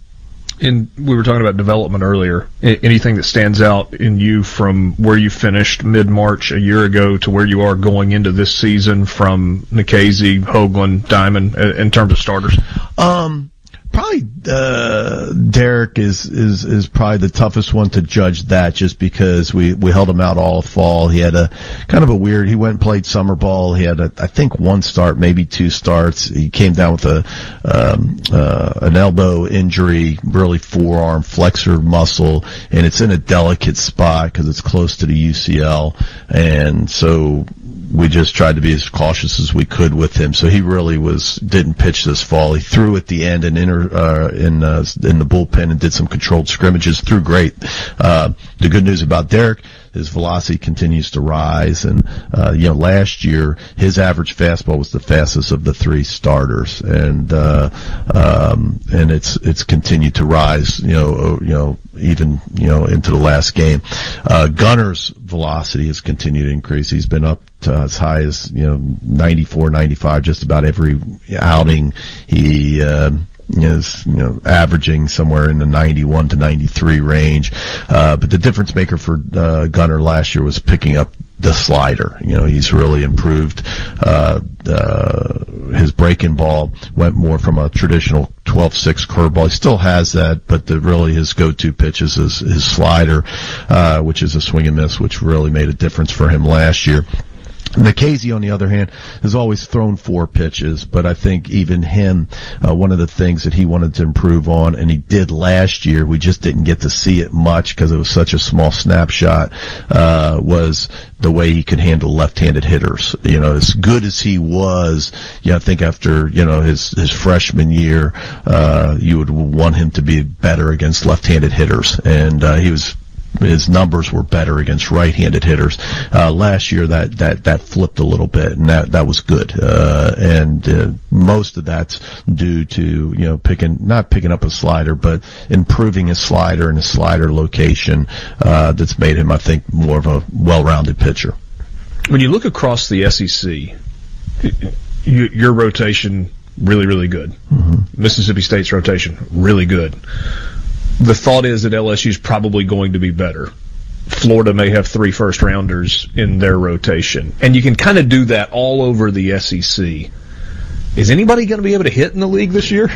And we were talking about development earlier. Anything that stands out in you from where you finished mid March a year ago to where you are going into this season from Nikhazy, Hoglund, Diamond in terms of starters?
Um, probably uh, Derek is is is probably the toughest one to judge that just because we we held him out all fall. He had a kind of a weird. He went and played summer ball. He had a, I think one start, maybe two starts. He came down with a um, uh, an elbow injury, really forearm flexor muscle, and it's in a delicate spot because it's close to the UCL, and so we just tried to be as cautious as we could with him. So he really was didn't pitch this fall. He threw at the end and inter, uh, in uh, in the bullpen and did some controlled scrimmages. Threw great. Uh, the good news about Derek his velocity continues to rise. And, uh, you know, last year, his average fastball was the fastest of the three starters. And, uh, um, and it's, it's continued to rise, you know, you know, even, you know, into the last game. Uh, Gunnar's velocity has continued to increase. He's been up as high as, you know, 94, 95, just about every outing. He, uh, is you know averaging somewhere in the 91 to 93 range. Uh, but the difference maker for uh, Gunnar last year was picking up the slider. You know, he's really improved. Uh, uh, his breaking ball went more from a traditional 12-6 curveball. He still has that, but the, really his go-to pitch is his, his slider, uh, which is a swing and miss, which really made a difference for him last year. Nikhazy, on the other hand, has always thrown four pitches, but I think even him, uh, one of the things that he wanted to improve on, and he did last year, we just didn't get to see it much because it was such a small snapshot, uh, was the way he could handle left-handed hitters. You know, as good as he was, yeah, I think after, you know, his, his freshman year, uh, you would want him to be better against left-handed hitters. And, uh, he was his numbers were better against right-handed hitters. Uh, last year, that, that, that flipped a little bit, and that, that was good. Uh, and uh, most of that's due to you know picking not picking up a slider, but improving his slider and his slider location. Uh, that's made him, I think, more of a well-rounded pitcher.
When you look across the SEC, you, your rotation really, really good.
Mm-hmm.
Mississippi State's rotation really good the thought is that LSU is probably going to be better. Florida may have three first rounders in their rotation. And you can kind of do that all over the SEC. Is anybody going to be able to hit in the league this year?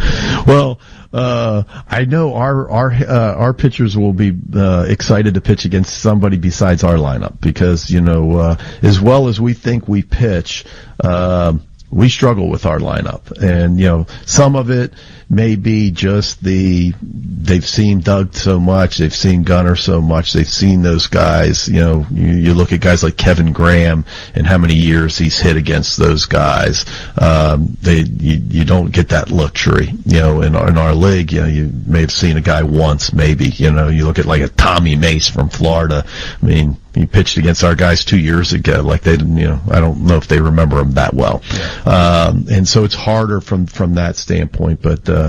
well, uh, I know our our uh, our pitchers will be uh, excited to pitch against somebody besides our lineup because you know uh, as well as we think we pitch, um, we struggle with our lineup, and you know some of it may be just the they've seen Doug so much, they've seen Gunnar so much, they've seen those guys. You know, you, you look at guys like Kevin Graham and how many years he's hit against those guys. Um, they you, you don't get that luxury. You know, in our, in our league, you know, you may have seen a guy once, maybe. You know, you look at like a Tommy Mace from Florida. I mean, he pitched against our guys two years ago. Like they didn't, you know, I don't know if they remember him that well. Yeah. Um, and so it's harder from from that standpoint. But uh,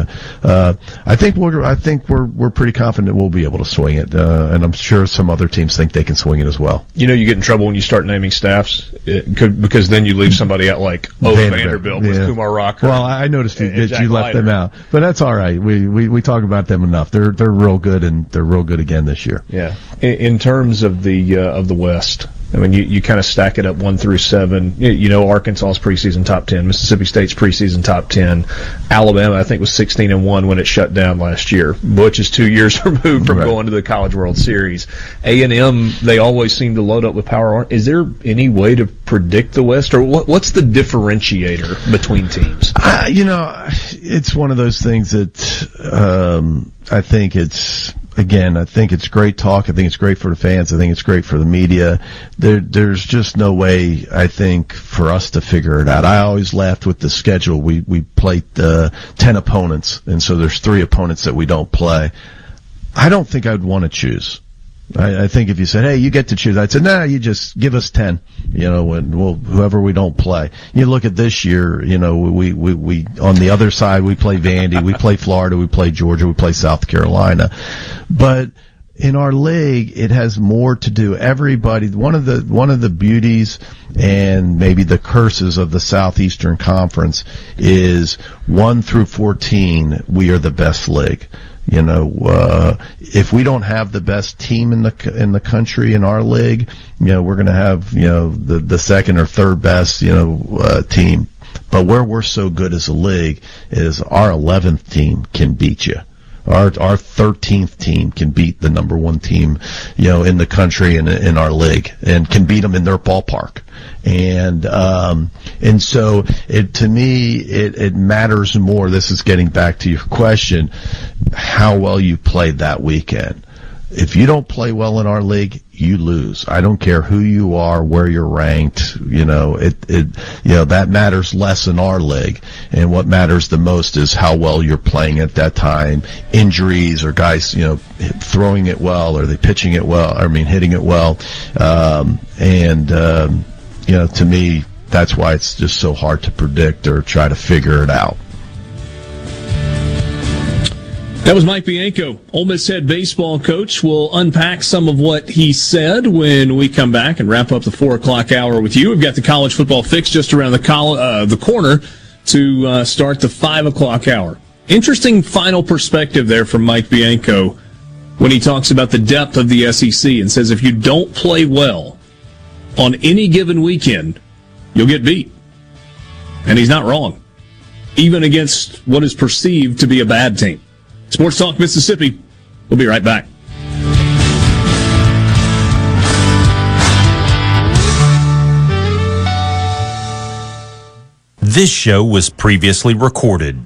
uh, I think we're I think we're we're pretty confident we'll be able to swing it. Uh, and I'm sure some other teams think they can swing it as well.
You know, you get in trouble when you start naming staffs could, because then you leave somebody out like oh Vanderbilt, Vanderbilt with yeah. Kumar Rocker.
Well, I noticed you, that you left Leiter. them out, but that's all right. We, we we talk about them enough. They're they're real good and they're real good again this year.
Yeah. In, in terms of the uh, of the West. I mean, you, you kind of stack it up one through seven. You, you know, Arkansas's preseason top ten, Mississippi State's preseason top ten, Alabama I think was sixteen and one when it shut down last year. Butch is two years removed from right. going to the College World Series. A and M they always seem to load up with power. Is there any way to predict the West, or what, what's the differentiator between teams?
Uh, you know, it's one of those things that um, I think it's again, I think it's great talk. I think it's great for the fans. I think it's great for the media. There, there's just no way, I think, for us to figure it out. I always laughed with the schedule. We, we played uh, 10 opponents, and so there's three opponents that we don't play. I don't think I'd want to choose. I, I, think if you said, "Hey, you get to choose," I'd say, "Nah, you just give us ten." You know, and we'll whoever we don't play. You look at this year. You know, we we we on the other side we play Vandy, we play Florida, we play Georgia, we play South Carolina, but in our league, it has more to do. Everybody, one of the one of the beauties and maybe the curses of the Southeastern Conference is one through fourteen. We are the best league. You know, uh, if we don't have the best team in the in the country in our league, you know, we're going to have you know the the second or third best you know uh, team. But where we're so good as a league is our 11th team can beat you. Our our 13th team can beat the number one team, you know, in the country and in our league, and can beat them in their ballpark. And um, and so it to me it, it matters more. This is getting back to your question, how well you played that weekend. If you don't play well in our league, you lose. I don't care who you are, where you're ranked. You know, it, it, you know, that matters less in our league. And what matters the most is how well you're playing at that time. Injuries or guys, you know, throwing it well, or they pitching it well, I mean, hitting it well. Um, and, um, you know, to me, that's why it's just so hard to predict or try to figure it out.
That was Mike Bianco, Ole Miss head baseball coach. We'll unpack some of what he said when we come back and wrap up the four o'clock hour with you. We've got the college football fix just around the col- uh, the corner to uh, start the five o'clock hour. Interesting final perspective there from Mike Bianco when he talks about the depth of the SEC and says if you don't play well on any given weekend, you'll get beat. And he's not wrong, even against what is perceived to be a bad team. Sports Talk Mississippi. We'll be right back.
This show was previously recorded.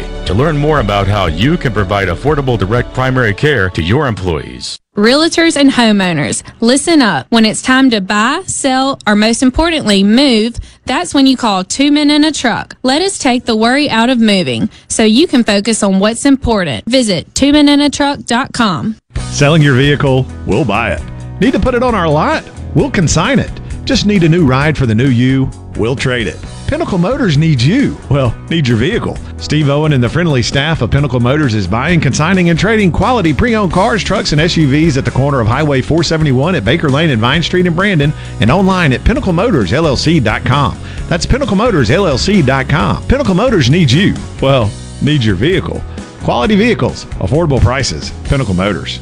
to learn more about how you can provide affordable direct primary care to your employees.
Realtors and homeowners, listen up. When it's time to buy, sell, or most importantly, move, that's when you call Two Men in a Truck. Let us take the worry out of moving so you can focus on what's important. Visit twomeninatruck.com.
Selling your vehicle? We'll buy it. Need to put it on our lot? We'll consign it. Just need a new ride for the new you? We'll trade it. Pinnacle Motors needs you. Well, needs your vehicle. Steve Owen and the friendly staff of Pinnacle Motors is buying, consigning, and trading quality pre-owned cars, trucks, and SUVs at the corner of Highway 471 at Baker Lane and Vine Street in Brandon, and online at PinnacleMotorsLLC.com. That's PinnacleMotorsLLC.com. Pinnacle Motors needs you. Well, needs your vehicle. Quality vehicles, affordable prices. Pinnacle Motors.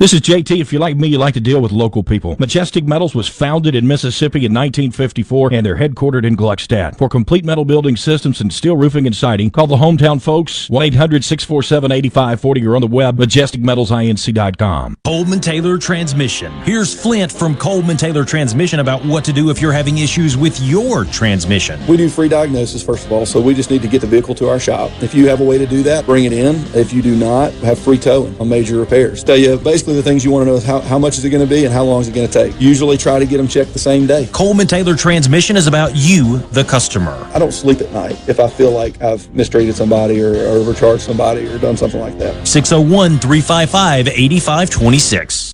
This is JT. If you're like me, you like to deal with local people. Majestic Metals was founded in Mississippi in 1954 and they're headquartered in Gluckstadt. For complete metal building systems and steel roofing and siding, call the hometown folks 1-800-647-8540 or on the web majesticmetalsinc.com.
Coleman Taylor Transmission. Here's Flint from Coleman Taylor Transmission about what to do if you're having issues with your transmission.
We do free diagnosis, first of all, so we just need to get the vehicle to our shop. If you have a way to do that, bring it in. If you do not, have free towing on major repairs. Tell you basically the things you want to know is how, how much is it going to be and how long is it going to take. Usually try to get them checked the same day.
Coleman Taylor Transmission is about you, the customer.
I don't sleep at night if I feel like I've mistreated somebody or, or overcharged somebody or done something like that.
601 355 8526.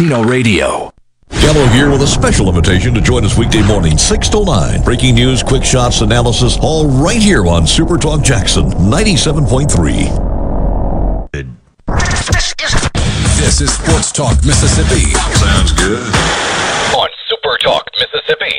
Radio.
Gallo here with a special invitation to join us weekday morning, 6 to 9. Breaking news, quick shots, analysis, all right here on Super Talk Jackson 97.3.
This is Sports Talk Mississippi.
Sounds good.
On Super Talk Mississippi.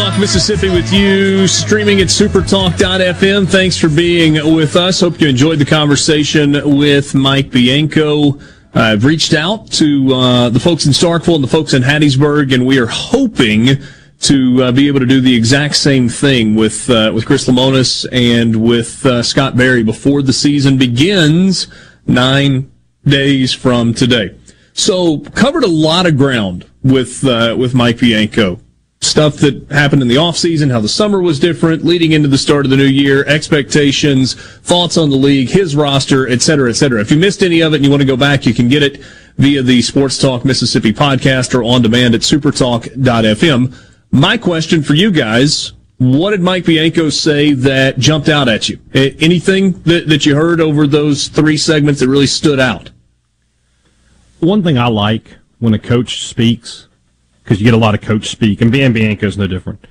Talk Mississippi with you, streaming at supertalk.fm. Thanks for being with us. Hope you enjoyed the conversation with Mike Bianco. I've reached out to uh, the folks in Starkville and the folks in Hattiesburg, and we are hoping to uh, be able to do the exact same thing with uh, with Chris Lemonis and with uh, Scott Berry before the season begins nine days from today. So covered a lot of ground with uh, with Mike Bianco stuff that happened in the offseason, how the summer was different, leading into the start of the new year, expectations, thoughts on the league, his roster, et cetera, et cetera. If you missed any of it and you want to go back, you can get it via the Sports Talk Mississippi podcast or on demand at supertalk.fm. My question for you guys, what did Mike Bianco say that jumped out at you? Anything that, that you heard over those three segments that really stood out?
One thing I like when a coach speaks because you get a lot of coach speak, and Bianco is no different.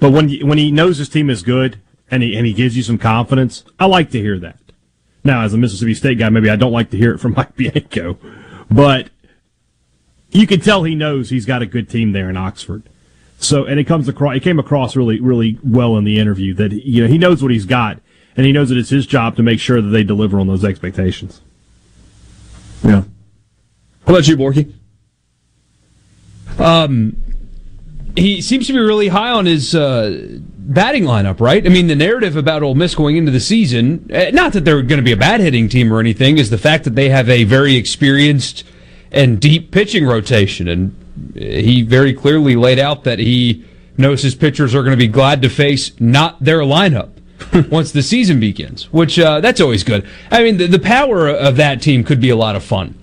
But when when he knows his team is good and he and he gives you some confidence, I like to hear that. Now, as a Mississippi State guy, maybe I don't like to hear it from Mike Bianco, but you can tell he knows he's got a good team there in Oxford. So, and it comes across, it came across really, really well in the interview that you know he knows what he's got, and he knows that it's his job to make sure that they deliver on those expectations.
Yeah. How about you, Borky?
Um, he seems to be really high on his uh, batting lineup, right? I mean, the narrative about Ole Miss going into the season, eh, not that they're going to be a bad hitting team or anything, is the fact that they have a very experienced and deep pitching rotation. And he very clearly laid out that he knows his pitchers are going to be glad to face not their lineup once the season begins, which uh, that's always good. I mean, the, the power of that team could be a lot of fun.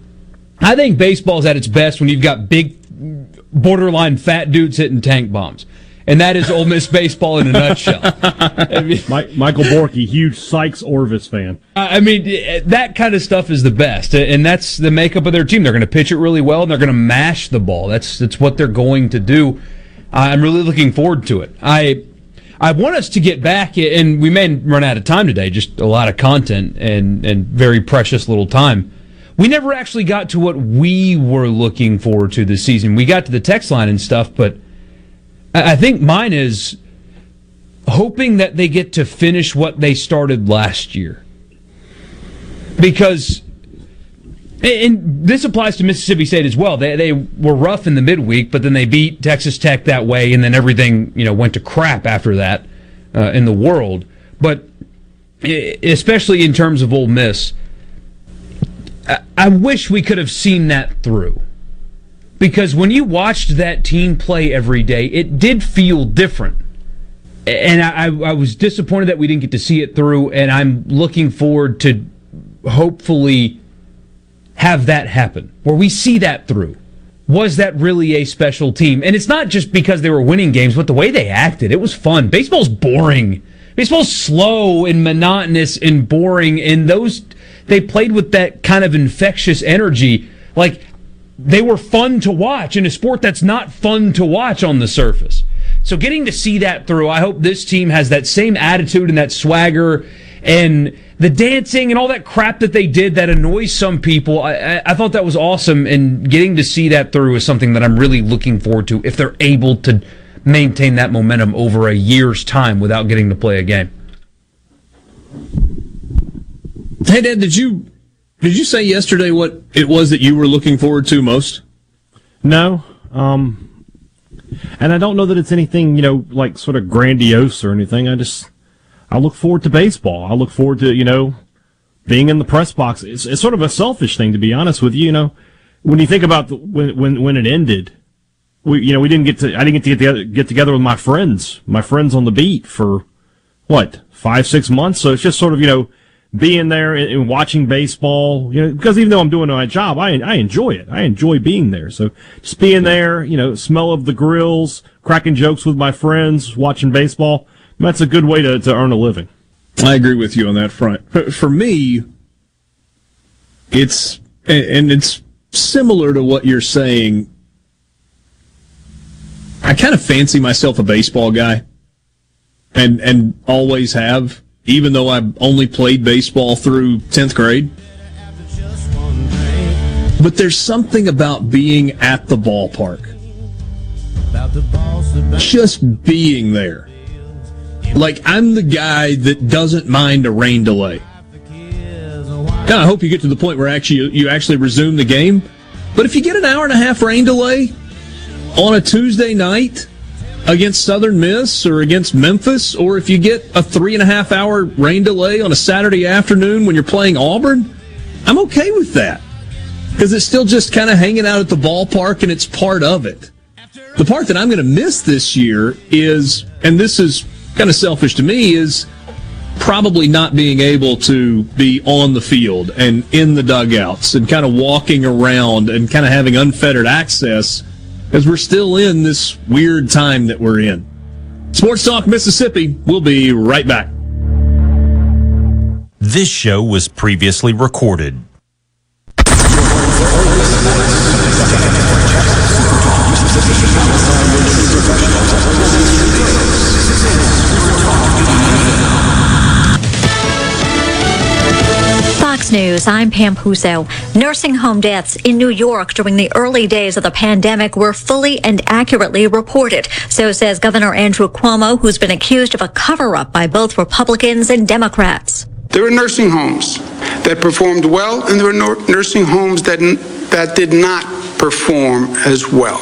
I think baseball's at its best when you've got big borderline fat dudes hitting tank bombs. And that is Ole Miss baseball in a nutshell.
I mean, Michael Borky, huge Sikes Orvis fan.
I mean, eh, that kind of stuff is the best, and that's the makeup of their team. They're going to pitch it really well, and they're going to mash the ball. That's that's what they're going to do. I'm really looking forward to it. I I want us to get back, eh, and we may run out of time today. Just a lot of content and and very precious little time we never actually got to what we were looking forward to this season. We got to the text line and stuff, but I think mine is hoping that they get to finish what they started last year. Because and this applies to Mississippi State as well. They they were rough in the midweek, but then they beat Texas Tech that way, and then everything you know went to crap after that uh, in the world. But especially in terms of Ole Miss, I wish we could have seen that through. Because when you watched that team play every day, it did feel different. And I, I, was disappointed that we didn't get to see it through, and I'm looking forward to hopefully have that happen, where we see that through. Was that really a special team? And it's not just because they were winning games, but the way they acted. It was fun. Baseball's boring. Baseball's slow and monotonous and boring, and those they played with that kind of infectious energy. Like they were fun to watch in a sport that's not fun to watch on the surface. So getting to see that through, I hope this team has that same attitude and that swagger and the dancing and all that crap that they did that annoys some people. I, I, thought that was awesome, and getting to see that through is something that I'm really looking forward to if they're able to maintain that momentum over a year's time without getting to play a game.
Hey, Dad, did you did you say yesterday what it was that you were looking forward to most?
No, um, and I don't know that it's anything you know like sort of grandiose or anything. I just I look forward to baseball. I look forward to you know being in the press box. It's, it's sort of a selfish thing to be honest with you. You know, when you think about the, when when when it ended, we you know we didn't get to I didn't get to get together, get together with my friends, my friends on the beat for what five six months. So it's just sort of you know being there and, watching baseball, you know, because even though I'm doing my job, I, I enjoy it. I enjoy being there. So just being there, you know, smell of the grills, cracking jokes with my friends, watching baseball, that's a good way to, to earn a living.
I agree with you on that front. For me, it's, and it's similar to what you're saying. I kind of fancy myself a baseball guy and, and always have even though I only played baseball through 10th grade. But there's something about being at the ballpark just being there. Like, I'm the guy that doesn't mind a rain delay. Kind of hope you get to the point where actually you actually resume the game. But if you get an hour and a half rain delay on a Tuesday night against Southern Miss or against Memphis, or if you get a three and a half hour rain delay on a Saturday afternoon when you're playing Auburn, I'm okay with that. Because it's still just kind of hanging out at the ballpark and it's part of it. The part that I'm going to miss this year is, and this is kind of selfish to me, is probably not being able to be on the field and in the dugouts and kind of walking around and kind of having unfettered access as we're still in this weird time that we're in. Sports Talk Mississippi, we'll be right back.
This show was previously recorded.
News, I'm Pam Puso. Nursing home deaths in New York during the early days of the pandemic were fully and accurately reported. So says Governor Andrew Cuomo, who's been accused of a cover up by both Republicans and Democrats.
There were nursing homes that performed well, and there were nor- nursing homes that, that did not perform as well.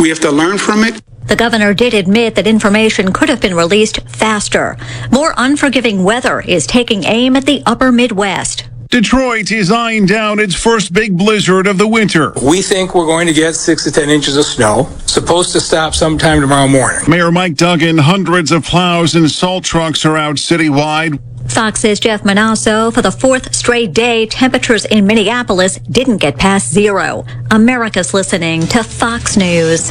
We have to learn from it.
The governor did admit that information could have been released faster. More unforgiving weather is taking aim at the upper Midwest.
Detroit is eyeing down its first big blizzard of the winter.
We think we're going to get six to 10 inches of snow, supposed to stop sometime tomorrow morning.
Mayor Mike Duggan, hundreds of plows and salt trucks are out citywide.
Fox's Jeff Monosso. For the fourth straight day, temperatures in Minneapolis didn't get past zero. America's listening to Fox News.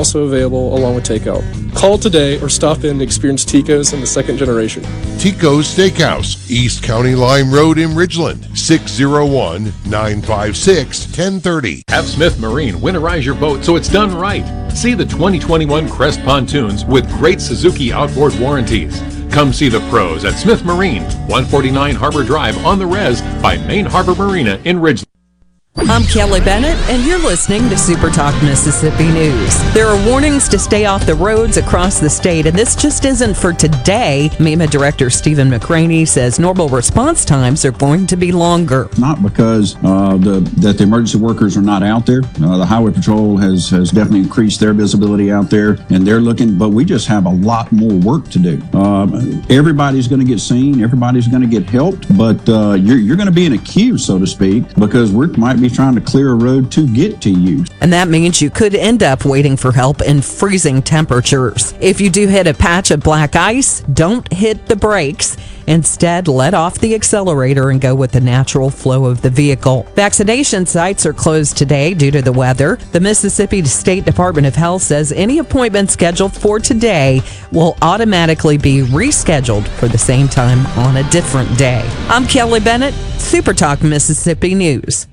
also available along with takeout. Call today or stop in and experience Tico's in the second generation.
Tico's Steakhouse, East County Line Road in Ridgeland, 601 956 1030.
Have Smith Marine winterize your boat so it's done right. See the 2021 Crest pontoons with great Suzuki outboard warranties. Come see the pros at Smith Marine, 149 Harbor Drive on the res by Main Harbor Marina in Ridgeland.
I'm Kelly Bennett, and you're listening to Super Talk Mississippi News. There are warnings to stay off the roads across the state, and this just isn't for today. MEMA Director Stephen McCraney says normal response times are going to be longer.
Not because uh, the that the emergency workers are not out there. Uh, the Highway Patrol has has definitely increased their visibility out there, and they're looking. But we just have a lot more work to do. Um, everybody's going to get seen. Everybody's going to get helped, but uh, you're you're going to be in a queue, so to speak, because we might be trying to clear a road to get to you.
And that means you could end up waiting for help in freezing temperatures. If you do hit a patch of black ice, don't hit the brakes. Instead, let off the accelerator and go with the natural flow of the vehicle. Vaccination sites are closed today due to the weather. The Mississippi State Department of Health says any appointment scheduled for today will automatically be rescheduled for the same time on a different day. I'm Kelly Bennett, Super Talk Mississippi News.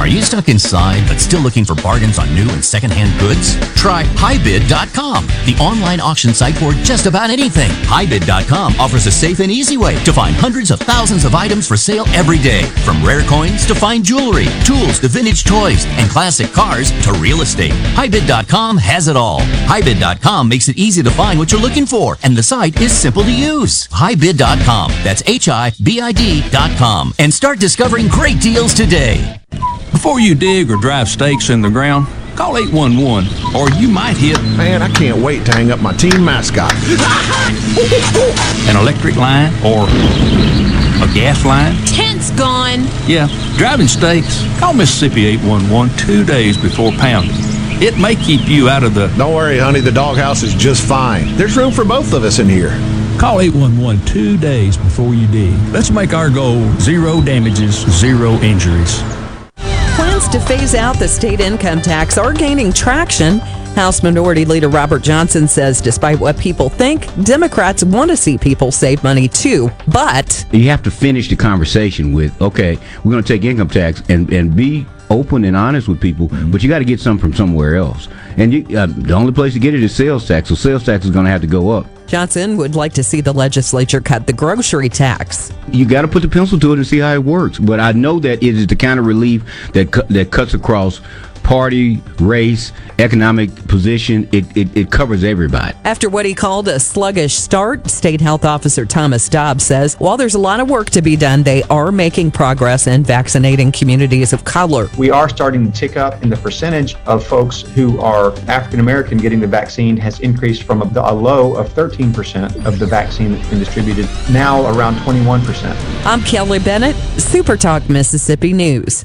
Are you stuck inside but still looking for bargains on new and secondhand goods? Try HiBid.com, the online auction site for just about anything. HiBid.com offers a safe and easy way to find hundreds of thousands of items for sale every day, from rare coins to fine jewelry, tools to vintage toys, and classic cars to real estate. HiBid.com has it all. HiBid.com makes it easy to find what you're looking for, and the site is simple to use. HiBid.com. That's H I B I D.com. And start discovering great deals today.
Before you dig or drive stakes in the ground, call 811 or you might hit.
Man, I can't wait to hang up my team mascot.
An electric line or a gas line.
Tent's gone.
Yeah, driving stakes. Call Mississippi 811 two days before pounding. It may keep you out of the.
Don't worry, honey, the doghouse is just fine. There's room for both of us in here.
Call 811 two days before you dig. Let's make our goal zero damages, zero injuries.
Plans to phase out the state income tax are gaining traction. House Minority Leader Robert Johnson says despite what people think, Democrats want to see people save money too. But
you have to finish the conversation with, okay, we're going to take income tax and, and be open and honest with people, but you got to get some from somewhere else. And you, uh, the only place to get it is sales tax, so sales tax is going to have to go up.
Johnson would like to see the legislature cut the grocery tax.
You got to put the pencil to it and see how it works. But I know that it is the kind of relief that cu- that cuts across party, race, economic position. It, it, it, covers everybody.
After what he called a sluggish start, State Health Officer Thomas Dobbs says while there's a lot of work to be done, they are making progress in vaccinating communities of color.
We are starting to tick up, and the percentage of folks who are African American getting the vaccine has increased from a, a low of 13% of the vaccine that's been distributed, now around 21%.
I'm Kelly Bennett, Super Talk Mississippi News.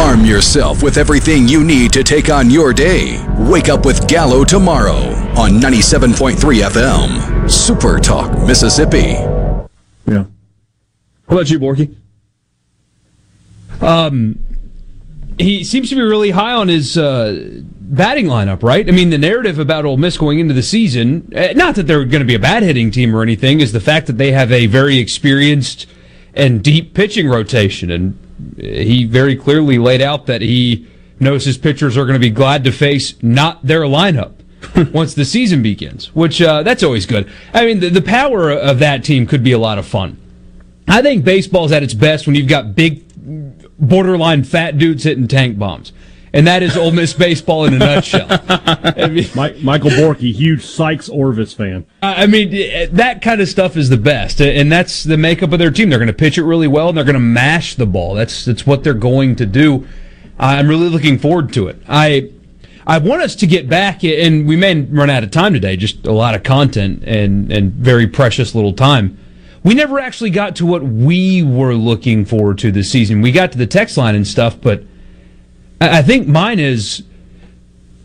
Arm yourself with everything you need to take on your day. Wake up with Gallo tomorrow on 97.3 FM. Super Talk, Mississippi.
Yeah. What about you, Borky?
Um, he seems to be really high on his uh, batting lineup, right? I mean, the narrative about Ole Miss going into the season, eh, not that they're going to be a bad hitting team or anything, is the fact that they have a very experienced and deep pitching rotation. And he very clearly laid out that he knows his pitchers are going to be glad to face not their lineup once the season begins, which uh, that's always good. I mean, the, the power of that team could be a lot of fun. I think baseball's at its best when you've got big, borderline fat dudes hitting tank bombs. And that is Ole Miss baseball in a nutshell.
I mean, Mike, Michael Borky, huge Sikes Orvis fan.
I mean, eh, that kind of stuff is the best, eh, and that's the makeup of their team. They're going to pitch it really well, and they're going to mash the ball. That's that's what they're going to do. I'm really looking forward to it. I I want us to get back, eh, and we may run out of time today. Just a lot of content and and very precious little time. We never actually got to what we were looking forward to this season. We got to the text line and stuff, but I think mine is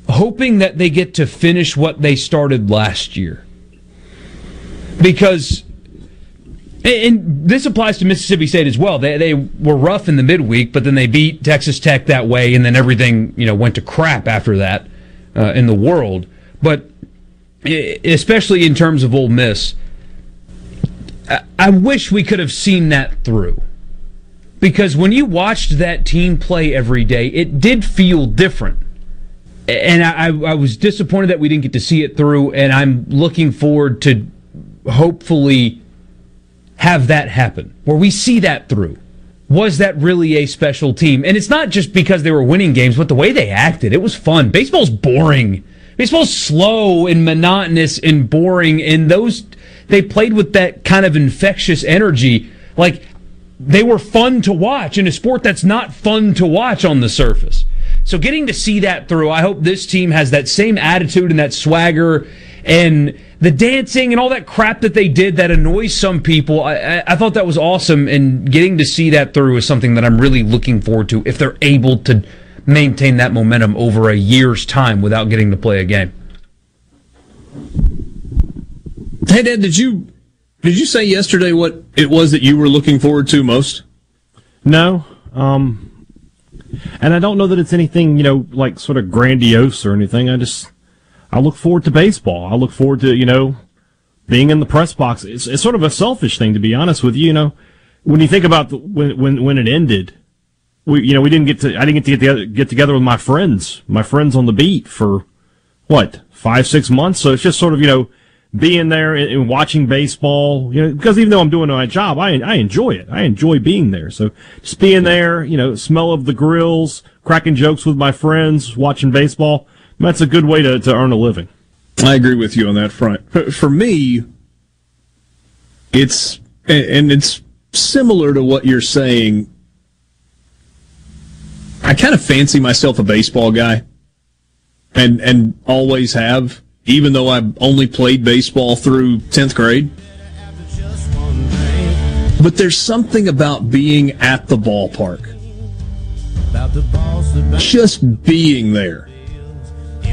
hoping that they get to finish what they started last year. Because, and this applies to Mississippi State as well. They, they were rough in the midweek, but then they beat Texas Tech that way, and then everything, you know, went to crap after that uh, in the world. But especially in terms of Ole Miss, I wish we could have seen that through because when you watched that team play every day, it did feel different. And I, I, was disappointed that we didn't get to see it through, and I'm looking forward to hopefully have that happen where we see that through. Was that really a special team? And it's not just because they were winning games, but the way they acted. It was fun. Baseball's boring. Baseball's slow and monotonous and boring, and those they played with that kind of infectious energy. Like they were fun to watch in a sport that's not fun to watch on the surface. So getting to see that through, I hope this team has that same attitude and that swagger and the dancing and all that crap that they did that annoys some people. I, I, thought that was awesome, and getting to see that through is something that I'm really looking forward to if they're able to maintain that momentum over a year's time without getting to play a game.
Hey, Dad, did you did you say yesterday what it was that you were looking forward to most?
No. Um, and I don't know that it's anything, you know, like sort of grandiose or anything. I just, I look forward to baseball. I look forward to, you know, being in the press box. It's, it's sort of a selfish thing, to be honest with you. You know, when you think about the, when when when it ended, we you know we didn't get to I didn't get to get together, get together with my friends, my friends on the beat for what five six months. So it's just sort of you know being there and, and watching baseball. You know, because even though I'm doing my job, I I enjoy it. I enjoy being there. So just being there, you know, smell of the grills, cracking jokes with my friends, watching baseball. That's a good way to, to earn a living.
I agree with you on that front. For- For me, it's and it's similar to what you're saying. I kind of fancy myself a baseball guy, and and always have, even though I've only played baseball through tenth grade. But there's something about being at the ballpark, just being there.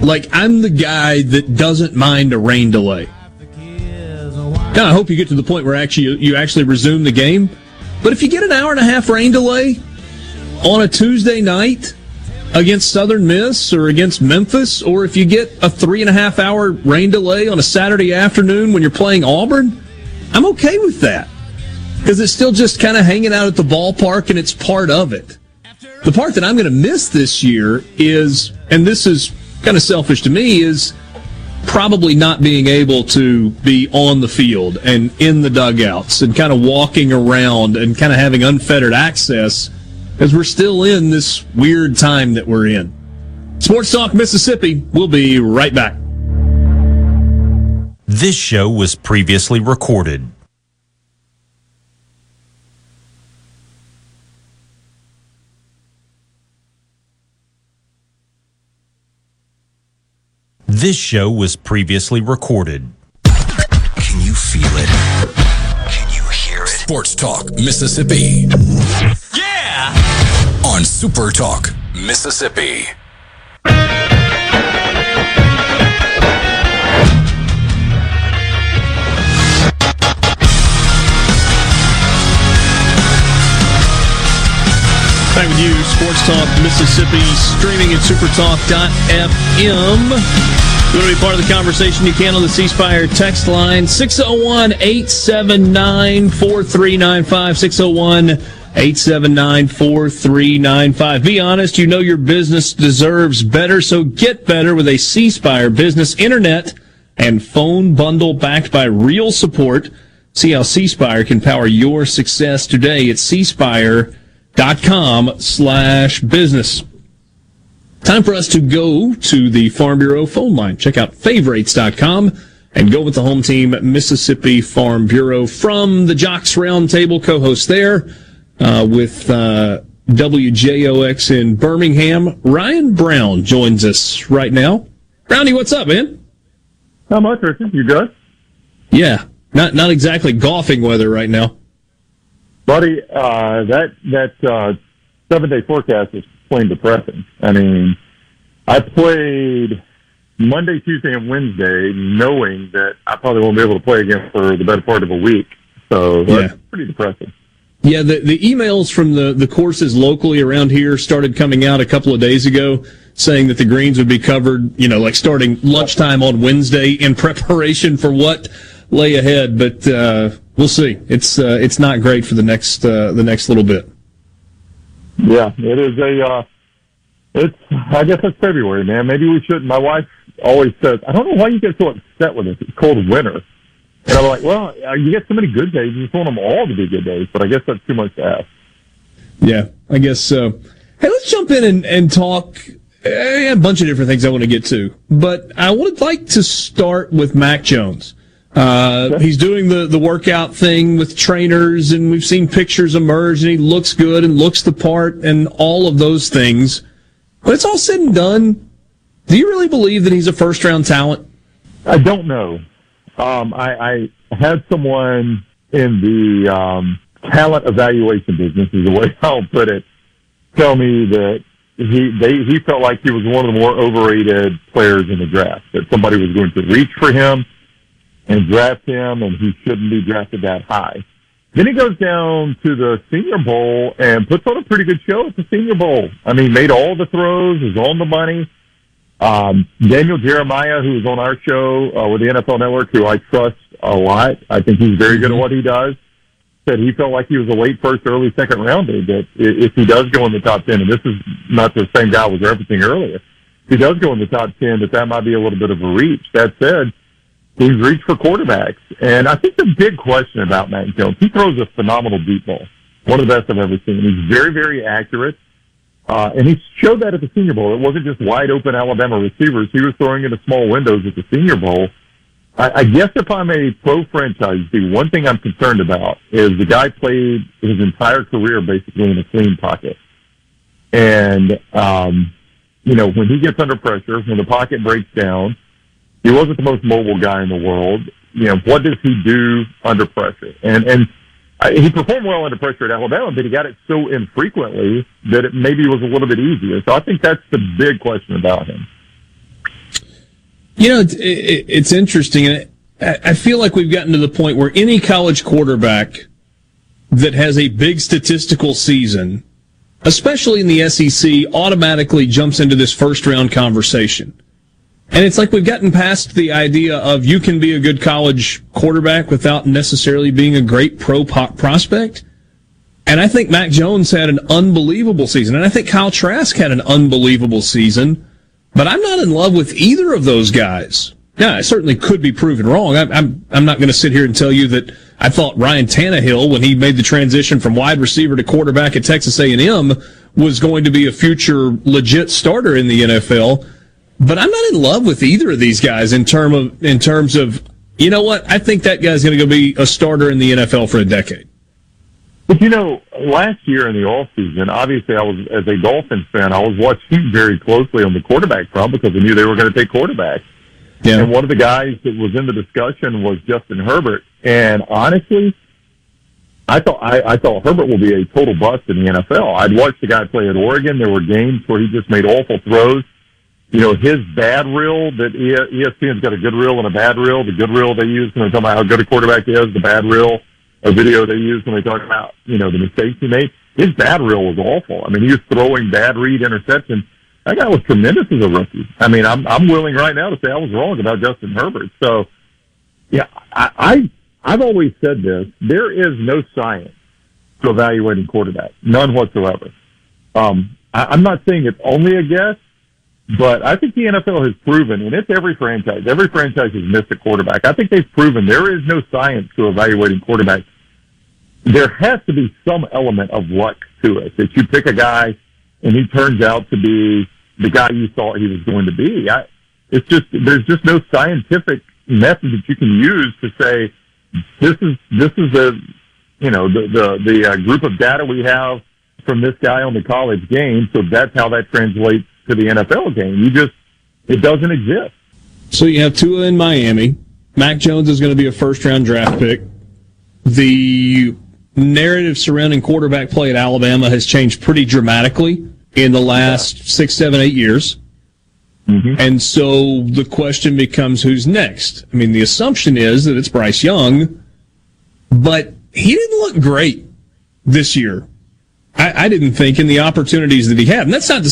Like I'm the guy that doesn't mind a rain delay. Now I hope you get to the point where actually you actually resume the game. But if you get an hour and a half rain delay on a Tuesday night against Southern Miss or against Memphis, or if you get a three and a half hour rain delay on a Saturday afternoon when you're playing Auburn, I'm okay with that. Because it's still just kind of hanging out at the ballpark and it's part of it. The part that I'm going to miss this year is, and this is kind of selfish to me, is probably not being able to be on the field and in the dugouts and kind of walking around and kind of having unfettered access as we're still in this weird time that we're in. Sports Talk Mississippi, we'll be right back.
This show was previously recorded. This show was previously recorded.
Can you feel it? Can you hear it? Sports Talk Mississippi. Yeah! Super Talk Mississippi.
Back with you, Sports Talk Mississippi, streaming at supertalk.fm. If you want to be part of the conversation, you can on the C Spire text line 601 879 4395. 601 879 4395. Be honest, you know your business deserves better, so get better with a C Spire business internet and phone bundle backed by real support. See how C Spire can power your success today at cspire.com slash business. Time for us to go to the Farm Bureau phone line. Check out favorites.com and go with the home team, Mississippi Farm Bureau. From the JOX Roundtable, co-host there uh, with uh, WJOX in Birmingham, Ryan Brown joins us right now. Brownie, what's up, man?
How much, Richard. You good?
Yeah, not not exactly golfing weather right now.
Buddy, uh, that that uh, seven day forecast is plain depressing. I mean, I played Monday, Tuesday, and Wednesday, knowing that I probably won't be able to play again for the better part of a week. So that's
Yeah.
pretty depressing.
Yeah, the, the emails from the, the courses locally around here started coming out a couple of days ago saying that the greens would be covered, you know, like starting lunchtime on Wednesday in preparation for what lay ahead. But, uh, we'll see. It's, uh, it's not great for the next, uh, the next little bit.
Yeah, it is a. Uh, it's. I guess it's February, man. Maybe we shouldn't. My wife always says, "I don't know why you get so upset with this. It's cold winter." And I'm like, "Well, uh, you get so many good days. You just want them all to be good days." But I guess that's too much to ask.
Yeah, I guess so. Hey, let's jump in and, and talk eh, a bunch of different things I want to get to. But I would like to start with Mac Jones. Uh, he's doing the, the workout thing with trainers, and we've seen pictures emerge, and he looks good and looks the part, and all of those things. But it's all said and done. Do you really believe that he's a first round talent?
I don't know. Um, I, I had someone in the um, talent evaluation business, is the way I'll put it, tell me that he they he felt like he was one of the more overrated players in the draft. That somebody was going to reach for him and draft him, and he shouldn't be drafted that high. Then he goes down to the Senior Bowl and puts on a pretty good show at the Senior Bowl. I mean, made all the throws, was on the money. Um, Daniel Jeremiah, who is on our show uh, with the NFL Network, who I trust a lot. I think he's very good at what he does. Said he felt like he was a late first, early second rounder. That if he does go in the top ten, and this is not the same guy I was referencing earlier, if he does go in the top ten, that that might be a little bit of a reach. That said, he's reached for quarterbacks, and I think the big question about Mac Jones, he throws a phenomenal deep ball, one of the best I've ever seen. He's very, very accurate. Uh, and he showed that at the Senior Bowl. It wasn't just wide open Alabama receivers. He was throwing into small windows at the Senior Bowl. I, I guess if I'm a pro franchise, the one thing I'm concerned about is the guy played his entire career basically in a clean pocket. And, um, you know, when he gets under pressure, when the pocket breaks down, he wasn't the most mobile guy in the world. You know, what does he do under pressure? And, and he performed well under pressure at Alabama, but he got it so infrequently that it maybe was a little bit easier. So I think that's the big question about him.
You know, it's, it, it's interesting, and I feel like we've gotten to the point where any college quarterback that has a big statistical season, especially in the SEC, automatically jumps into this first round conversation. And it's like we've gotten past the idea of you can be a good college quarterback without necessarily being a great pro prospect. And I think Mac Jones had an unbelievable season. And I think Kyle Trask had an unbelievable season. But I'm not in love with either of those guys. Now, I certainly could be proven wrong. I'm, I'm, I'm not going to sit here and tell you that I thought Ryan Tannehill, when he made the transition from wide receiver to quarterback at Texas A&M, was going to be a future legit starter in the NFL. But I'm not in love with either of these guys in term of in terms of you know what I think that guy's going to go be a starter in the NFL for a decade.
But you know, last year in the off season, obviously I was as a Dolphins fan, I was watching very closely on the quarterback front because I knew they were going to take quarterback.
Yeah.
And one of the guys that was in the discussion was Justin Herbert. And honestly, I thought I, I thought Herbert will be a total bust in the NFL. I'd watched the guy play at Oregon. There were games where he just made awful throws. You know, his bad reel that ESPN's got a good reel and a bad reel. The good reel they use when they talk about how good a quarterback is, the bad reel, a video they use when they talk about, you know, the mistakes he made. His bad reel was awful. I mean, he was throwing bad read interceptions. That guy was tremendous as a rookie. I mean, I'm, I'm willing right now to say I was wrong about Justin Herbert. So, yeah, I, I, I've always said this. There is no science to evaluating quarterback. None whatsoever. Um, I, I'm not saying it's only a guess, but I think the NFL has proven, and it's every franchise. Every franchise has missed a quarterback. I think they've proven there is no science to evaluating quarterbacks. There has to be some element of luck to it that you pick a guy and he turns out to be the guy you thought he was going to be. I, it's just there's just no scientific method that you can use to say this is this is the you know the the the uh, group of data we have from this guy on the college game, so that's how that translates to the NFL game. You just it doesn't exist.
So you have Tua in Miami. Mac Jones is going to be a first round draft pick. The narrative surrounding quarterback play at Alabama has changed pretty dramatically in the last six, seven, eight years. Mm-hmm. And so the question becomes who's next? I mean, the assumption is that it's Bryce Young, but he didn't look great this year. I, I didn't think in the opportunities that he had. And that's not to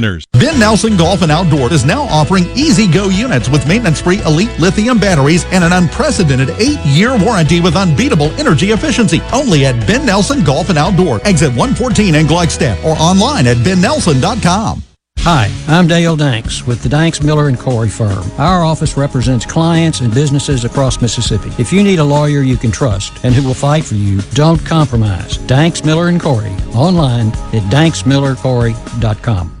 Ben Nelson Golf and Outdoor is now offering E-Z-GO units with maintenance free elite lithium batteries and an unprecedented eight year warranty with unbeatable energy efficiency. Only at Ben Nelson Golf and Outdoor, exit 114 in Gluckstadt or online at bennelson.com.
Hi, I'm Dale Danks with the Danks Miller and Corey firm. Our office represents clients and businesses across Mississippi. If you need a lawyer you can trust and who will fight for you, don't compromise. Danks Miller and Corey online at danksmillercorey.com.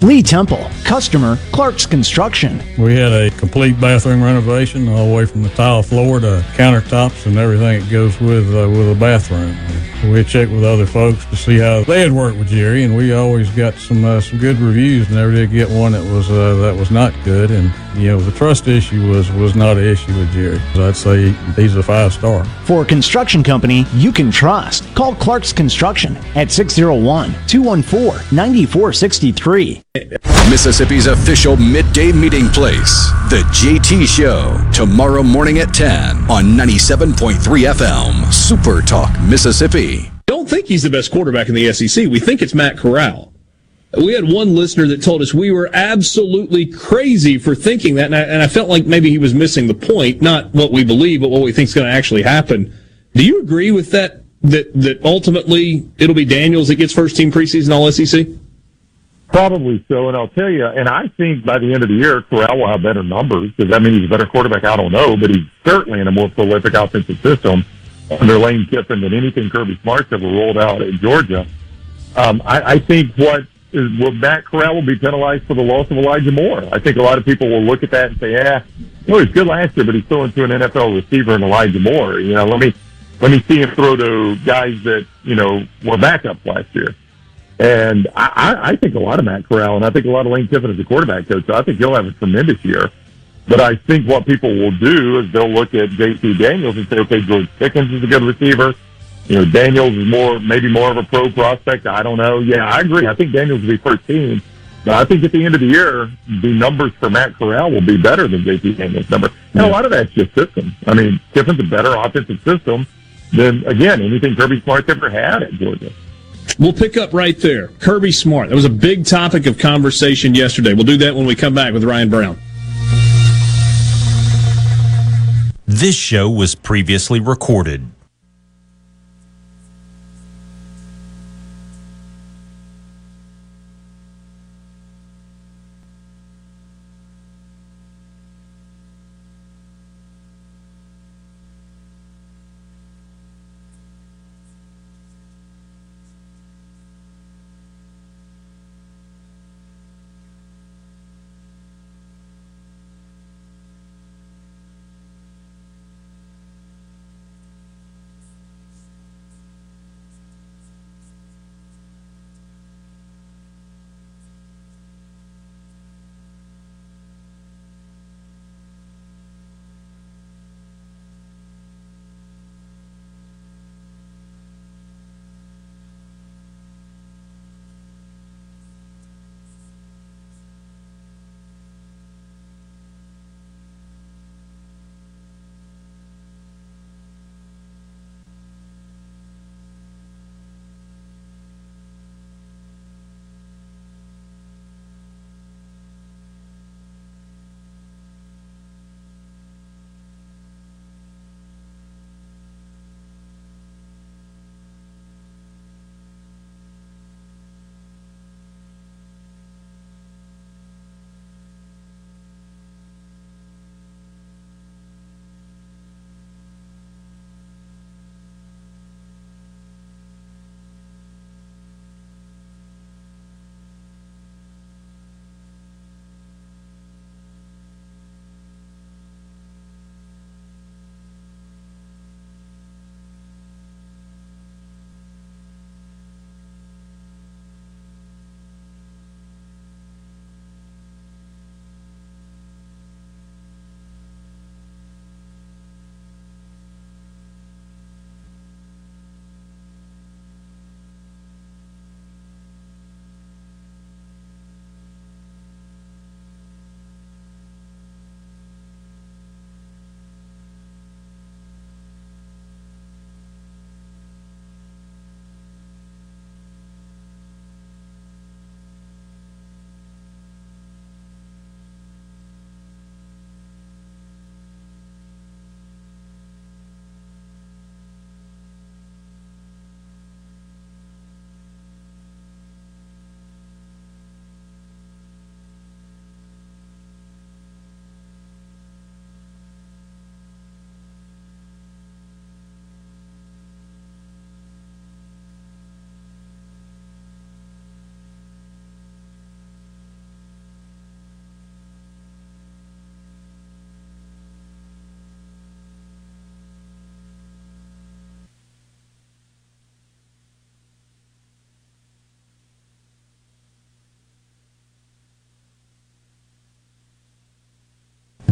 Lee Temple, customer, Clark's Construction.
We had a complete bathroom renovation, all the way from the tile floor to countertops and everything that goes with uh, with a bathroom. We checked with other folks to see how they had worked with Jerry, and we always got some uh, some good reviews. And never did get one that was uh, that was not good. And you know, the trust issue was was not an issue with Jerry. I'd say he's a five star.
For a construction company you can trust, call Clark's Construction at 601 214 9463.
Mississippi's official midday meeting place, The JT Show, tomorrow morning at 10 on 97.3 FM, Super Talk, Mississippi.
Don't think he's the best quarterback in the SEC. We think it's Matt Corral. We had one listener that told us we were absolutely crazy for thinking that, and I, and I felt like maybe he was missing the point, not what we believe, but what we think is going to actually happen. Do you agree with that? That that ultimately it'll be Daniels that gets first team preseason All SEC.
Probably so, and I'll tell you, and I think by the end of the year, Corral will have better numbers. Does that mean he's a better quarterback? I don't know, but he's certainly in a more prolific offensive system under Lane Kiffin than anything Kirby Smart's ever rolled out in Georgia. Um, I, I think what is, well, Matt Corral will be penalized for the loss of Elijah Moore. I think a lot of people will look at that and say, yeah, no, he's good last year, but he's throwing to an NFL receiver in Elijah Moore. You know, let me, let me see him throw to guys that, you know, were backups last year. And I, I think a lot of Matt Corral, and I think a lot of Lane Kiffin as a quarterback coach. So I think he'll have a tremendous year. But I think what people will do is they'll look at JT Daniels and say, okay, George Pickens is a good receiver. You know, Daniels is more, maybe more of a pro prospect. I don't know. Yeah, I agree. I think Daniels will be first team. But I think at the end of the year, the numbers for Matt Corral will be better than JT Daniels' number. And a lot of that's just system. I mean, Kiffin's a better offensive system than, again, anything Kirby Smart's ever had at Georgia.
We'll pick up right there. Kirby Smart. That was a big topic of conversation yesterday. We'll do that when we come back with Ryan Brown.
This show was previously recorded.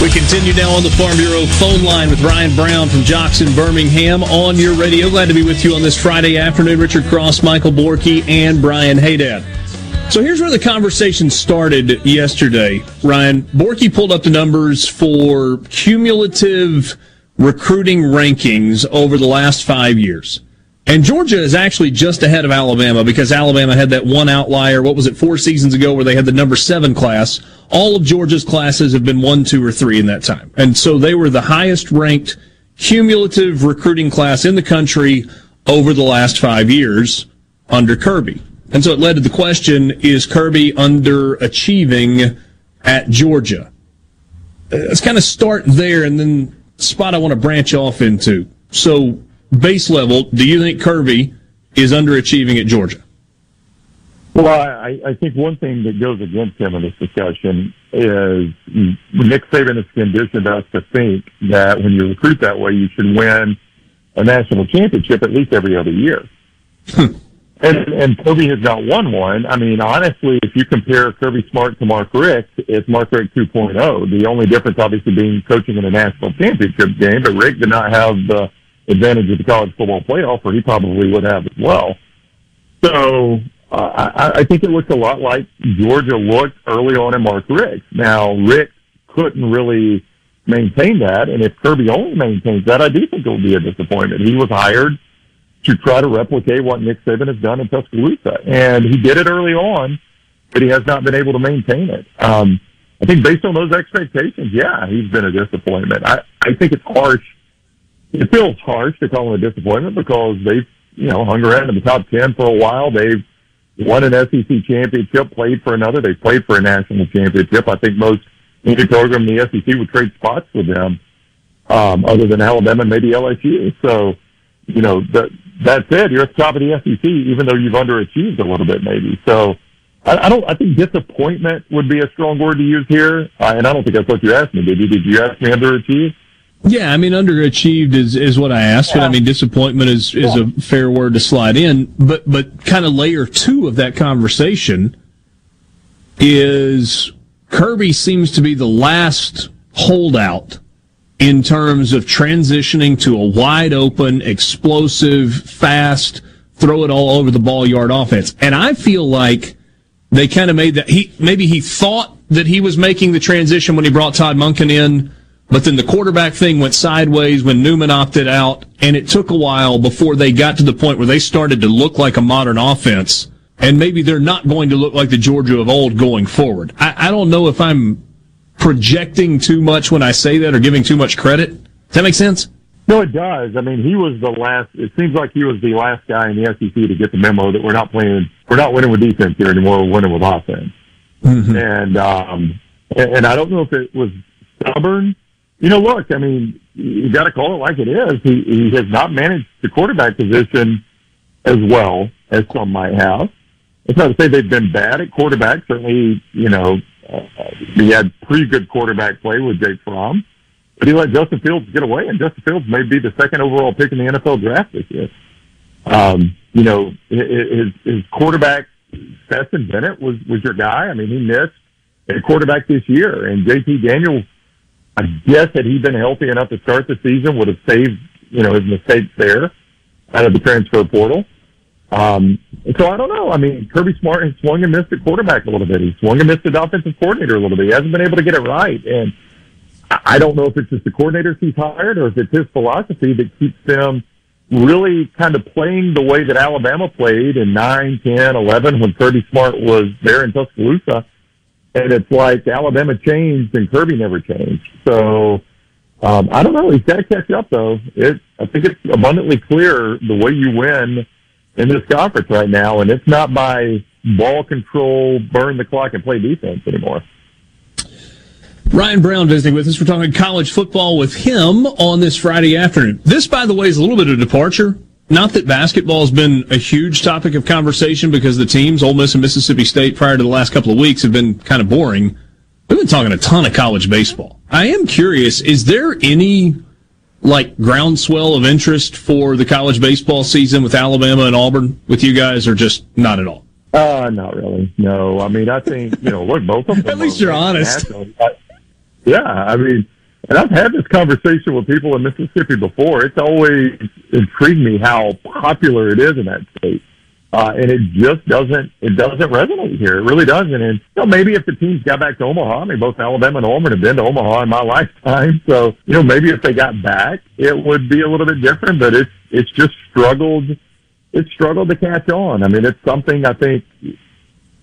We continue now on the Farm Bureau phone line with Ryan Brown from JOX in, Birmingham on your radio. Glad to be with you on this Friday afternoon. Richard Cross, Michael Borky, and Brian Haydad. So here's where the conversation started yesterday. Ryan, Borky pulled up the numbers for cumulative recruiting rankings over the last five years. And Georgia is actually just ahead of Alabama because Alabama had that one outlier. What was it, four seasons ago, where they had the number seven class? All of Georgia's classes have been one, two, or three in that time. And so they were the highest ranked cumulative recruiting class in the country over the last five years under Kirby. And so it led to the question is Kirby underachieving at Georgia? Uh, Let's kind of start there and then spot I want to branch off into. So, base level, do you think Kirby is underachieving at Georgia?
Well, I, I think one thing that goes against him in this discussion is Nick Saban has conditioned us to think that when you recruit that way, you should win a national championship at least every other year. Hmm. and, and Kirby has not won one. I mean, honestly, if you compare Kirby Smart to Mark Richt, it's Mark Richt 2.0. The only difference, obviously, being coaching in a national championship game, but Richt did not have the advantage of the college football playoff, or he probably would have as well. So uh, I, I think it looks a lot like Georgia looked early on in Mark Richt. Now, Richt couldn't really maintain that, and if Kirby only maintains that, I do think it will be a disappointment. He was hired to try to replicate what Nick Saban has done in Tuscaloosa, and he did it early on, but he has not been able to maintain it. Um, I think based on those expectations, yeah, he's been a disappointment. I, I think it's harsh. It feels harsh to call him a disappointment because they've, you know, hung around in the top 10 for a while. They've won an SEC championship, played for another. They played for a national championship. I think most any program in the SEC would trade spots with them, um, other than Alabama and maybe LSU. So, you know, that, that said, you're at the top of the SEC, even though you've underachieved a little bit, maybe. So, I, I don't. I think disappointment would be a strong word to use here, uh, and I don't think that's what you asked me. Did you? Did you ask me underachieved?
Yeah, I mean, underachieved is, is what I asked, but I mean, disappointment is, is a fair word to slide in. But, but kind of layer two of that conversation is Kirby seems to be the last holdout in terms of transitioning to a wide open, explosive, fast, throw it all over the ball yard offense. And I feel like they kind of made that he, maybe he thought that he was making the transition when he brought Todd Monken in but then the quarterback thing went sideways when Newman opted out, and it took a while before they got to the point where they started to look like a modern offense. And maybe they're not going to look like the Georgia of old going forward. I, I don't know if I'm projecting too much when I say that or giving too much credit. Does that make sense?
No, it does. I mean, he was the last. It seems like he was the last guy in the SEC to get the memo that we're not playing. We're not winning with defense here anymore. We're winning with offense. And um, and, and I don't know if it was stubborn you know, look, I mean, you got to call it like it is. He, he has not managed the quarterback position as well as some might have. It's not to say they've been bad at quarterback. Certainly, you know, uh, he had pretty good quarterback play with Jake Fromm, but he let Justin Fields get away, and Justin Fields may be the second overall pick in the NFL draft this year. Um, you know, his, his quarterback, Stetson Bennett, was, was your guy. I mean, he missed at quarterback this year, and JT Daniels I guess had he been healthy enough to start the season, would have saved you know his mistakes there out of the transfer portal. Um, so I don't know. I mean, Kirby Smart has swung and missed at quarterback a little bit. He swung and missed at offensive coordinator a little bit. He hasn't been able to get it right. And I I don't know if it's just the coordinators he's hired or if it's his philosophy that keeps them really kind of playing the way that Alabama played in 9, 10, 11 when Kirby Smart was there in Tuscaloosa and it's like Alabama changed and Kirby never changed. So um, I don't know. He's got to catch up, though. It I think it's abundantly clear the way you win in this conference right now, and it's not by ball control, burn the clock, and play defense anymore.
Ryan Brown visiting with us. We're talking college football with him on this Friday afternoon. This, by the way, is a little bit of a departure not that basketball has been a huge topic of conversation because the teams, Ole Miss and Mississippi State, prior to the last couple of weeks, have been kind of boring. We've been talking a ton of college baseball. I am curious: is there any like groundswell of interest for the college baseball season with Alabama and Auburn with you guys, or just not at all?
Uh, not really. No, I mean, I think you know, look, both of them.
At least you're honest.
I- yeah, I mean, and I've had this conversation with people in Mississippi before. It's always intrigued me how popular it is in that state. Uh, and it just doesn't, it doesn't resonate here. It really doesn't. And, you know, maybe if the teams got back to Omaha, I mean, both Alabama and Auburn have been to Omaha in my lifetime. So, you know, maybe if they got back, it would be a little bit different, but it's, it's just struggled, it's struggled to catch on. I mean, it's something I think,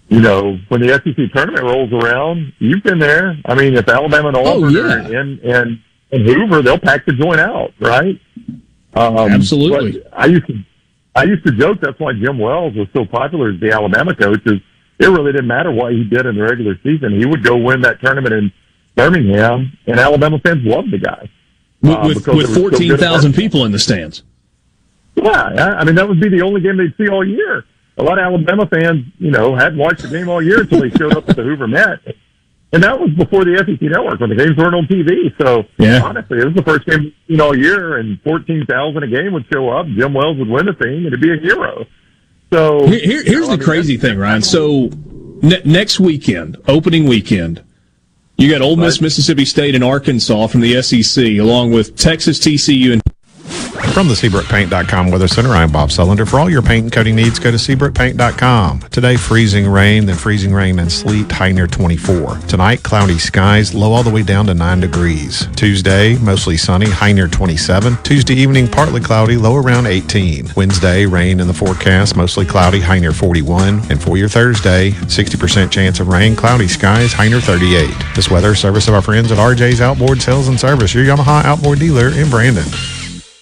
you know, when the SEC tournament rolls around, you've been there. I mean, if Alabama and Auburn
yeah.
are in, in, in Hoover, they'll pack the joint out, right? Um,
Absolutely.
I used to, I used to joke that's why Jim Wells was so popular as the Alabama coach. Is it really didn't matter what he did in the regular season; he would go win that tournament in Birmingham, and Alabama fans loved the guy
With,
Uh,
with, with
it was so good at
14,000 people in the stands.
yeah, I mean that would be the only game they'd see all year. A lot of Alabama fans, you know, hadn't watched the game all year until they showed up at the Hoover Met, and that was before the SEC Network when the games weren't on TV. So
Yeah.
honestly, it was the first game you know all year, and fourteen thousand a game would show up. Jim Wells would win the thing, and it'd be a hero. So
Here, here- here's
you know, I
the
mean,
crazy thing, Ryan. So ne- next weekend, opening weekend, you got Ole Miss, Mississippi State, and Arkansas from the SEC, along with Texas, TCU, and
From the SeabrookPaint.com Weather Center, I'm Bob Sullender. For all your paint and coating needs, go to SeabrookPaint.com. Today, freezing rain, then freezing rain and sleet, high near 24. Tonight, cloudy skies, low all the way down to 9 degrees. Tuesday, mostly sunny, high near 27. Tuesday evening, partly cloudy, low around 18. Wednesday, rain in the forecast, mostly cloudy, high near 41. And for your Thursday, 60% chance of rain, cloudy skies, high near 38. This weather service of our friends at RJ's Outboard Sales and Service, your Yamaha outboard dealer in Brandon.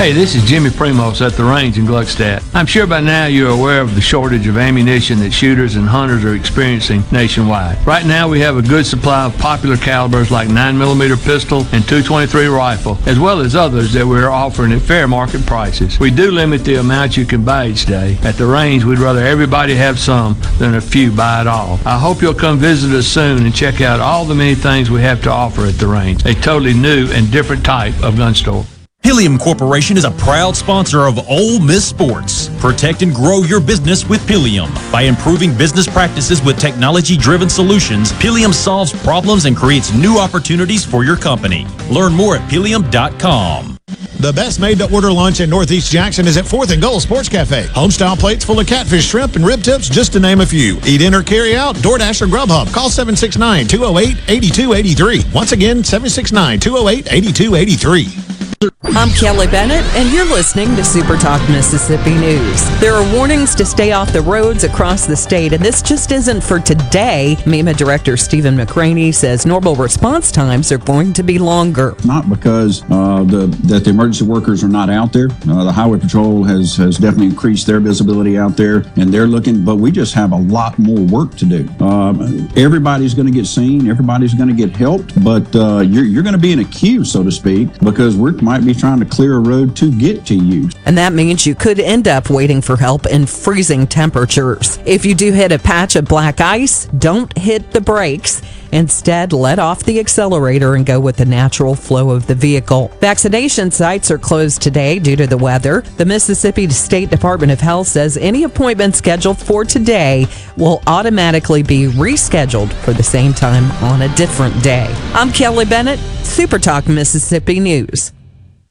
Hey, this is Jimmy Primos at the range in Gluckstadt. I'm sure by now you're aware of the shortage of ammunition that shooters and hunters are experiencing nationwide. Right now we have a good supply of popular calibers like 9mm pistol and 223 rifle, as well as others that we're offering at fair market prices. We do limit the amount you can buy each day. At the range, we'd rather everybody have some than a few buy it all. I hope you'll come visit us soon and check out all the many things we have to offer at the range. A totally new and different type of gun store.
Pilium Corporation is a proud sponsor of Ole Miss Sports. Protect and grow your business with Pilium. By improving business practices with technology driven solutions, Pilium solves problems and creates new opportunities for your company. Learn more at pilium.com.
The best made to order lunch in Northeast Jackson is at 4th and Goal Sports Cafe. Homestyle plates full of catfish, shrimp, and rib tips, just to name a few. Eat in or carry out, DoorDash or Grubhub. Call 769 208 8283. Once again, 769 208 8283.
I'm Kelly Bennett, and you're listening to Super Talk Mississippi News. There are warnings to stay off the roads across the state, and this just isn't for today. MEMA Director Stephen McCraney says normal response times are going to be longer.
Not because uh, the that the emergency workers are not out there. Uh, the Highway Patrol has has definitely increased their visibility out there, and they're looking. But we just have a lot more work to do. Um, everybody's going to get seen. Everybody's going to get helped, but uh, you're you're going to be in a queue, so to speak, because we might be trying to clear a road to get to you.
And that means you could end up waiting for help in freezing temperatures. If you do hit a patch of black ice, don't hit the brakes. Instead, let off the accelerator and go with the natural flow of the vehicle. Vaccination sites are closed today due to the weather. The Mississippi State Department of Health says any appointment scheduled for today will automatically be rescheduled for the same time on a different day. I'm Kelly Bennett, Super Talk Mississippi News.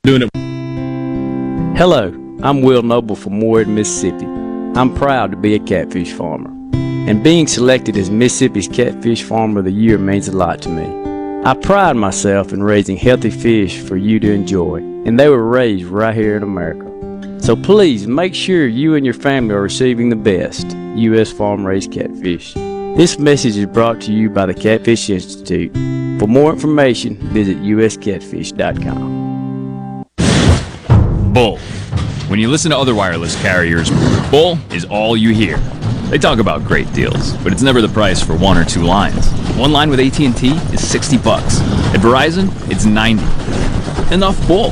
Doing it.
Hello, I'm Will Noble from Moorhead, Mississippi. I'm proud to be a catfish farmer. And being selected as Mississippi's Catfish Farmer of the Year means a lot to me. I pride myself in raising healthy fish for you to enjoy, and they were raised right here in America. So please make sure you and your family are receiving the best U.S. farm raised catfish. This message is brought to you by the Catfish Institute. For more information, visit uscatfish.com.
Bull. When you listen to other wireless carriers, bull is all you hear. They talk about great deals, but it's never the price for one or two lines. One line with AT&T is 60 bucks. At Verizon, it's 90. Enough bull.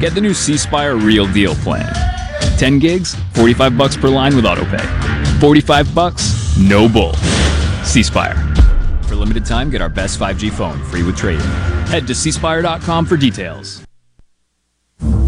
Get the new C Spire Real Deal plan. 10 gigs, 45 bucks per line with autopay. 45 bucks, no bull. C Spire. For limited time, get our best 5G phone free with trade-in. Head to cspire.com for details.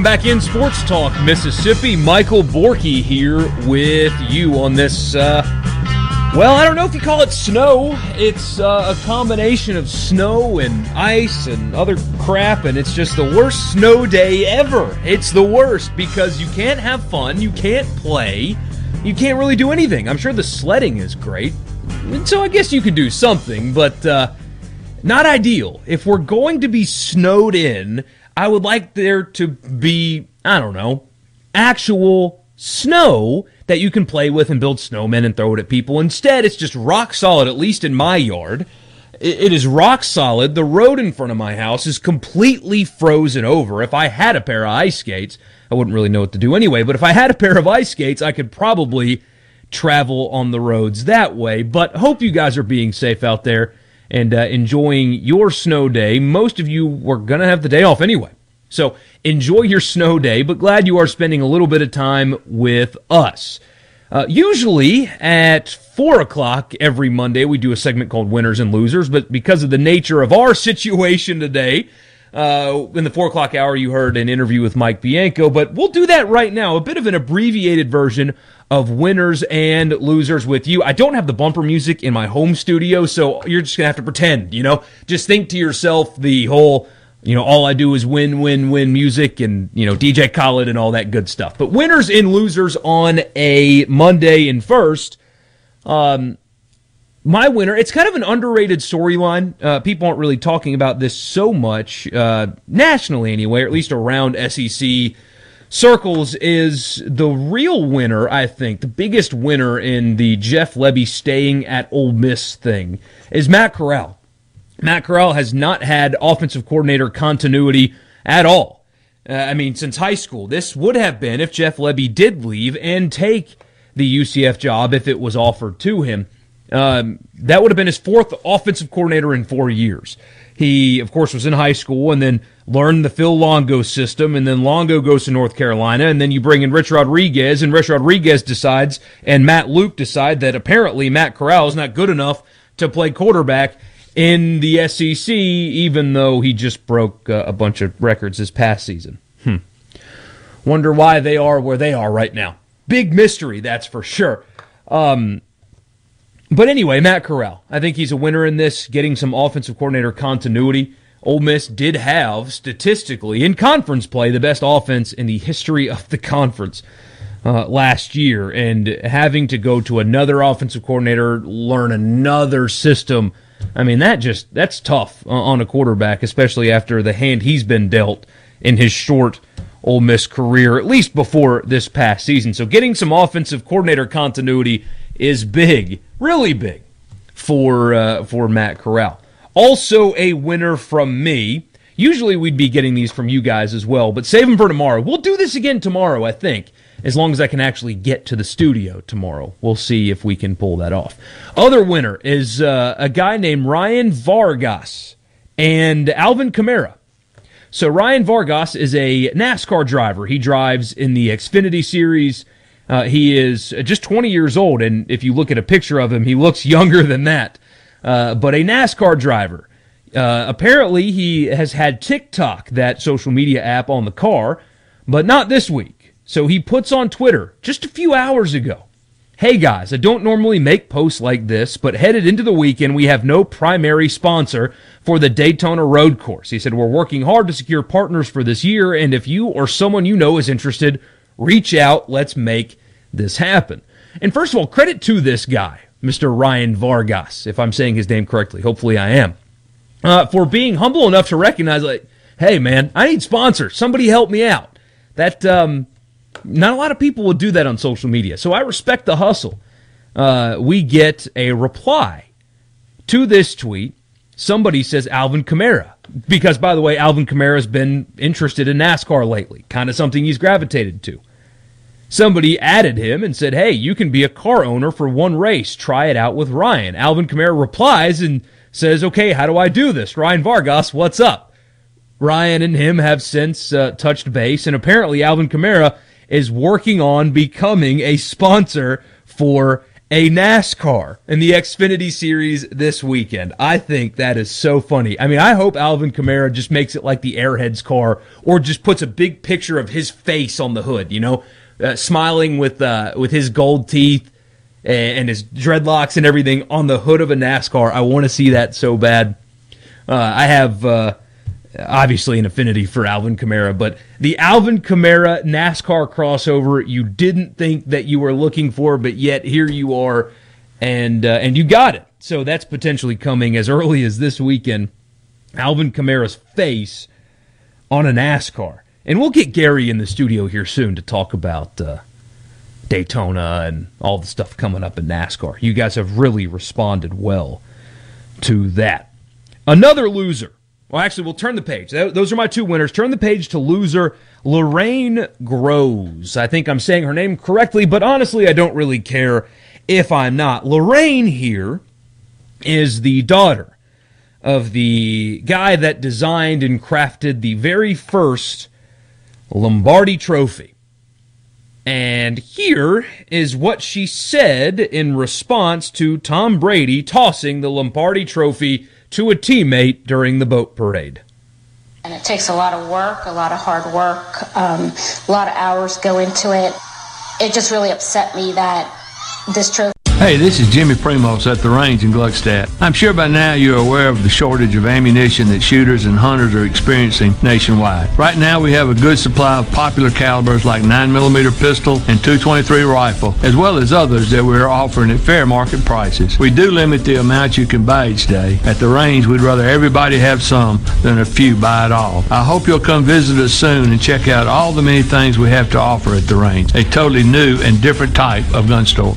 Welcome back in Sports Talk Mississippi. Michael Borky here with you on this. Uh, well, I don't know if you call it snow. It's uh, a combination of snow and ice and other crap, and it's just the worst snow day ever. It's the worst because you can't have fun, you can't play, you can't really do anything. I'm sure the sledding is great, and so I guess you could do something, but uh, not ideal. If we're going to be snowed in, I would like there to be, I don't know, actual snow that you can play with and build snowmen and throw it at people. Instead, it's just rock solid, at least in my yard. It is rock solid. The road in front of my house is completely frozen over. If I had a pair of ice skates, I wouldn't really know what to do anyway, but if I had a pair of ice skates, I could probably travel on the roads that way. But hope you guys are being safe out there and uh, enjoying your snow day. Most of you were going to have the day off anyway. So enjoy your snow day, but glad you are spending a little bit of time with us. Uh, usually at 4 o'clock every Monday, we do a segment called Winners and Losers, but because of the nature of our situation today, uh, in the 4 o'clock hour, you heard an interview with Mike Bianco, but we'll do that right now. A bit of an abbreviated version of winners and losers with you. I don't have the bumper music in my home studio, so you're just gonna have to pretend, you know? Just think to yourself the whole, you know, all I do is win, win, win music and, you know, DJ Khaled and all that good stuff. But winners and losers on a Monday and first, um, my winner, it's kind of an underrated storyline. Uh, people aren't really talking about this so much, uh, nationally anyway, or at least around SEC circles is the real winner, I think, the biggest winner in the Jeff Lebby staying at Ole Miss thing is Matt Corral. Matt Corral has not had offensive coordinator continuity at all. Uh, I mean, since high school. This would have been if Jeff Lebby did leave and take the UCF job if it was offered to him. Um, that would have been his fourth offensive coordinator in four years. He, of course, was in high school and then learned the Phil Longo system, and then Longo goes to North Carolina, and then you bring in Rich Rodriguez, and Rich Rodriguez decides, and Matt Luke decide that apparently Matt Corral is not good enough to play quarterback in the SEC, even though he just broke uh, a bunch of records this past season. Hmm. Wonder why they are where they are right now. Big mystery, that's for sure. Um, but anyway, Matt Corral. I think he's a winner in this, getting some offensive coordinator continuity. Ole Miss did have, statistically, in conference play, the best offense in the history of the conference uh, last year. And having to go to another offensive coordinator, learn another system, I mean, that just, that's tough on a quarterback, especially after the hand he's been dealt in his short Ole Miss career, at least before this past season. So getting some offensive coordinator continuity is big, really big for uh, for Matt Corral. Also, a winner from me. Usually, we'd be getting these from you guys as well, but save them for tomorrow. We'll do this again tomorrow, I think, as long as I can actually get to the studio tomorrow. We'll see if we can pull that off. Other winner is uh, a guy named Ryan Vargas and Alvin Kamara. So Ryan Vargas is a NASCAR driver. He drives in the Xfinity Series. Uh, he is just 20 years old, and if you look at a picture of him, he looks younger than that. Uh, but a NASCAR driver. Uh, apparently, he has had TikTok, that social media app, on the car, but not this week. So he puts on Twitter just a few hours ago. Hey guys, I don't normally make posts like this, but headed into the weekend, we have no primary sponsor for the Daytona Road Course. He said, We're working hard to secure partners for this year, and if you or someone you know is interested, reach out. Let's make this happen. And first of all, credit to this guy, Mr. Ryan Vargas, if I'm saying his name correctly. Hopefully I am. Uh, for being humble enough to recognize, like, hey, man, I need sponsors. Somebody help me out. That, um, not a lot of people would do that on social media. So I respect the hustle. Uh, we get a reply to this tweet. Somebody says Alvin Kamara. Because, by the way, Alvin Kamara has been interested in NASCAR lately, kind of something he's gravitated to. Somebody added him and said, Hey, you can be a car owner for one race. Try it out with Ryan. Alvin Kamara replies and says, Okay, how do I do this? Ryan Vargas, what's up? Ryan and him have since uh, touched base, and apparently Alvin Kamara is working on becoming a sponsor for a NASCAR in the Xfinity Series this weekend. I think that is so funny. I mean, I hope Alvin Kamara just makes it like the Airheads car, or just puts a big picture of his face on the hood. You know, uh, smiling with uh, with his gold teeth and, and, his dreadlocks and everything on the hood of a NASCAR. I want to see that so bad. Uh, I have uh, obviously an affinity for Alvin Kamara, but the Alvin Kamara NASCAR crossover you didn't think that you were looking for, but yet here you are, and uh, and you got it. So that's potentially coming as early as this weekend. Alvin Kamara's face on a NASCAR, and we'll get Gary in the studio here soon to talk about uh, Daytona and all the stuff coming up in NASCAR. You guys have really responded well to that. Another loser well, actually, we'll turn the page. Those are my two winners. Turn the page to loser Lorraine Groves. I think I'm saying her name correctly, but honestly, I don't really care if I'm not. Lorraine here is the daughter of the guy that designed and crafted the very first Lombardi trophy. And here is what she said in response to Tom Brady tossing the Lombardi trophy to a teammate during the boat parade.
And it takes a lot of work, a lot of hard work, um, a lot of hours go into it. It just really upset me that this trophy
Hey, this is Jimmy Primos at the range in Gluckstadt. I'm sure by now you're aware of the shortage of ammunition that shooters and hunters are experiencing nationwide. Right now we have a good supply of popular calibers like 9mm pistol and 223 rifle, as well as others that we're offering at fair market prices. We do limit the amount you can buy each day. At the range, we'd rather everybody have some than a few buy it all. I hope you'll come visit us soon and check out all the many things we have to offer at the range. A totally new and different type of gun store.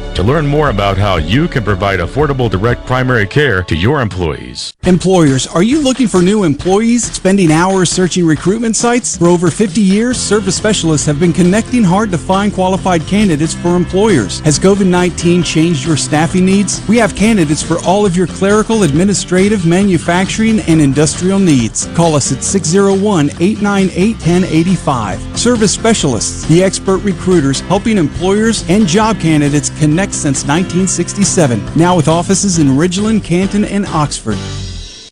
to learn more about how you can provide affordable direct primary care to your employees.
Employers, are you looking for new employees, spending hours searching recruitment sites? For over 50 years, service specialists have been connecting hard to find qualified candidates for employers. Has COVID 19 changed your staffing needs? We have candidates for all of your clerical, administrative, manufacturing, and industrial needs. Call us at 601 898 1085. Service specialists, the expert recruiters helping employers and job candidates connect Connect since 1967, now with offices in Ridgeland, Canton, and Oxford.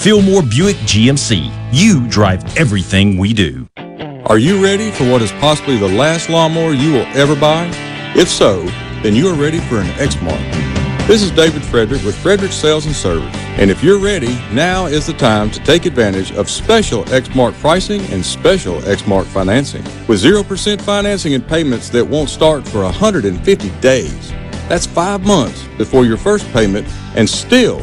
Fillmore Buick GMC. You drive everything we do.
Are you ready for what is possibly the last lawnmower you will ever buy? If so, then you are ready for an Exmark. This is David Frederick with Frederick Sales and Service. And if you're ready, now is the time to take advantage of special Exmark pricing and special Exmark financing. With 0% financing and payments that won't start for 150 days. That's five months before your first payment and still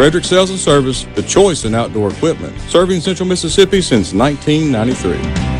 Frederick Sales and Service, the choice in outdoor equipment, serving Central Mississippi since 1993.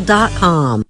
MississippiMedical.com.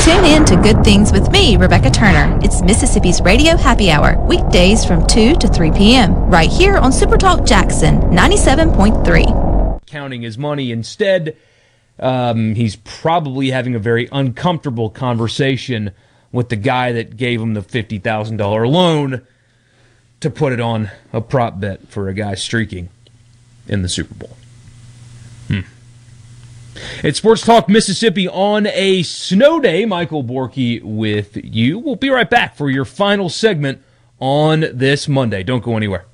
Tune in to Good Things with me, Rebecca Turner. It's Mississippi's Radio Happy Hour, weekdays from 2 to 3 p.m., right here on Supertalk Jackson 97.3.
Counting his money instead. Um, he's probably having a very uncomfortable conversation with the guy that gave him the $50,000 loan to put it on a prop bet for a guy streaking in the Super Bowl. Hmm. It's Sports Talk Mississippi on a snow day. Michael Borky with you. We'll be right back for your final segment on this Monday. Don't go anywhere.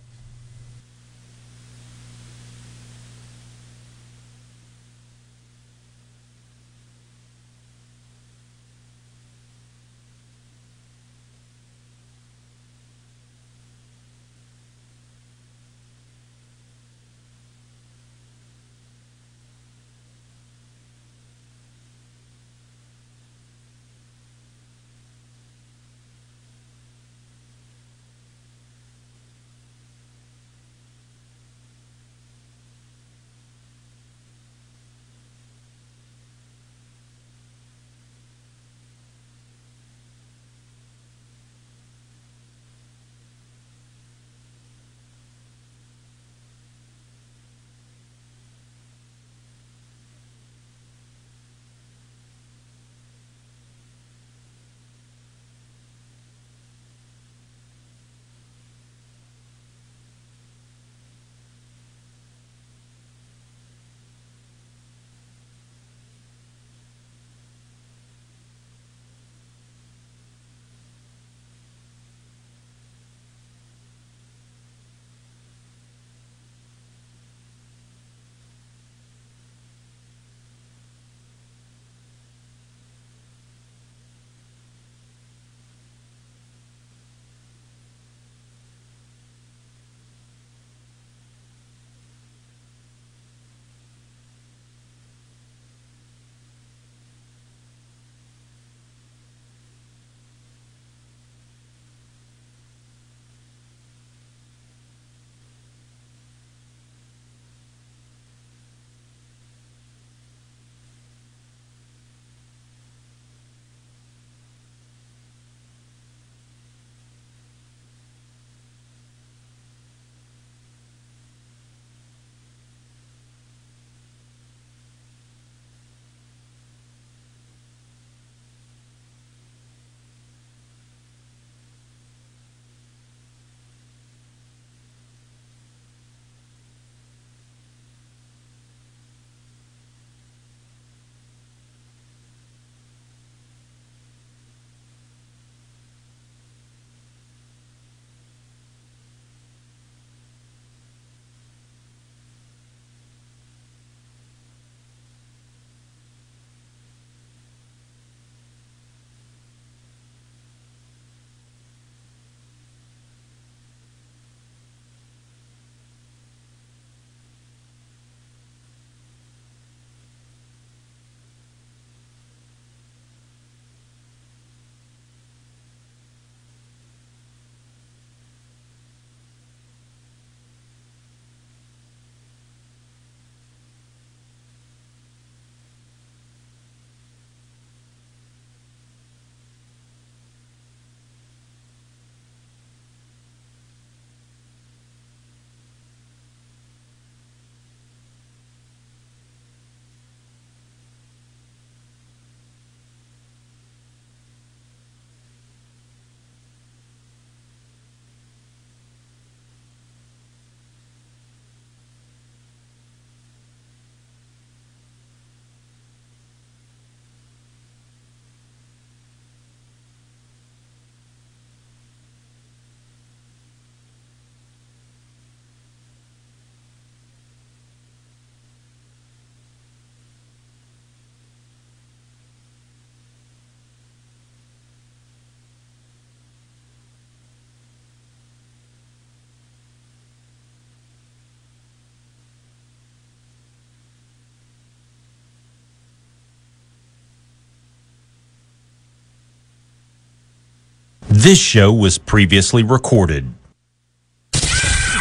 This show was previously recorded.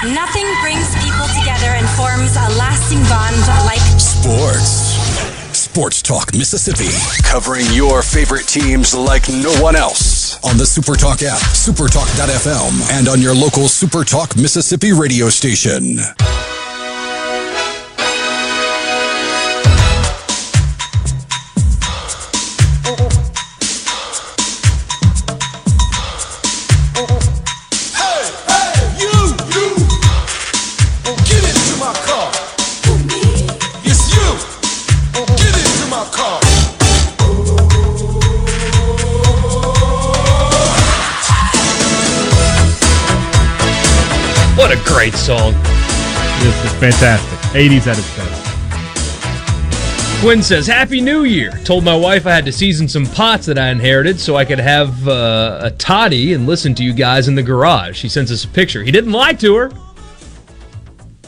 Nothing brings people together and forms a lasting bond like
Sports. Sports Talk Mississippi. Covering your favorite teams like no one else. On the Supertalk app, supertalk.fm, and on your local Supertalk Mississippi radio station.
Great song.
This is fantastic. 80s at its best.
Quinn says, Happy New Year. Told my wife I had to season some pots that I inherited so I could have uh, a toddy and listen to you guys in the garage. She sends us a picture. He didn't lie to her.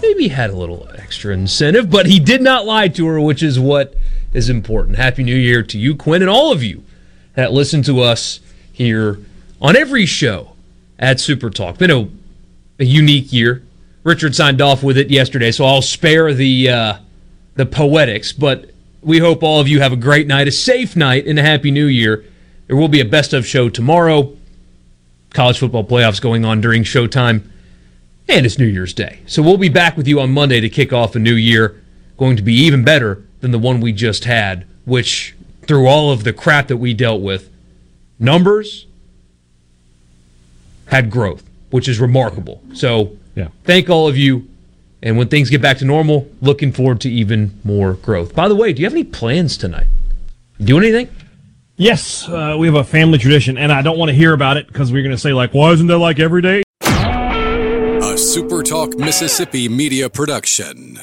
Maybe he had a little extra incentive, but he did not lie to her, which is what is important. Happy New Year to you, Quinn, and all of you that listen to us here on every show at Super Talk. Been a, a unique year. Richard signed off with it yesterday, so I'll spare the uh, the poetics, but we hope all of you have a great night, a safe night, and a happy new year. There will be a best of show tomorrow. College football playoffs going on during showtime, and it's New Year's Day. So we'll be back with you on Monday to kick off a new year, going to be even better than the one we just had, which through all of the crap that we dealt with, numbers had growth, which is remarkable. So
Yeah.
thank all of you. And when things get back to normal, looking forward to even more growth. By the way, do you have any plans tonight? Do anything?
Yes, uh, we have a family tradition, and I don't want to hear about it because we're going to say, like, why isn't that like every day?
A Supertalk Mississippi media production.